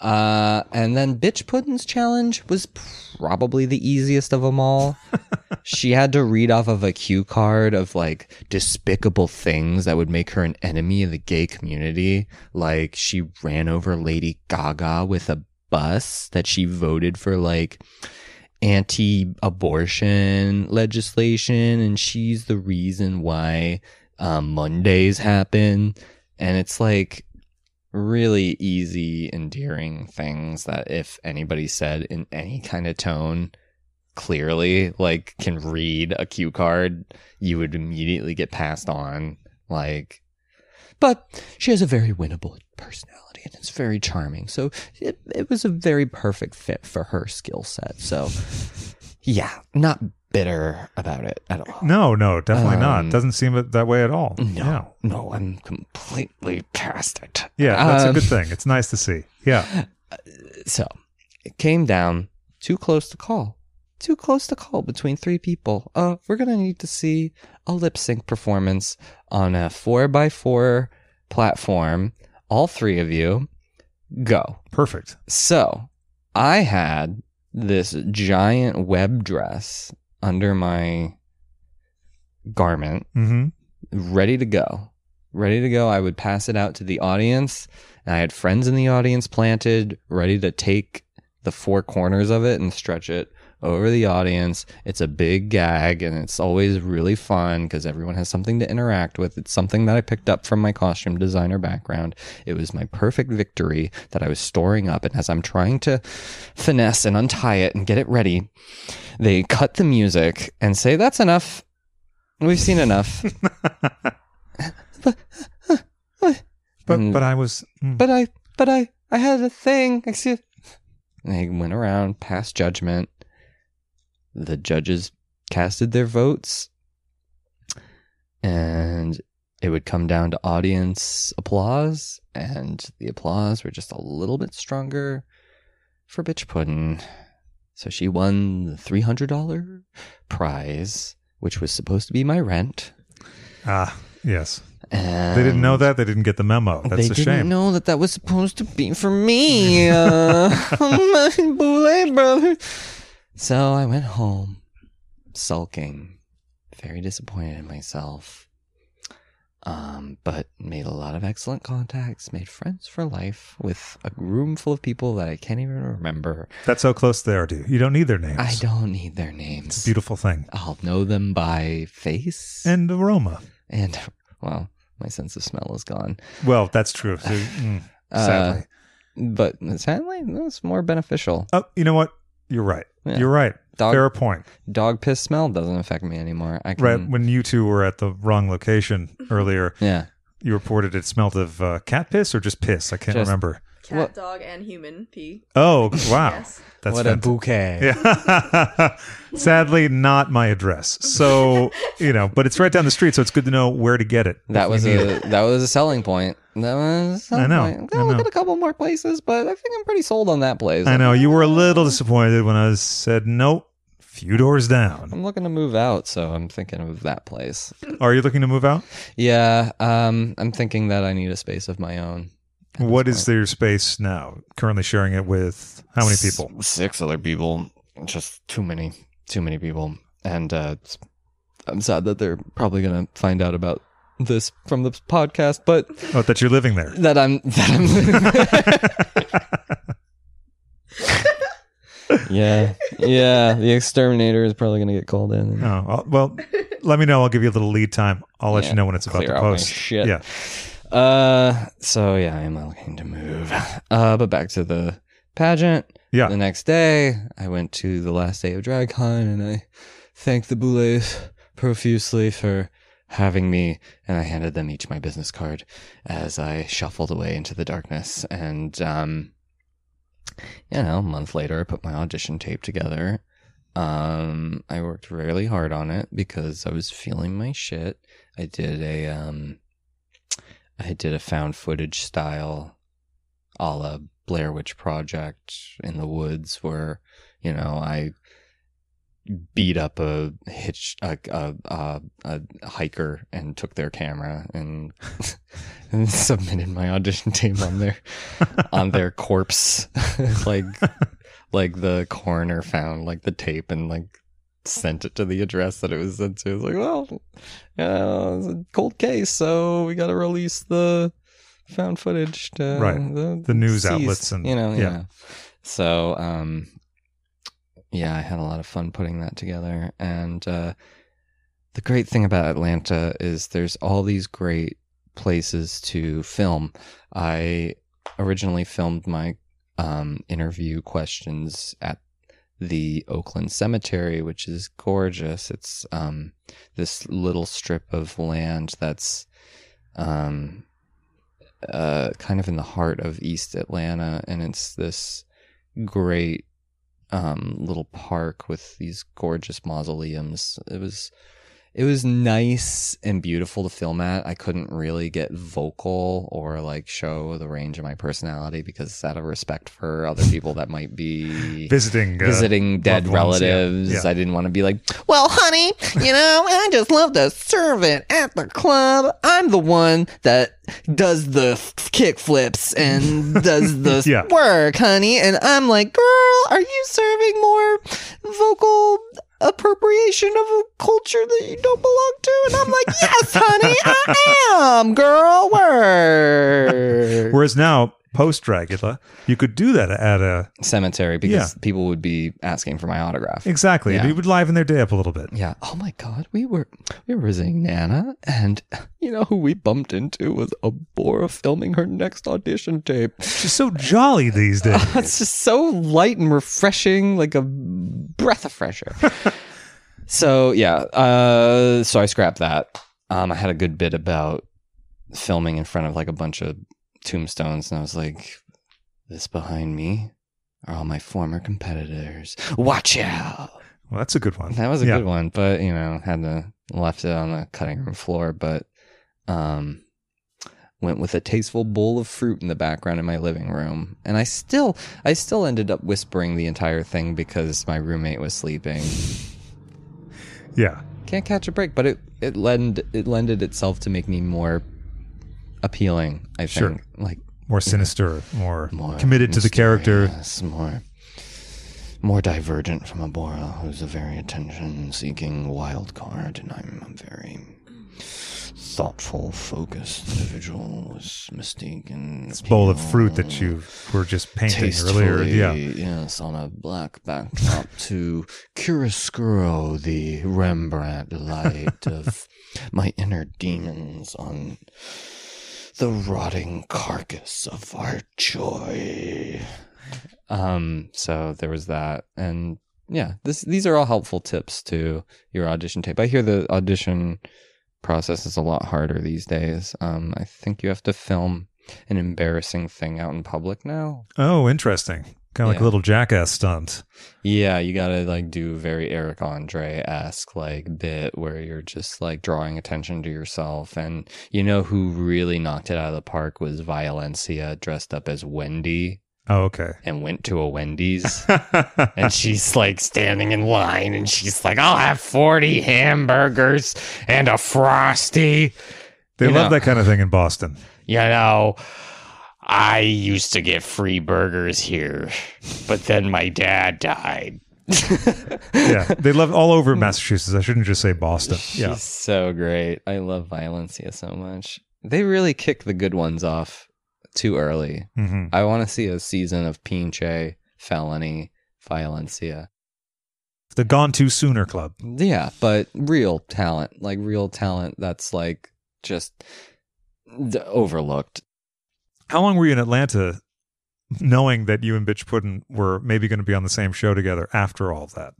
Uh, and then Bitch Puddin's challenge was probably the easiest of them all. [laughs] she had to read off of a cue card of like despicable things that would make her an enemy of the gay community. Like she ran over Lady Gaga with a bus that she voted for like anti-abortion legislation and she's the reason why um, mondays happen and it's like really easy endearing things that if anybody said in any kind of tone clearly like can read a cue card you would immediately get passed on like but she has a very winnable personality and it's very charming. So it, it was a very perfect fit for her skill set. So yeah not bitter about it at all. No, no, definitely not. Um, Doesn't seem it that way at all. No, no, I'm completely past it. Yeah, that's a Um, good thing. It's nice to see. Yeah. [laughs] So it came down too close to call. Too close to call between three people. Uh, we're gonna need to see a lip sync performance on a four by four platform. All three of you go. Perfect. So I had this giant web dress under my garment hmm ready to go. Ready to go. I would pass it out to the audience. And I had friends in the audience planted, ready to take the four corners of it and stretch it over the audience. It's a big gag and it's always really fun because everyone has something to interact with. It's something that I picked up from my costume designer background. It was my perfect victory that I was storing up. And as I'm trying to finesse and untie it and get it ready, they cut the music and say, That's enough. We've seen enough. [laughs] [laughs] But but I was mm. but I, but I, I had a thing. Excuse. And they went around, passed judgment. The judges casted their votes, and it would come down to audience applause, and the applause were just a little bit stronger for Bitch Puddin'. So she won the three hundred dollar prize, which was supposed to be my rent. ah yes. And They didn't know that. They didn't get the memo. That's they a didn't shame. know that that was supposed to be for me, [laughs] uh, [laughs] my Boulet brother. So I went home, sulking, very disappointed in myself. Um, but made a lot of excellent contacts, made friends for life with a room full of people that I can't even remember. That's how close they are to you. You don't need their names. I don't need their It's a names. beautiful thing. I'll know them by face And aroma. and well, my sense of smell is gone. Well, that's true. So, [sighs] mm, Uh, sadly. But sadly, that's more beneficial. oh, you know what? You're right. Yeah. You're right. Dog- Fair point. Dog piss smell doesn't affect me anymore. I can, Right. When you two were at the wrong location [laughs] earlier, Yeah. you reported it smelled of uh, cat piss or just piss. I can't Just- remember. Cat, What- dog, and human pee. Oh, wow. [laughs] Yes. That's what a bouquet. Yeah. [laughs] Sadly, not my address. So, [laughs] you know, but it's right down the street, so it's good to know where to get it. That was a it. that was a selling point. That was a selling I know, Point. I I'll look at a couple more places, but I think I'm pretty sold on that place. I know. You were a little disappointed when I said, nope, few doors down. I'm looking to move out, so I'm thinking of that place. Are you looking to move out? Yeah, um, I'm thinking that I need a space of my own. At What this is your space now? Currently sharing it with how many S- people? Six other people. Just too many. Too many people. And uh, I'm sad that they're probably gonna find out about this from the podcast, but [laughs] Oh, that you're living there. that I'm [laughs] that I'm [laughs] Yeah. Yeah. The exterminator is probably gonna get called in. Oh, well- well, let me know. I'll give you a little lead time. I'll let Yeah, you know when it's about to out my post. shit. Yeah. Uh so yeah, I am looking to move. Uh but back to the pageant. Yeah. The next day, I went to the last day of DragCon and I thanked the Boulets profusely for having me, and I handed them each my business card as I shuffled away into the darkness. And, um, you know, a month later, I put my audition tape together. Um, I worked really hard on it because I was feeling my shit. I did a, um, I did a found footage style a la Blair Witch Project in the woods where, you know, I beat up a hitch a a, a, a hiker and took their camera and, and [laughs] submitted my audition tape on their on their corpse. [laughs] Like [laughs] like the coroner found like the tape and like sent it to the address that it was sent to. It's like, well, yeah, it's a cold case, so we got to release the found footage to Right. the, The news outlets and- you know, yeah. yeah. So, um, yeah, I had a lot of fun putting that together, and uh, the great thing about Atlanta is there's all these great places to film. I originally filmed my um, interview questions at the Oakland Cemetery, which is gorgeous. It's um, this little strip of land that's um, uh, kind of in the heart of East Atlanta, and it's this great um, little park with these gorgeous mausoleums. It was it was nice and beautiful to film at. I couldn't really get vocal or like show the range of my personality because out of respect for other people that might be [laughs] Visiting, uh, visiting dead loved ones, yeah. relatives. Yeah. I didn't want to be like, well, honey, you know, I just love to serve it at the club. I'm the one that does the f- kick flips and [laughs] does the Yeah. work, honey. And I'm like, girl, are you serving more vocal appropriation of a culture that you don't belong to? And I'm like, yes, honey, I am, girl. Word. [laughs] Whereas now, post Dragula, you could do that at a Cemetery because Yeah. people would be asking for my autograph. exactly. Yeah. It would liven their day up a little bit. Yeah. Oh my God. We were we were visiting Nana, and [laughs] you know who we bumped into was Abhora filming her next audition tape. She's so jolly these [laughs] days. It's just so light and refreshing, like a breath of fresh air. [laughs] so yeah. Uh, so I scrapped that. Um, I had a good bit about filming in front of like a bunch of tombstones, and I was like, "This behind me." Are all my former competitors. Watch out! Well, that's a good one. That was a Yeah. good one, but you know, had to left it on the cutting room floor, but um went with a tasteful bowl of fruit in the background in my living room. And I still I still ended up whispering the entire thing because my roommate was sleeping. [laughs] Yeah. Can't catch a break, but it it lend it lended itself to make me more appealing, I think. Sure. Like More sinister, more, more committed to the character. more more divergent from Abhora, who's a very attention-seeking wild card, and I'm a very thoughtful, focused individual with mystique and This bowl of fruit that you were just painting earlier. Yeah. yes, on a black backdrop [laughs] to chiaroscuro the Rembrandt light of [laughs] my inner demons on the rotting carcass of our joy. Um, so there was that, and yeah, this these are all helpful tips to your audition tape. I hear the audition process is a lot harder these days. Um, I think you have to film an embarrassing thing out in public now. Oh, interesting. Kind of like a little jackass stunt. Yeah, you gotta like do very Eric Andre esque like bit where you're just like drawing attention to yourself. And you know who really knocked it out of the park was Violencia dressed up as Wendy Oh, okay. and went to a Wendy's. [laughs] and she's like standing in line and she's like, I'll have 40 hamburgers and a frosty. They You love know. that kind of thing in Boston. You know, I used to get free burgers here, but then my dad died. [laughs] Yeah. They love all over Massachusetts. I shouldn't just say Boston. Yeah. So great. I love Violencia so much. They really kick the good ones off too early. hmm I want to see a season of Pinche, Felony, Violencia. The Gone Too Sooner Club. Yeah, but real talent, like real talent that's like just overlooked. How long were you in Atlanta knowing that you and Bitch Puddin were maybe going to be on the same show together after all of that?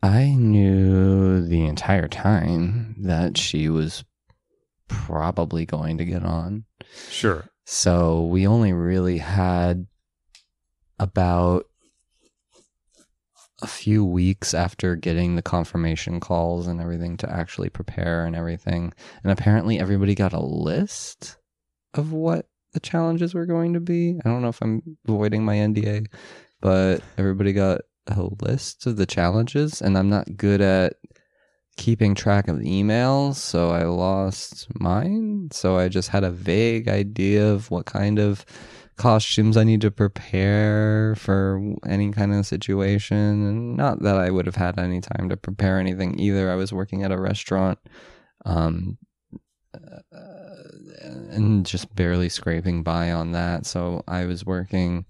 I knew the entire time that she was probably going to get on. Sure. So we only really had about a few weeks after getting the confirmation calls and everything to actually prepare and everything. And apparently everybody got a list of what the challenges were going to be. I don't know if I'm avoiding my NDA, but everybody got a list of the challenges and I'm not good at keeping track of emails, so I lost mine. So I just had a vague idea of what kind of costumes I need to prepare for any kind of situation. And not that I would have had any time to prepare anything either. I was working at a restaurant. Um, uh, and just barely scraping by on that. So I was working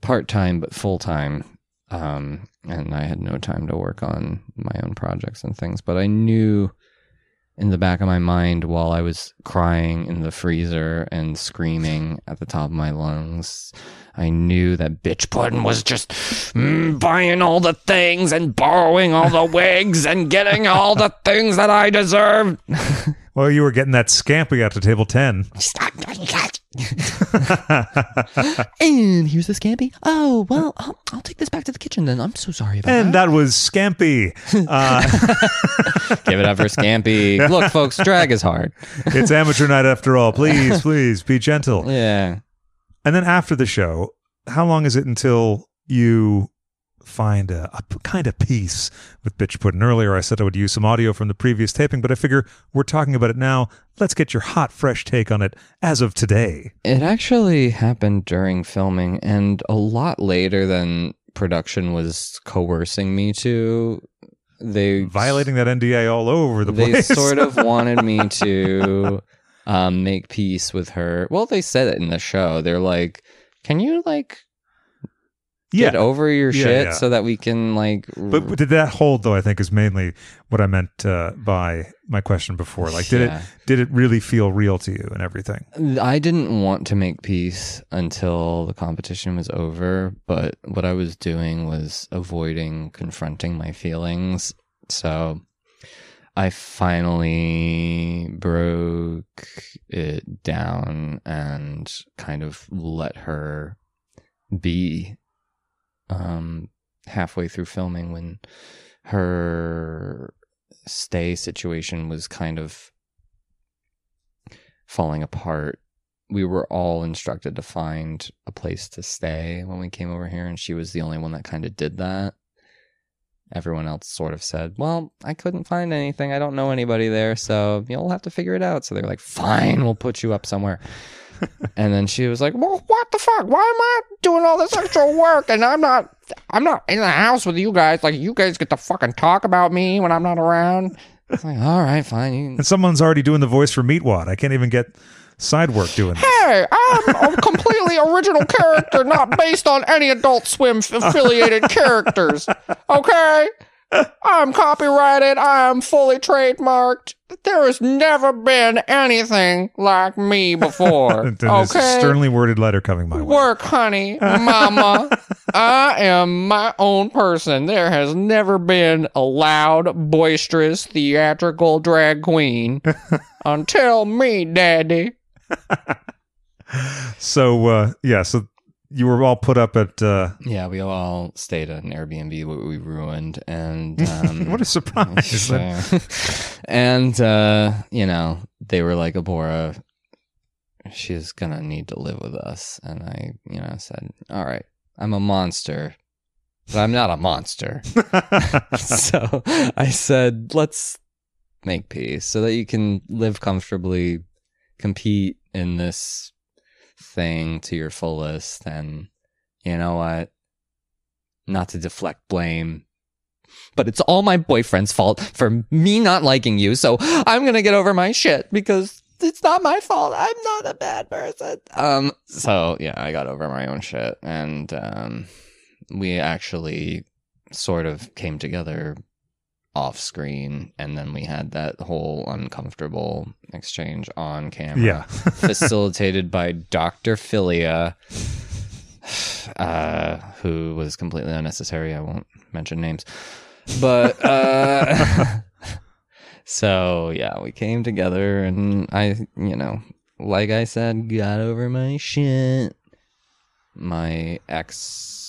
part time but full time um, and I had no time to work on my own projects and things. But I knew in the back of my mind while I was crying in the freezer and screaming at the top of my lungs, I knew that bitch puddin was just mm, buying all the things and borrowing all the wigs and getting all the things that I deserved. [laughs] Well, you were getting that scampi out to table 10. Stop doing that. and here's the scampi. Oh well, I'll, I'll take this back to the kitchen then. I'm so sorry about that. and that. that was Scampy. [laughs] Uh, [laughs] Give it up for scampi. Look, folks, drag is hard. [laughs] it's amateur night after all. Please, please be gentle. Yeah. And then after the show, how long is it until you find a kind of peace with Bitch Puddin'? Earlier, I said I would use some audio from the previous taping, but I figure we're talking about it now. Let's get your hot, fresh take on it as of today. It actually happened during filming and a lot later than production was coercing me to. They Violating that NDA all over the they place. They sort of [laughs] wanted me to um, make peace with her. Well, they said it in the show. They're like, "Can you like yeah. get over your Yeah, shit yeah. so that we can like?" But did that hold though? I think is mainly what I meant uh, by my question before. Like, did it did it really feel real to you and everything? I didn't want to make peace until the competition was over, but what I was doing was avoiding confronting my feelings. So I finally broke it down and kind of let her be um halfway through filming when her stay situation was kind of falling apart. We were all instructed to find a place to stay when we came over here, and she was the only one that kind of did that. Everyone else sort of said, Well, I couldn't find anything. I don't know anybody there, so you'll have to figure it out. So they're like, Fine, we'll put you up somewhere. [laughs] and then she was like, Well, what the fuck? Why am I doing all this extra work and I'm not I'm not in the house with you guys? Like you guys get to fucking talk about me when I'm not around. It's like, all right, fine. You And someone's already doing the voice for Meatwad. I can't even get side work doing this. Hey, I'm a completely original character, not based on any Adult Swim affiliated [laughs] characters. Okay? I'm copyrighted. I'm fully trademarked. There has never been anything like me [laughs] before. Okay? sternly worded letter coming my way. Work, honey, mama. [laughs] I am my own person. There has never been a loud, boisterous, theatrical drag queen [laughs] until me, daddy. So uh, yeah, so you were all put up at uh, Yeah, we all stayed at an Airbnb what we ruined, and [laughs] um, what a surprise. [laughs] and uh, you know they were like, Abhora, she's gonna need to live with us, and I, you know, said, all right, I'm a monster, but I'm not a monster. [laughs] so I said, let's make peace so that you can live comfortably, compete in this thing to your fullest. And you know what? Not to deflect blame, but it's all my boyfriend's fault for me not liking you. So I'm going to get over my shit because it's not my fault. I'm not a bad person. Um, so yeah, I got over my own shit and, um, we actually sort of came together off screen and then we had that whole uncomfortable exchange on camera yeah. [laughs] facilitated by Dr. Philia, uh, who was completely unnecessary. I won't mention names. But uh, [laughs] so, yeah, we came together and I, you know, like I said, got over my shit. My ex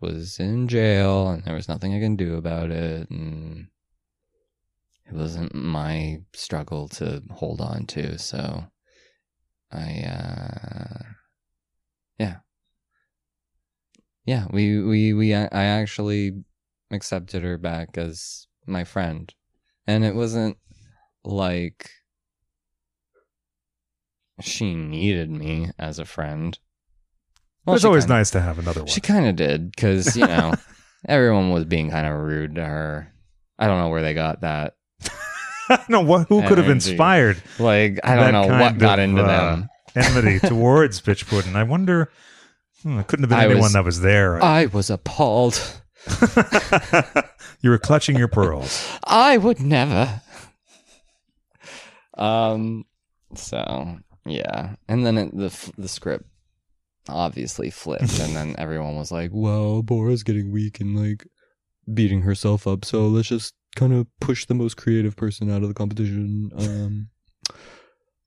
was in jail and there was nothing I can do about it. And it wasn't my struggle to hold on to so i uh yeah yeah we we we i actually accepted her back as my friend and it wasn't like she needed me as a friend But it's always kinda- nice to have another one. she kind of did because you know [laughs] everyone was being kind of rude to her. I don't know where they got that. [laughs] no, what, who could have inspired Like I don't know what got of, into uh, them. enmity [laughs] towards Bitch Puddin'? I wonder. Hmm, it couldn't have been I anyone was- that was there. I was appalled. you were clutching your pearls. I would never. Um. So yeah, and then it, the the script obviously flipped, and then [laughs] everyone was like, "Well, Bora's getting weak and like beating herself up, so let's just kind of push the most creative person out of the competition." [laughs] Um.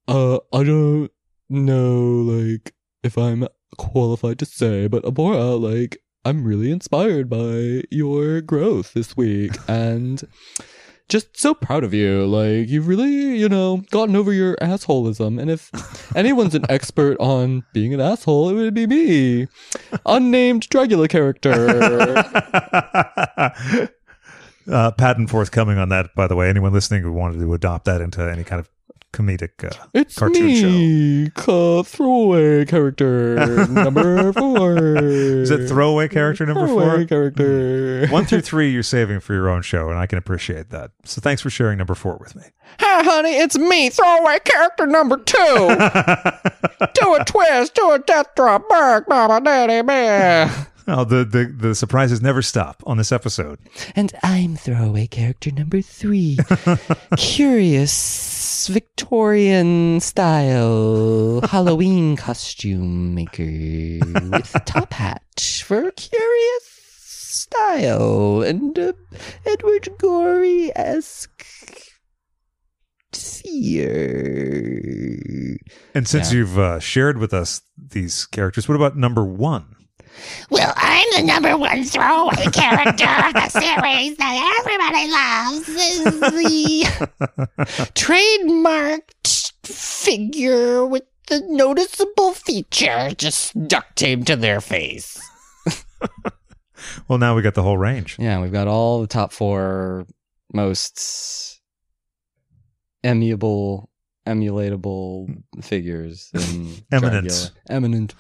Uh, I don't know, like if I'm qualified to say, but Abhora, like, I'm really inspired by your growth this week [laughs] and just so proud of you. Like, you've really, you know, gotten over your assholism. And if [laughs] anyone's an expert on being an asshole, it would be me. Unnamed Dragula character. [laughs] uh, patent forthcoming on that, by the way. Anyone listening who wanted to adopt that into any kind of comedic uh, It's cartoon show. me, ca- throwaway character [laughs] number four. Is it throwaway character number Throwaway four? character. One through three, you're saving for your own show, and I can appreciate that. So thanks for sharing number four with me. Hi, honey, it's me, throwaway character number two. [laughs] do a twist, do a death drop, bark, mama, daddy, bear. [laughs] Oh, the, the, the surprises never stop on this episode. And I'm throwaway character number three. Curious Victorian style Halloween [laughs] costume maker with a top hat for curious style and uh, Edward Gorey esque seer. And since Yeah. you've uh, shared with us these characters, what about number one? Well, I'm the number one throwaway character of the series that everybody loves. Is the [laughs] trademarked figure with the noticeable feature just duct taped to their face. [laughs] Well, now we got the whole range. Yeah, we've got all the top four most emiable, emulatable figures in [laughs] Eminent. Eminent,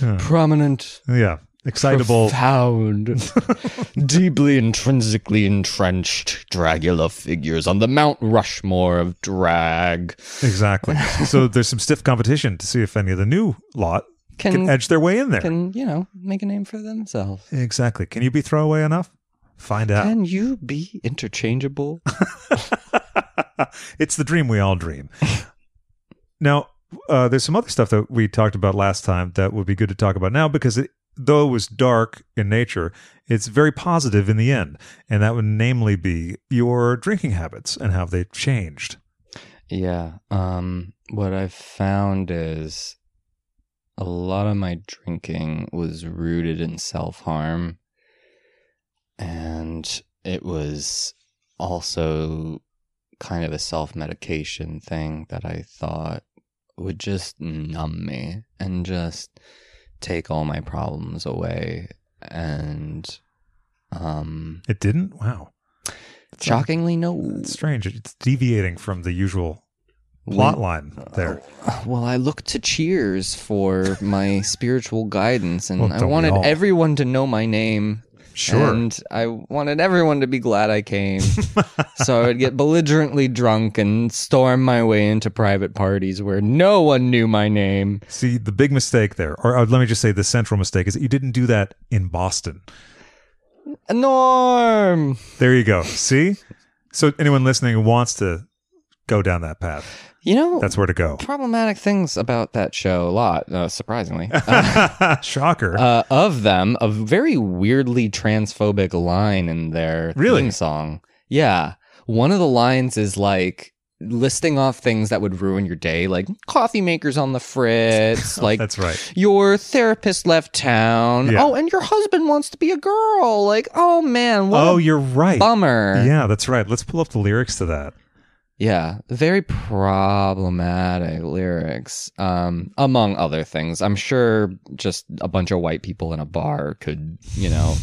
Yeah. prominent, Yeah. Excitable. profound, [laughs] deeply intrinsically entrenched Dragula figures on the Mount Rushmore of drag Exactly. so [laughs] there's some stiff competition to see if any of the new lot can, can edge their way in there. can you know make a name for themselves. exactly. Can you be throwaway enough? Find out. Can you be interchangeable? [laughs] it's the dream we all dream. now, uh, there's some other stuff that we talked about last time that would be good to talk about now because it, though it was dark in nature, it's very positive in the end. And that would namely be your drinking habits and how they've changed. Yeah. Um, what I've found is a lot of my drinking was rooted in self harm. And it was also kind of a self medication thing that I thought would just numb me and just take all my problems away. And, um, It didn't? Wow. shockingly, no. It's strange. It's deviating from the usual plot line there. Well, I looked to Cheers for my [laughs] spiritual guidance, and Well, I wanted everyone to know my name. Sure. And I wanted everyone to be glad I came. [laughs] so I would get belligerently drunk and storm my way into private parties where no one knew my name. See, the big mistake there, or uh, let me just say the central mistake, is that you didn't do that in Boston. Norm! There you go. See? So anyone listening who wants to go down that path, You know, that's where to go. problematic things about that show a lot, uh, surprisingly. [laughs] Shocker. uh, of them, a very weirdly transphobic line in their Really? theme song. Yeah. One of the lines is like listing off things that would ruin your day, like coffee makers on the fritz, [laughs] like that's right. your therapist left town. Yeah. Oh, and your husband wants to be a girl. Like, oh man, what Oh, a you're right. bummer. Yeah, that's right. Let's pull up the lyrics to that. Yeah, very problematic lyrics, um, among other things. I'm sure just a bunch of white people in a bar could, you know,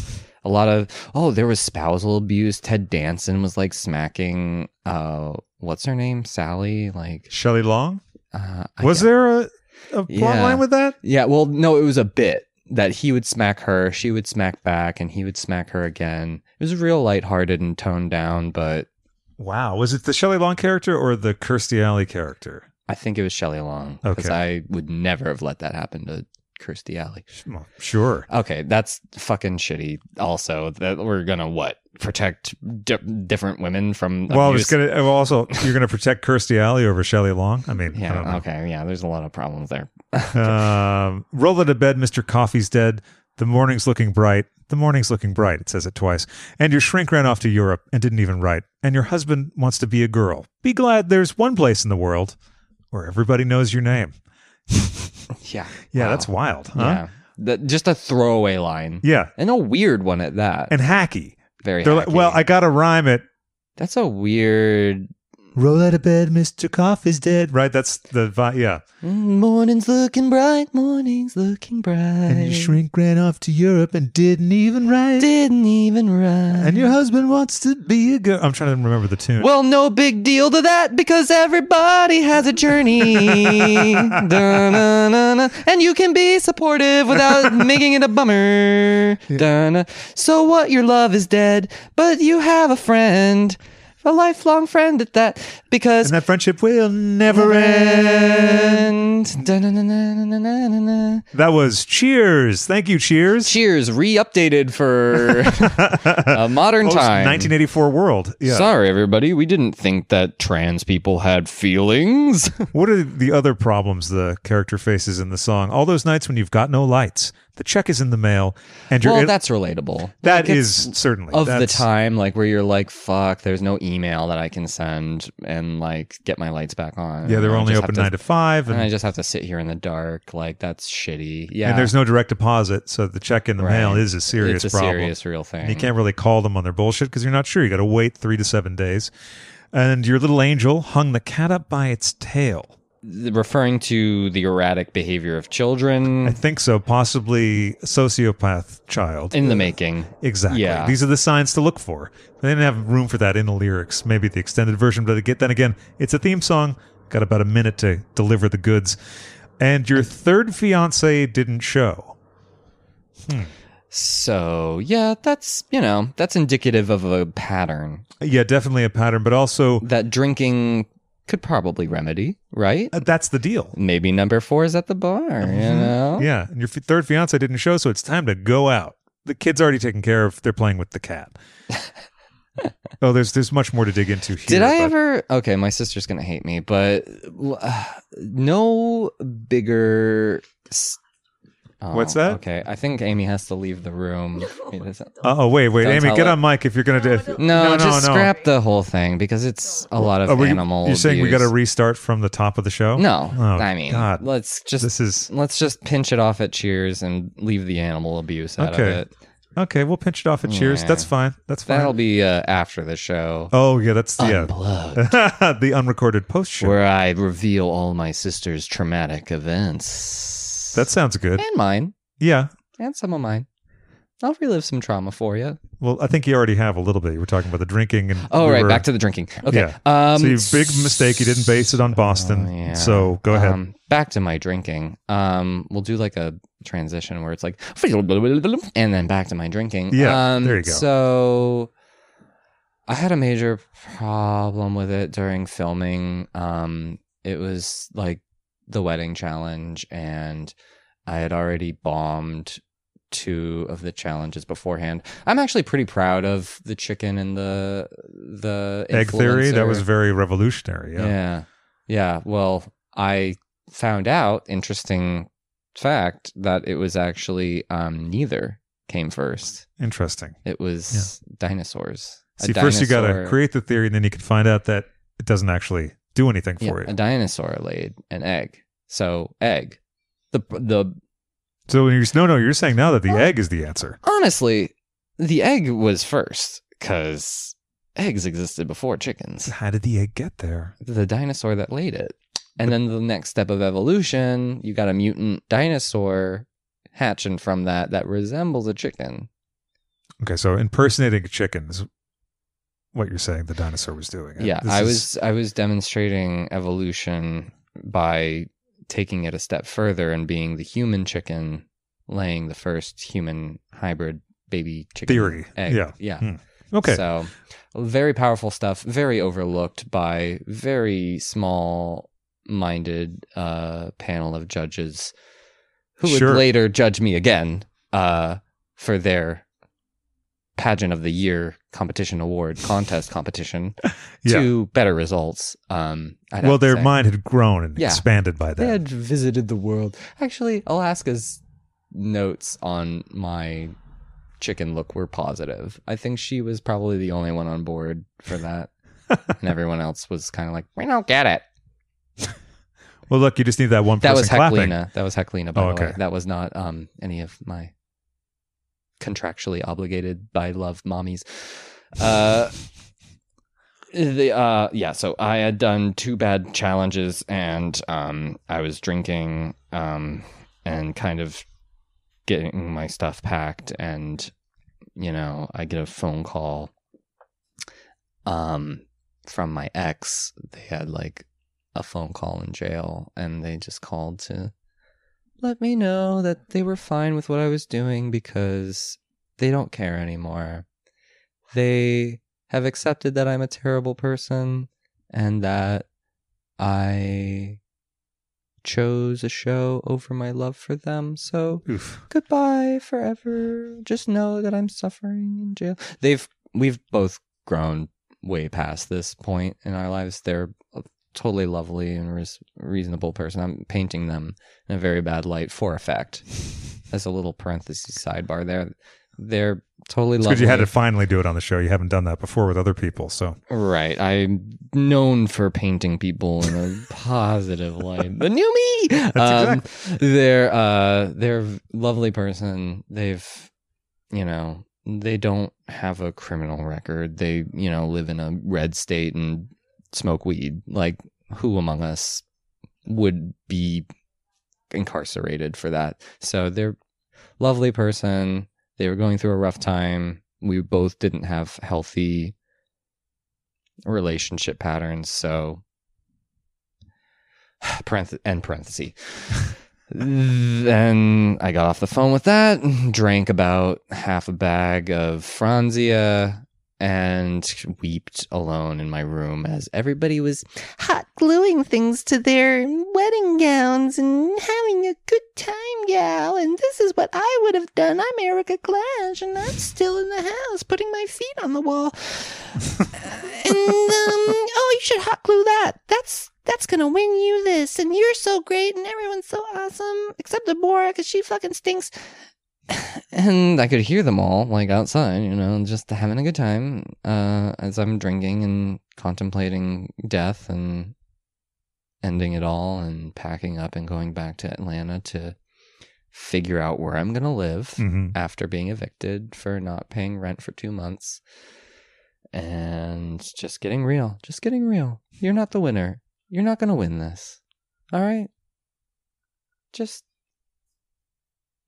a lot of oh, there was spousal abuse. Ted Danson was like smacking, uh, what's her name, Sally? Like, Shelley Long? uh, Was there a, a plot Yeah. line with that? Yeah, well, no, it was a bit that he would smack her, she would smack back, and he would smack her again. It was real lighthearted and toned down, but Wow. Was it the Shelley Long character or the Kirstie Alley character? I think it was Shelley Long because Okay. I would never have let that happen to Kirstie Alley. Sure. Okay, that's fucking shitty. Also, that we're gonna what protect di- different women from Well, I was abuse? gonna. well, Also, you're gonna protect Kirstie Alley over Shelley Long. I mean, I don't Yeah. know. Okay. Yeah. There's a lot of problems there. [laughs] um, roll it to bed, Mr. Coffee's dead. The morning's looking bright. The morning's looking bright. It says it twice. And your shrink ran off to Europe and didn't even write. And your husband wants to be a girl. Be glad there's one place in the world where everybody knows your name. [laughs] Yeah. [laughs] Yeah, Wow. that's wild, huh? Yeah. That just a throwaway line. Yeah. And a weird one at that. And hacky. Very They're like, well, I got to rhyme it. That's a weird Roll out of bed, Mr. Coffee's dead. Right? That's the, vi- yeah. Mm, morning's looking bright, morning's looking bright. And your shrink ran off to Europe and didn't even write. didn't even rhyme. And your husband wants to be a girl. I'm trying to remember the tune. Well, no big deal to that because everybody has a journey. [laughs] And you can be supportive without [laughs] making it a bummer. Dun-na. So what? Your love is dead, but you have a friend. A lifelong friend at that. Because and that friendship will never end. end. That was Cheers. Thank you, Cheers. Cheers, re-updated for [laughs] a modern Post time. 1984 world. Yeah. Sorry, everybody. We didn't think that trans people had feelings. What are the other problems the character faces in the song? All those nights when you've got no lights, the check is in the mail, and you're well, it- that's relatable. that Like, is certainly of the time, like where you're like, "Fuck," there's no email that I can send and like get my lights back on. Yeah, they're only open have nine to five, and and, I just have to sit here in the dark. Like that's shitty. Yeah, and there's no direct deposit, so the check in the mail is a serious it's a problem. serious real thing. And you can't really call them on their bullshit because you're not sure. You got to wait three to seven days. And your little angel hung the cat up by its tail. Referring to the erratic behavior of children. I think so. Possibly sociopath child. in the making. Exactly. Yeah. These are the signs to look for. They didn't have room for that in the lyrics. Maybe the extended version, but then again, it's a theme song. Got about a minute to deliver the goods. And your third fiance didn't show. Hmm. So yeah, that's you know that's indicative of a pattern Yeah, definitely a pattern, but also that drinking could probably remedy, right? uh, that's the deal. Maybe number four is at the bar, you know? Yeah, and your f- third fiance didn't show, so it's time to go out. The kid's already taken care of. They're playing with the cat. [laughs] oh, there's there's much more to dig into here. Did I but- ever? Okay, my sister's gonna hate me, but uh, no bigger. s- Oh, What's that? Okay, I think Amy has to leave the room. It isn't- Oh, wait, wait, Don't Amy, tell get it. on mic if you're gonna do. If, No, no, just no. scrap the whole thing because it's a lot of were you- animal. You're saying we got to abuse. restart from the top of the show? No, Oh, I mean, God. let's just This is let's just pinch it off at Cheers and leave the animal abuse out Okay. of it. okay. We'll pinch it off at Cheers. Yeah. That's fine. That's fine. That'll be uh, after the show. oh yeah, that's yeah. Unplugged, [laughs] the unrecorded post show. where I reveal all my sister's traumatic events. That sounds good. and mine, Yeah. and some of mine. I'll relive some trauma for you. Well, I think you already have a little bit. You were talking about the drinking and Oh, we right, were- back to the drinking. Okay. Yeah. Um, so you big mistake. You didn't base it on Boston. Oh, yeah. So go ahead. Um, back to my drinking. Um, we'll do like a transition where it's like, [laughs] and then back to my drinking. Yeah, Um, there you go. So I had a major problem with it during filming. Um, it was like the wedding challenge, and I had already bombed two of the challenges beforehand. I'm actually pretty proud of the chicken and the the Egg theory. That was very revolutionary. Yeah. Yeah. Yeah. Well, I found out, interesting fact, that it was actually um, neither came first. Interesting. It was dinosaurs. A See, first you got to create the theory, and then you can find out that it doesn't actually do anything yeah, for a dinosaur laid an egg. So egg. The the So you're no, no, you're saying now that the egg is the answer. honestly, the egg was first because eggs existed before chickens. How did the egg get there? the dinosaur that laid it. And then the next step of evolution, you got a mutant dinosaur hatching from that that resembles a chicken. Okay, so impersonating a chicken is what you're saying the dinosaur was doing. Yeah, This I is- was I was demonstrating evolution by taking it a step further and being the human chicken laying the first human hybrid baby chicken Theory. egg. Yeah. Yeah. Hmm. okay. So, very powerful stuff, very overlooked by very small minded uh, panel of judges who would Sure. later judge me again uh, for their pageant of the year competition award contest competition [laughs] yeah. to better results. Um, Well, their say. mind had grown and Yeah. expanded by that. They had visited the world. Actually, Alaska's notes on my chicken look were positive. I think she was probably the only one on board for that. and [laughs] everyone else was kind of like, we don't get it. Well, look, you just need that one That person was clapping. Heklina. That was Heklina, by Oh, the way. okay. That was not um, any of my contractually obligated by love mommies. Uh, the uh, yeah. So I had done two bad challenges, and um, I was drinking um, and kind of getting my stuff packed, and you know, I get a phone call um from my ex. They had like a phone call in jail and they just called to let me know that they were fine with what I was doing because they don't care anymore. They have accepted that I'm a terrible person and that I chose a show over my love for them. So Oof. goodbye forever. Just know that I'm suffering in jail. They've we've both grown way past this point in our lives. They're totally lovely and res- reasonable person. I'm painting them in a very bad light for effect. [laughs] As a little parenthesis sidebar there. They're totally It's lovely. good you had to finally do it on the show. You haven't done that before with other people. So Right. I'm known for painting people in a [laughs] positive light. The new me. [laughs] Um, they're uh they're lovely person. They've you know, they don't have a criminal record. They, you know, live in a red state and smoke weed. Like who among us would be incarcerated for that? So they're lovely person. They were going through a rough time. We both didn't have healthy relationship patterns. So, [sighs] parenth- end parenthesis. [laughs] then I got off the phone with that, drank about half a bag of Franzia, and wept alone in my room as everybody was Hot gluing things to their wedding gowns and having a good time, gal. And this is what I would have done. I'm Erika Klash, and I'm still in the house putting my feet on the wall. [laughs] and um, oh, you should hot glue that. That's that's gonna win you this, and you're so great, and everyone's so awesome, except Deborah, because she fucking stinks. [laughs] and I could hear them all like outside, you know, just having a good time uh, as I'm drinking and contemplating death and ending it all and packing up and going back to Atlanta to figure out where I'm gonna live Mhm. after being evicted for not paying rent for two months and just getting real, just getting real. You're not the winner. You're not gonna win this. All right, just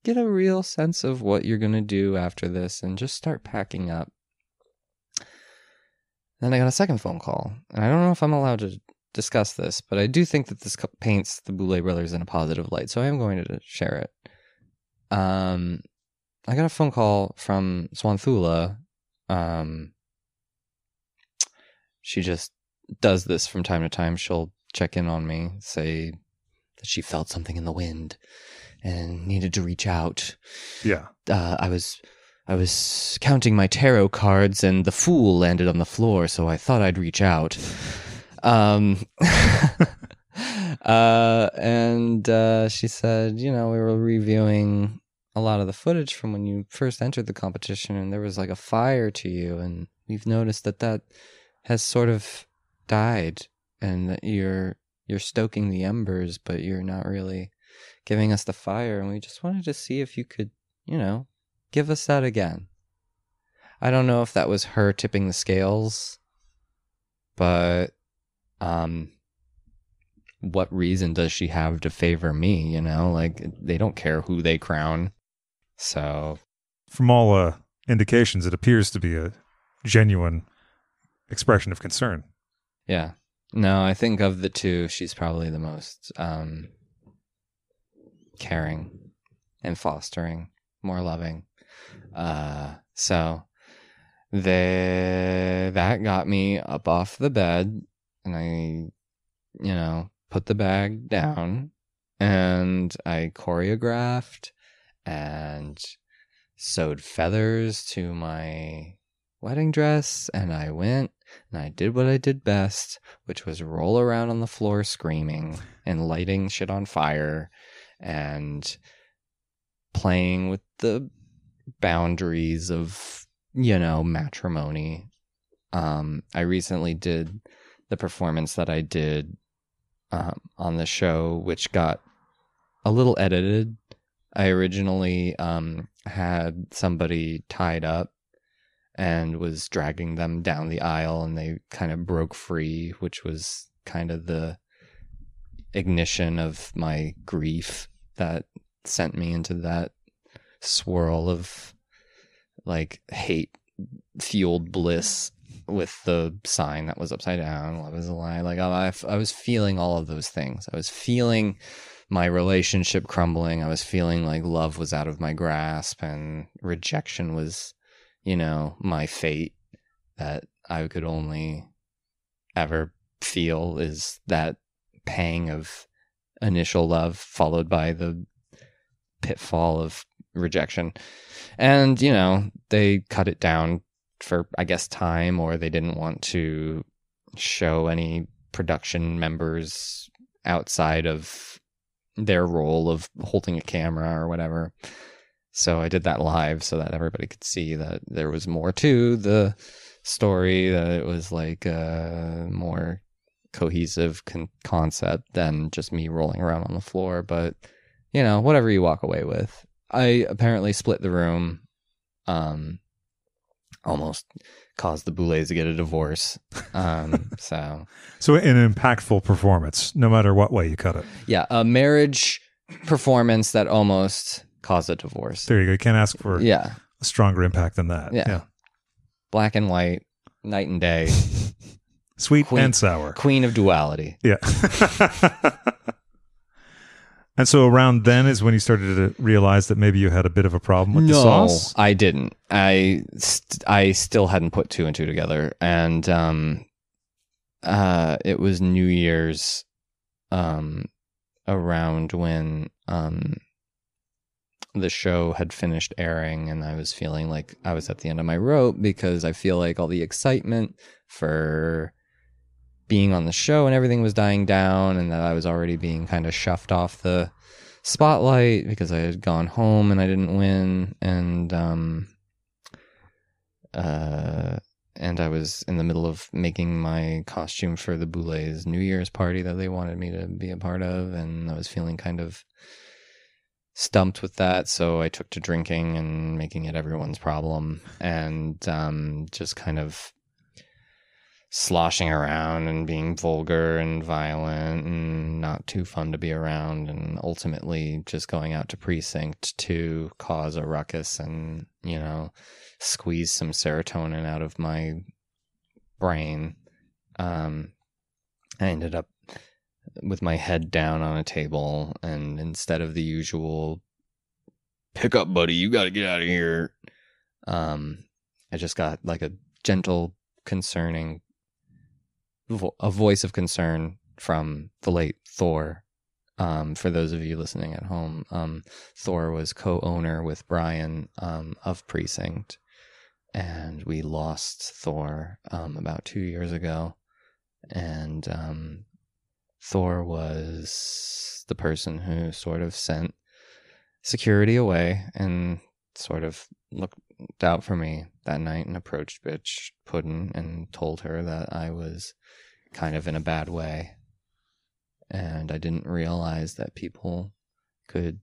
get a real sense of what you're going to do after this and just start packing up. Then I got a second phone call. And I don't know if I'm allowed to discuss this, but I do think that this paints the Boulet brothers in a positive light. So I am going to share it. Um, I got a phone call from Swanthula. Um, she just does this from time to time. She'll check in on me, say that she felt something in the wind and needed to reach out. yeah. Uh, I was I was counting my tarot cards and the fool landed on the floor, so I thought I'd reach out. Um [laughs] uh and uh she said, you know, we were reviewing a lot of the footage from when you first entered the competition and there was like a fire to you and we've noticed that that has sort of died and that you're you're stoking the embers but you're not really giving us the fire and we just wanted to see if you could you know give us that again i don't know if that was her tipping the scales but um what reason does she have to favor me you know like they don't care who they crown so From all uh, indications, it appears to be a genuine expression of concern. Yeah. No, I think of the two, she's probably the most um, caring and fostering, more loving. Uh, so the that got me up off the bed, and I, you know, put the bag down, and I choreographed and sewed feathers to my wedding dress, and I went and I did what I did best, which was roll around on the floor screaming and lighting shit on fire and playing with the boundaries of, you know, matrimony. Um, I recently did the performance that I did um, on the show, which got a little edited. I originally um, had somebody tied up and was dragging them down the aisle, and they kind of broke free, which was kind of the ignition of my grief that sent me into that swirl of like hate fueled bliss with the sign that was upside down love is a lie. Like I, I was feeling all of those things. I was feeling my relationship crumbling. I was feeling like love was out of my grasp and rejection was you know my fate that i could only ever feel is that pang of initial love followed by the pitfall of rejection. And, you know, they cut it down for, I guess, time, or they didn't want to show any production members outside of their role of holding a camera or whatever. So I did that live so that everybody could see that there was more to the story, that it was like a more cohesive con- concept than just me rolling around on the floor. But, you know, whatever you walk away with. I apparently split the room. Um, almost caused the Boulets to get a divorce. Um, [laughs] so So an impactful performance, no matter what way you cut it. yeah, a marriage performance that almost caused a divorce. There you go. You can't ask for Yeah, a stronger impact than that. Yeah. black and white, night and day, [laughs] Sweet Queen- and sour. queen of duality. Yeah. [laughs] and so around then is when you started to realize that maybe you had a bit of a problem with the no, sauce. I didn't. I st- I still hadn't put two and two together, and um, uh, it was New Year's, um, around when um, the show had finished airing, and I was feeling like I was at the end of my rope because I feel like all the excitement for being on the show and everything was dying down, and that I was already being kind of shoved off the spotlight because I had gone home and I didn't win, and um, uh, and I was in the middle of making my costume for the Boulets New Year's party that they wanted me to be a part of, and I was feeling kind of stumped with that, so I took to drinking and making it everyone's problem, and um, just kind of sloshing around and being vulgar and violent and not too fun to be around and ultimately just going out to precinct to cause a ruckus and you know squeeze some serotonin out of my brain. Um i ended up with my head down on a table and instead of the usual pick up buddy you got to get out of here um i just got like a gentle concerning a voice of concern from the late Thor. Um, for those of you listening at home, um, Thor was co-owner with Brian um, of Precinct, and we lost Thor um, about two years ago. And um, Thor was the person who sort of sent security away and sort of looked out for me that night and approached bitch Puddin and told her that I was kind of in a bad way. And I didn't realize that people could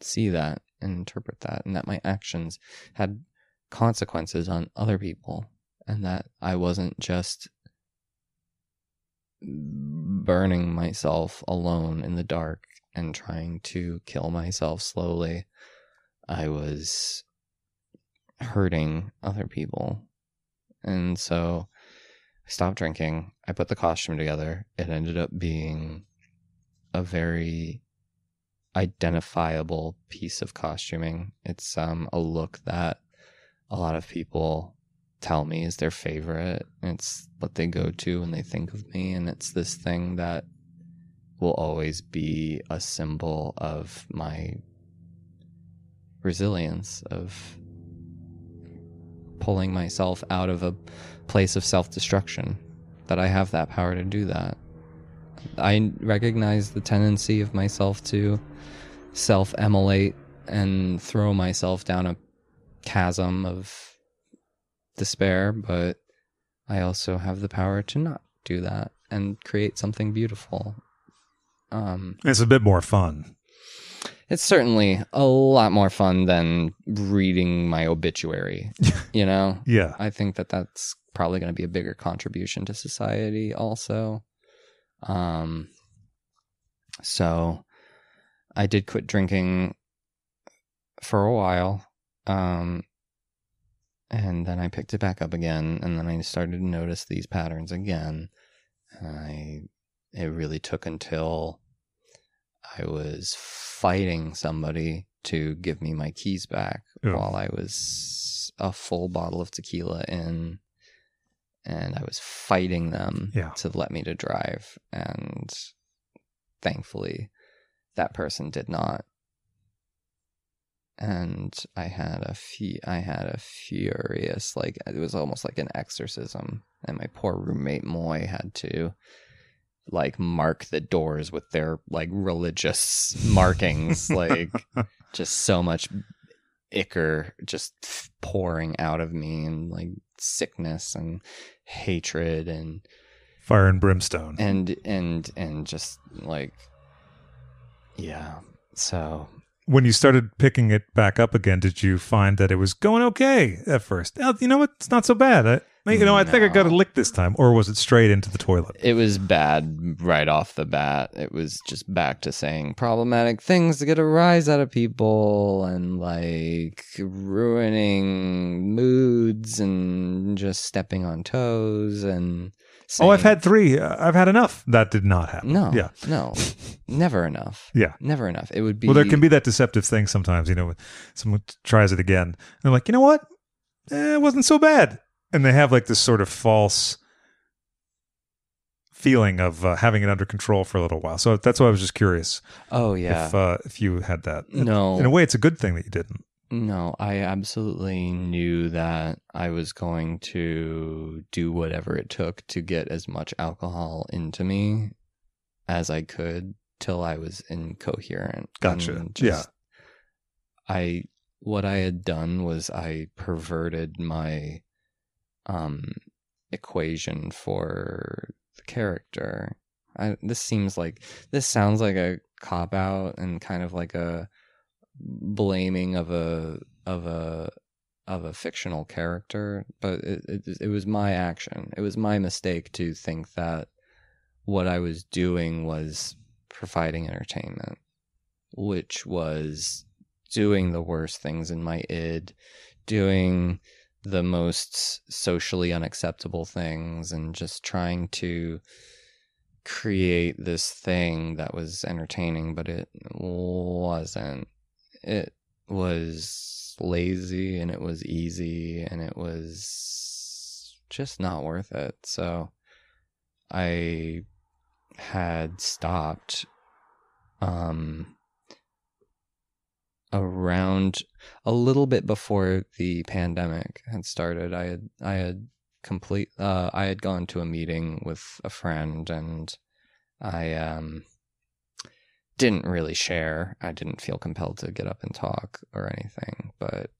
see that and interpret that, and that my actions had consequences on other people, and that I wasn't just burning myself alone in the dark and trying to kill myself slowly. I was hurting other people. And so I stopped drinking. I put the costume together. It ended up being a very identifiable piece of costuming. It's um a look that a lot of people tell me is their favorite. It's what they go to when they think of me and it's this thing that will always be a symbol of my resilience of pulling myself out of a place of self-destruction that I have that power to do that. I recognize the tendency of myself to self-immolate and throw myself down a chasm of despair, but I also have the power to not do that and create something beautiful. Um, It's a bit more fun. It's certainly a lot more fun than reading my obituary. [laughs] you know, Yeah. I think that that's probably going to be a bigger contribution to society also. Um so I did quit drinking for a while. Um and then I picked it back up again and then I started to notice these patterns again. And I it really took until I was fighting somebody to give me my keys back Ugh. while I was a full bottle of tequila in and I was fighting them Yeah. to let me to drive and thankfully that person did not and I had a I had a furious like it was almost like an exorcism and my poor roommate Moy had to like mark the doors with their like religious markings [laughs] like just so much ichor just pouring out of me and like sickness and hatred and Fire and brimstone. and and and just like yeah so when you started picking it back up again, did you find that it was going okay at first? Oh, you know what? It's not so bad. I, you know, I think I got a lick this time, or was it straight into the toilet? it was bad right off the bat it was just back to saying problematic things to get a rise out of people and like ruining moods and just stepping on toes and Oh, I've had three. Uh, I've had enough. That did not happen. no Yeah. no never enough [laughs] Yeah. never enough it would be Well, there can be that deceptive thing sometimes, you know, when someone tries it again. And they're like, you know what? Eh, it wasn't so bad. And they have like this sort of false feeling of uh, having it under control for a little while. So that's why I was just curious oh yeah if uh, if you had that. no In a way, it's a good thing that you didn't. No, I absolutely knew that I was going to do whatever it took to get as much alcohol into me as I could till I was incoherent. Gotcha. And Yeah. I what I had done was I perverted my um equation for the character. I this seems like this sounds like a cop out and kind of like a blaming of a of a of a fictional character, but it, it it was my action. It was my mistake to think that what I was doing was providing entertainment, which was doing the worst things in my id, doing the most socially unacceptable things, and just trying to create this thing that was entertaining, but it wasn't. It was lazy and it was easy and it was just not worth it. So I had stopped um around a little bit before the pandemic had started. I had I had complete uh I had gone to a meeting with a friend and I um didn't really share. I didn't feel compelled to get up and talk or anything, but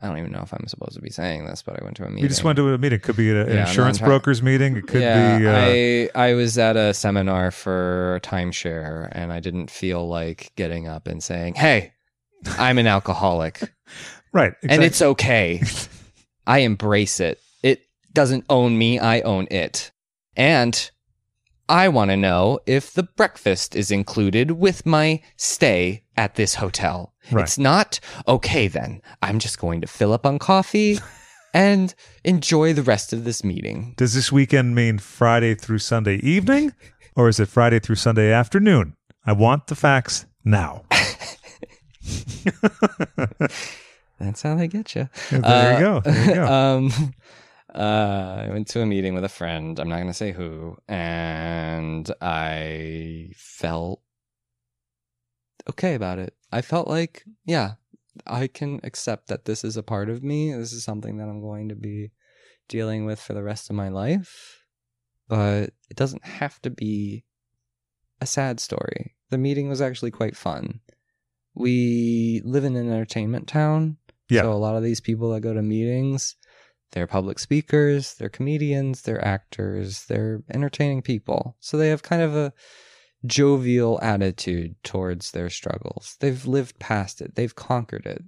I don't even know if I'm supposed to be saying this, but I went to a meeting. You just went to a meeting. It could be an, an Yeah, insurance broker's meeting. It could yeah, be. Uh, I I was at a seminar for timeshare, and I didn't feel like getting up and saying, "Hey, I'm an alcoholic, [laughs] right. and it's okay. [laughs] I embrace it. It doesn't own me. I own it, and." I want to know if the breakfast is included with my stay at this hotel. Right. It's not okay then. I'm just going to fill up on coffee [laughs] and enjoy the rest of this meeting. Does this weekend mean Friday through Sunday evening, or is it Friday through Sunday afternoon? I want the facts now. [laughs] That's how they get you. there you go. There you go. [laughs] um, uh, I went to a meeting with a friend. I'm not going to say who, and I felt okay about it. I felt like, yeah, I can accept that this is a part of me. This is something that I'm going to be dealing with for the rest of my life. But it doesn't have to be a sad story. The meeting was actually quite fun. We live in an entertainment town. Yeah. So a lot of these people that go to meetings, they're public speakers, they're comedians, they're actors, they're entertaining people. So they have kind of a jovial attitude towards their struggles. They've lived past it. They've conquered it.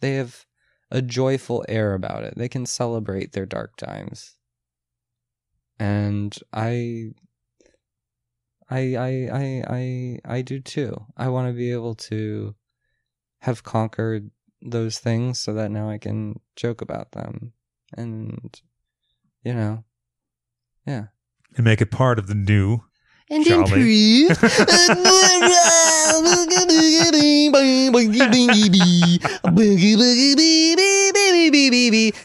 They have a joyful air about it. They can celebrate their dark times. And I I I I I I do too. I want to be able to have conquered those things so that now I can joke about them. And you know. Yeah. And make it part of the new. And Charlie. improve. [laughs]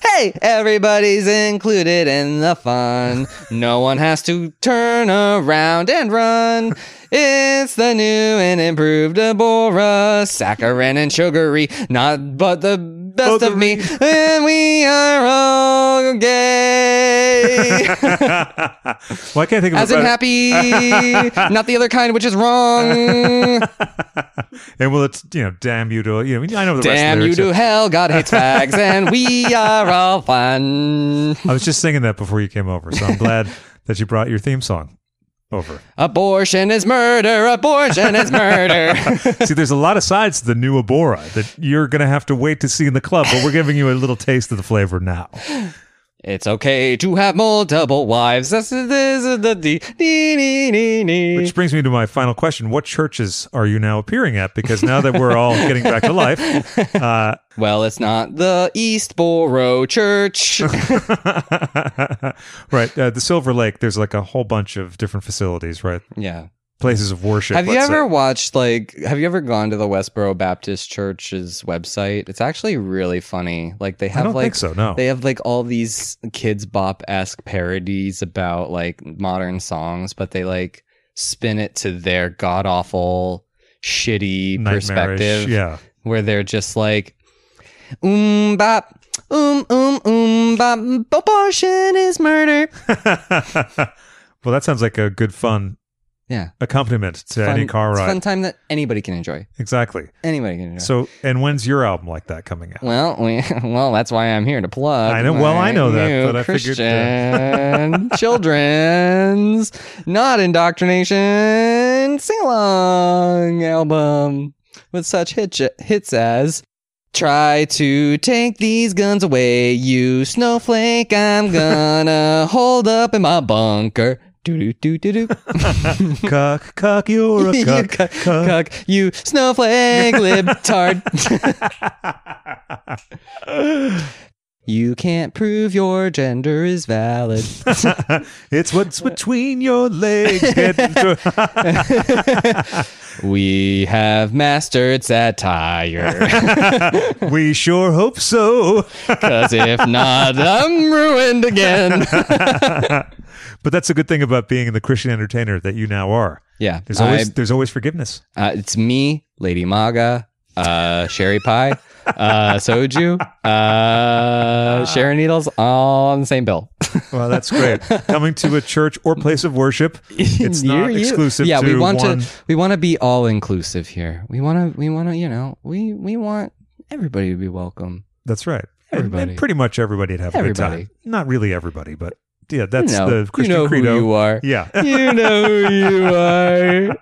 Hey, everybody's included in the fun. No one has to turn around and run. It's the new and improved Abhora, saccharine and sugary, not but the best of me, [laughs] and we are all gay. [laughs] well, I can't think of As in happy, [laughs] not the other kind, which is wrong. and well, it's you know, damn you to you know. I know the Damn rest you of the to hell, God hates fags, and we are all fun. I was just singing that before you came over, so I'm glad that you brought your theme song over. Abortion is murder, abortion is murder. [laughs] See, there's a lot of sides to the new Abhora that you're going to have to wait to see in the club, but we're giving you a little taste of the flavor now. It's okay to have multiple wives. That's. Which brings me to my final question. What churches are you now appearing at? Because now that we're all getting back to life, [laughs] uh, Well, it's not the Eastboro Church. [laughs] [laughs] right, uh, the Silver Lake, there's like a whole bunch of different facilities, right? yeah. Places of worship. Have you ever say. watched like have you ever gone to the Westboro Baptist Church's website? It's actually really funny. Like they I have don't like think so, no. They have like all these Kidz Bop esque parodies about like modern songs, but they like spin it to their god awful, shitty perspective. Yeah. Where they're just like, um bop, um um um bop, abortion is murder. [laughs] well, that sounds like a good fun Yeah, accompaniment to Fun- any car it's a ride. fun time that anybody can enjoy. Exactly. Anybody can enjoy. So, and when's your album like that coming out? Well, we, [laughs] well, that's why I'm here to plug. I know- well, I know that, but I figured, uh, Christian [laughs] children's not indoctrination sing along album with such hit, hits as. Try to take these guns away, you snowflake. I'm gonna [laughs] hold up in my bunker. Do do do do do. cuck, cuck, you're a [laughs] You cuck, cuck, cuck. cuck, you snowflake libtard. [laughs] you can't prove your gender is valid. [laughs] it's what's between your legs. We have mastered satire. we sure hope so. Cause if not, I'm ruined again. But that's a good thing about being the Christian entertainer that you now are. yeah. There's always I- there's always forgiveness. uh, it's me, Lady Maga, uh, Sherry Pie, uh, Soju, uh, Sharon Needles, all on the same bill. [laughs] Well, that's great. Coming to a church or place of worship, it's [laughs] not you- exclusive Yeah, to we want one. to we want to be all inclusive here. We want to we want to you know we we want everybody to be welcome. That's right. And- And, Everybody. pretty much everybody to have a good time. Not really everybody, but yeah, that's you know, the Christian you know credo. who you are. Yeah. you know who you are.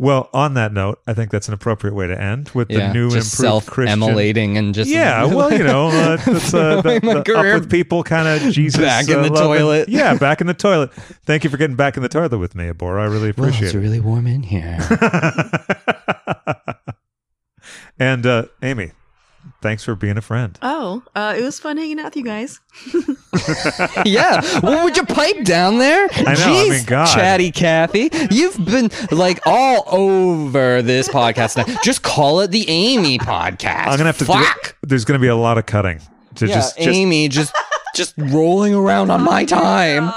Well, on that note, I think that's an appropriate way to end with the new improved Christian. self-emulating and just Yeah, well, you know, uh, [laughs] that's uh, the, the up with people kind of [laughs] Jesus back in uh, the toilet. Yeah, back in the toilet. Thank you for getting back in the toilet with me, Abhora. I really Well, appreciate it's it. really warm in here. [laughs] and uh, Amy, thanks for being a friend. Oh, uh, it was fun hanging out with you guys. [laughs] [laughs] yeah. Well, would you pipe down there? I know, I Jeez, mean, God. Chatty Cathy. You've been like all over this podcast now. Just call it the Amy podcast. I'm gonna have to. Do it. There's gonna be a lot of cutting to yeah, just, just Amy, just just rolling around on my [laughs] time.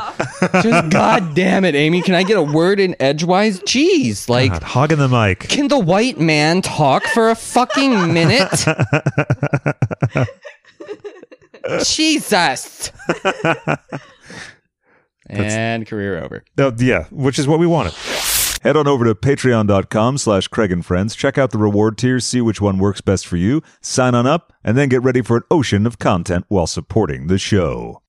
just [laughs] god damn it, Amy. Can I get a word in edgewise? Jeez, like God, hogging the mic. can the white man talk for a fucking minute? [laughs] Jesus. and career over. Uh, yeah, which is what we wanted. Head on over to patreon.com slash Craig and Friends. Check out the reward tiers, see which one works best for you, sign on up, and then get ready for an ocean of content while supporting the show.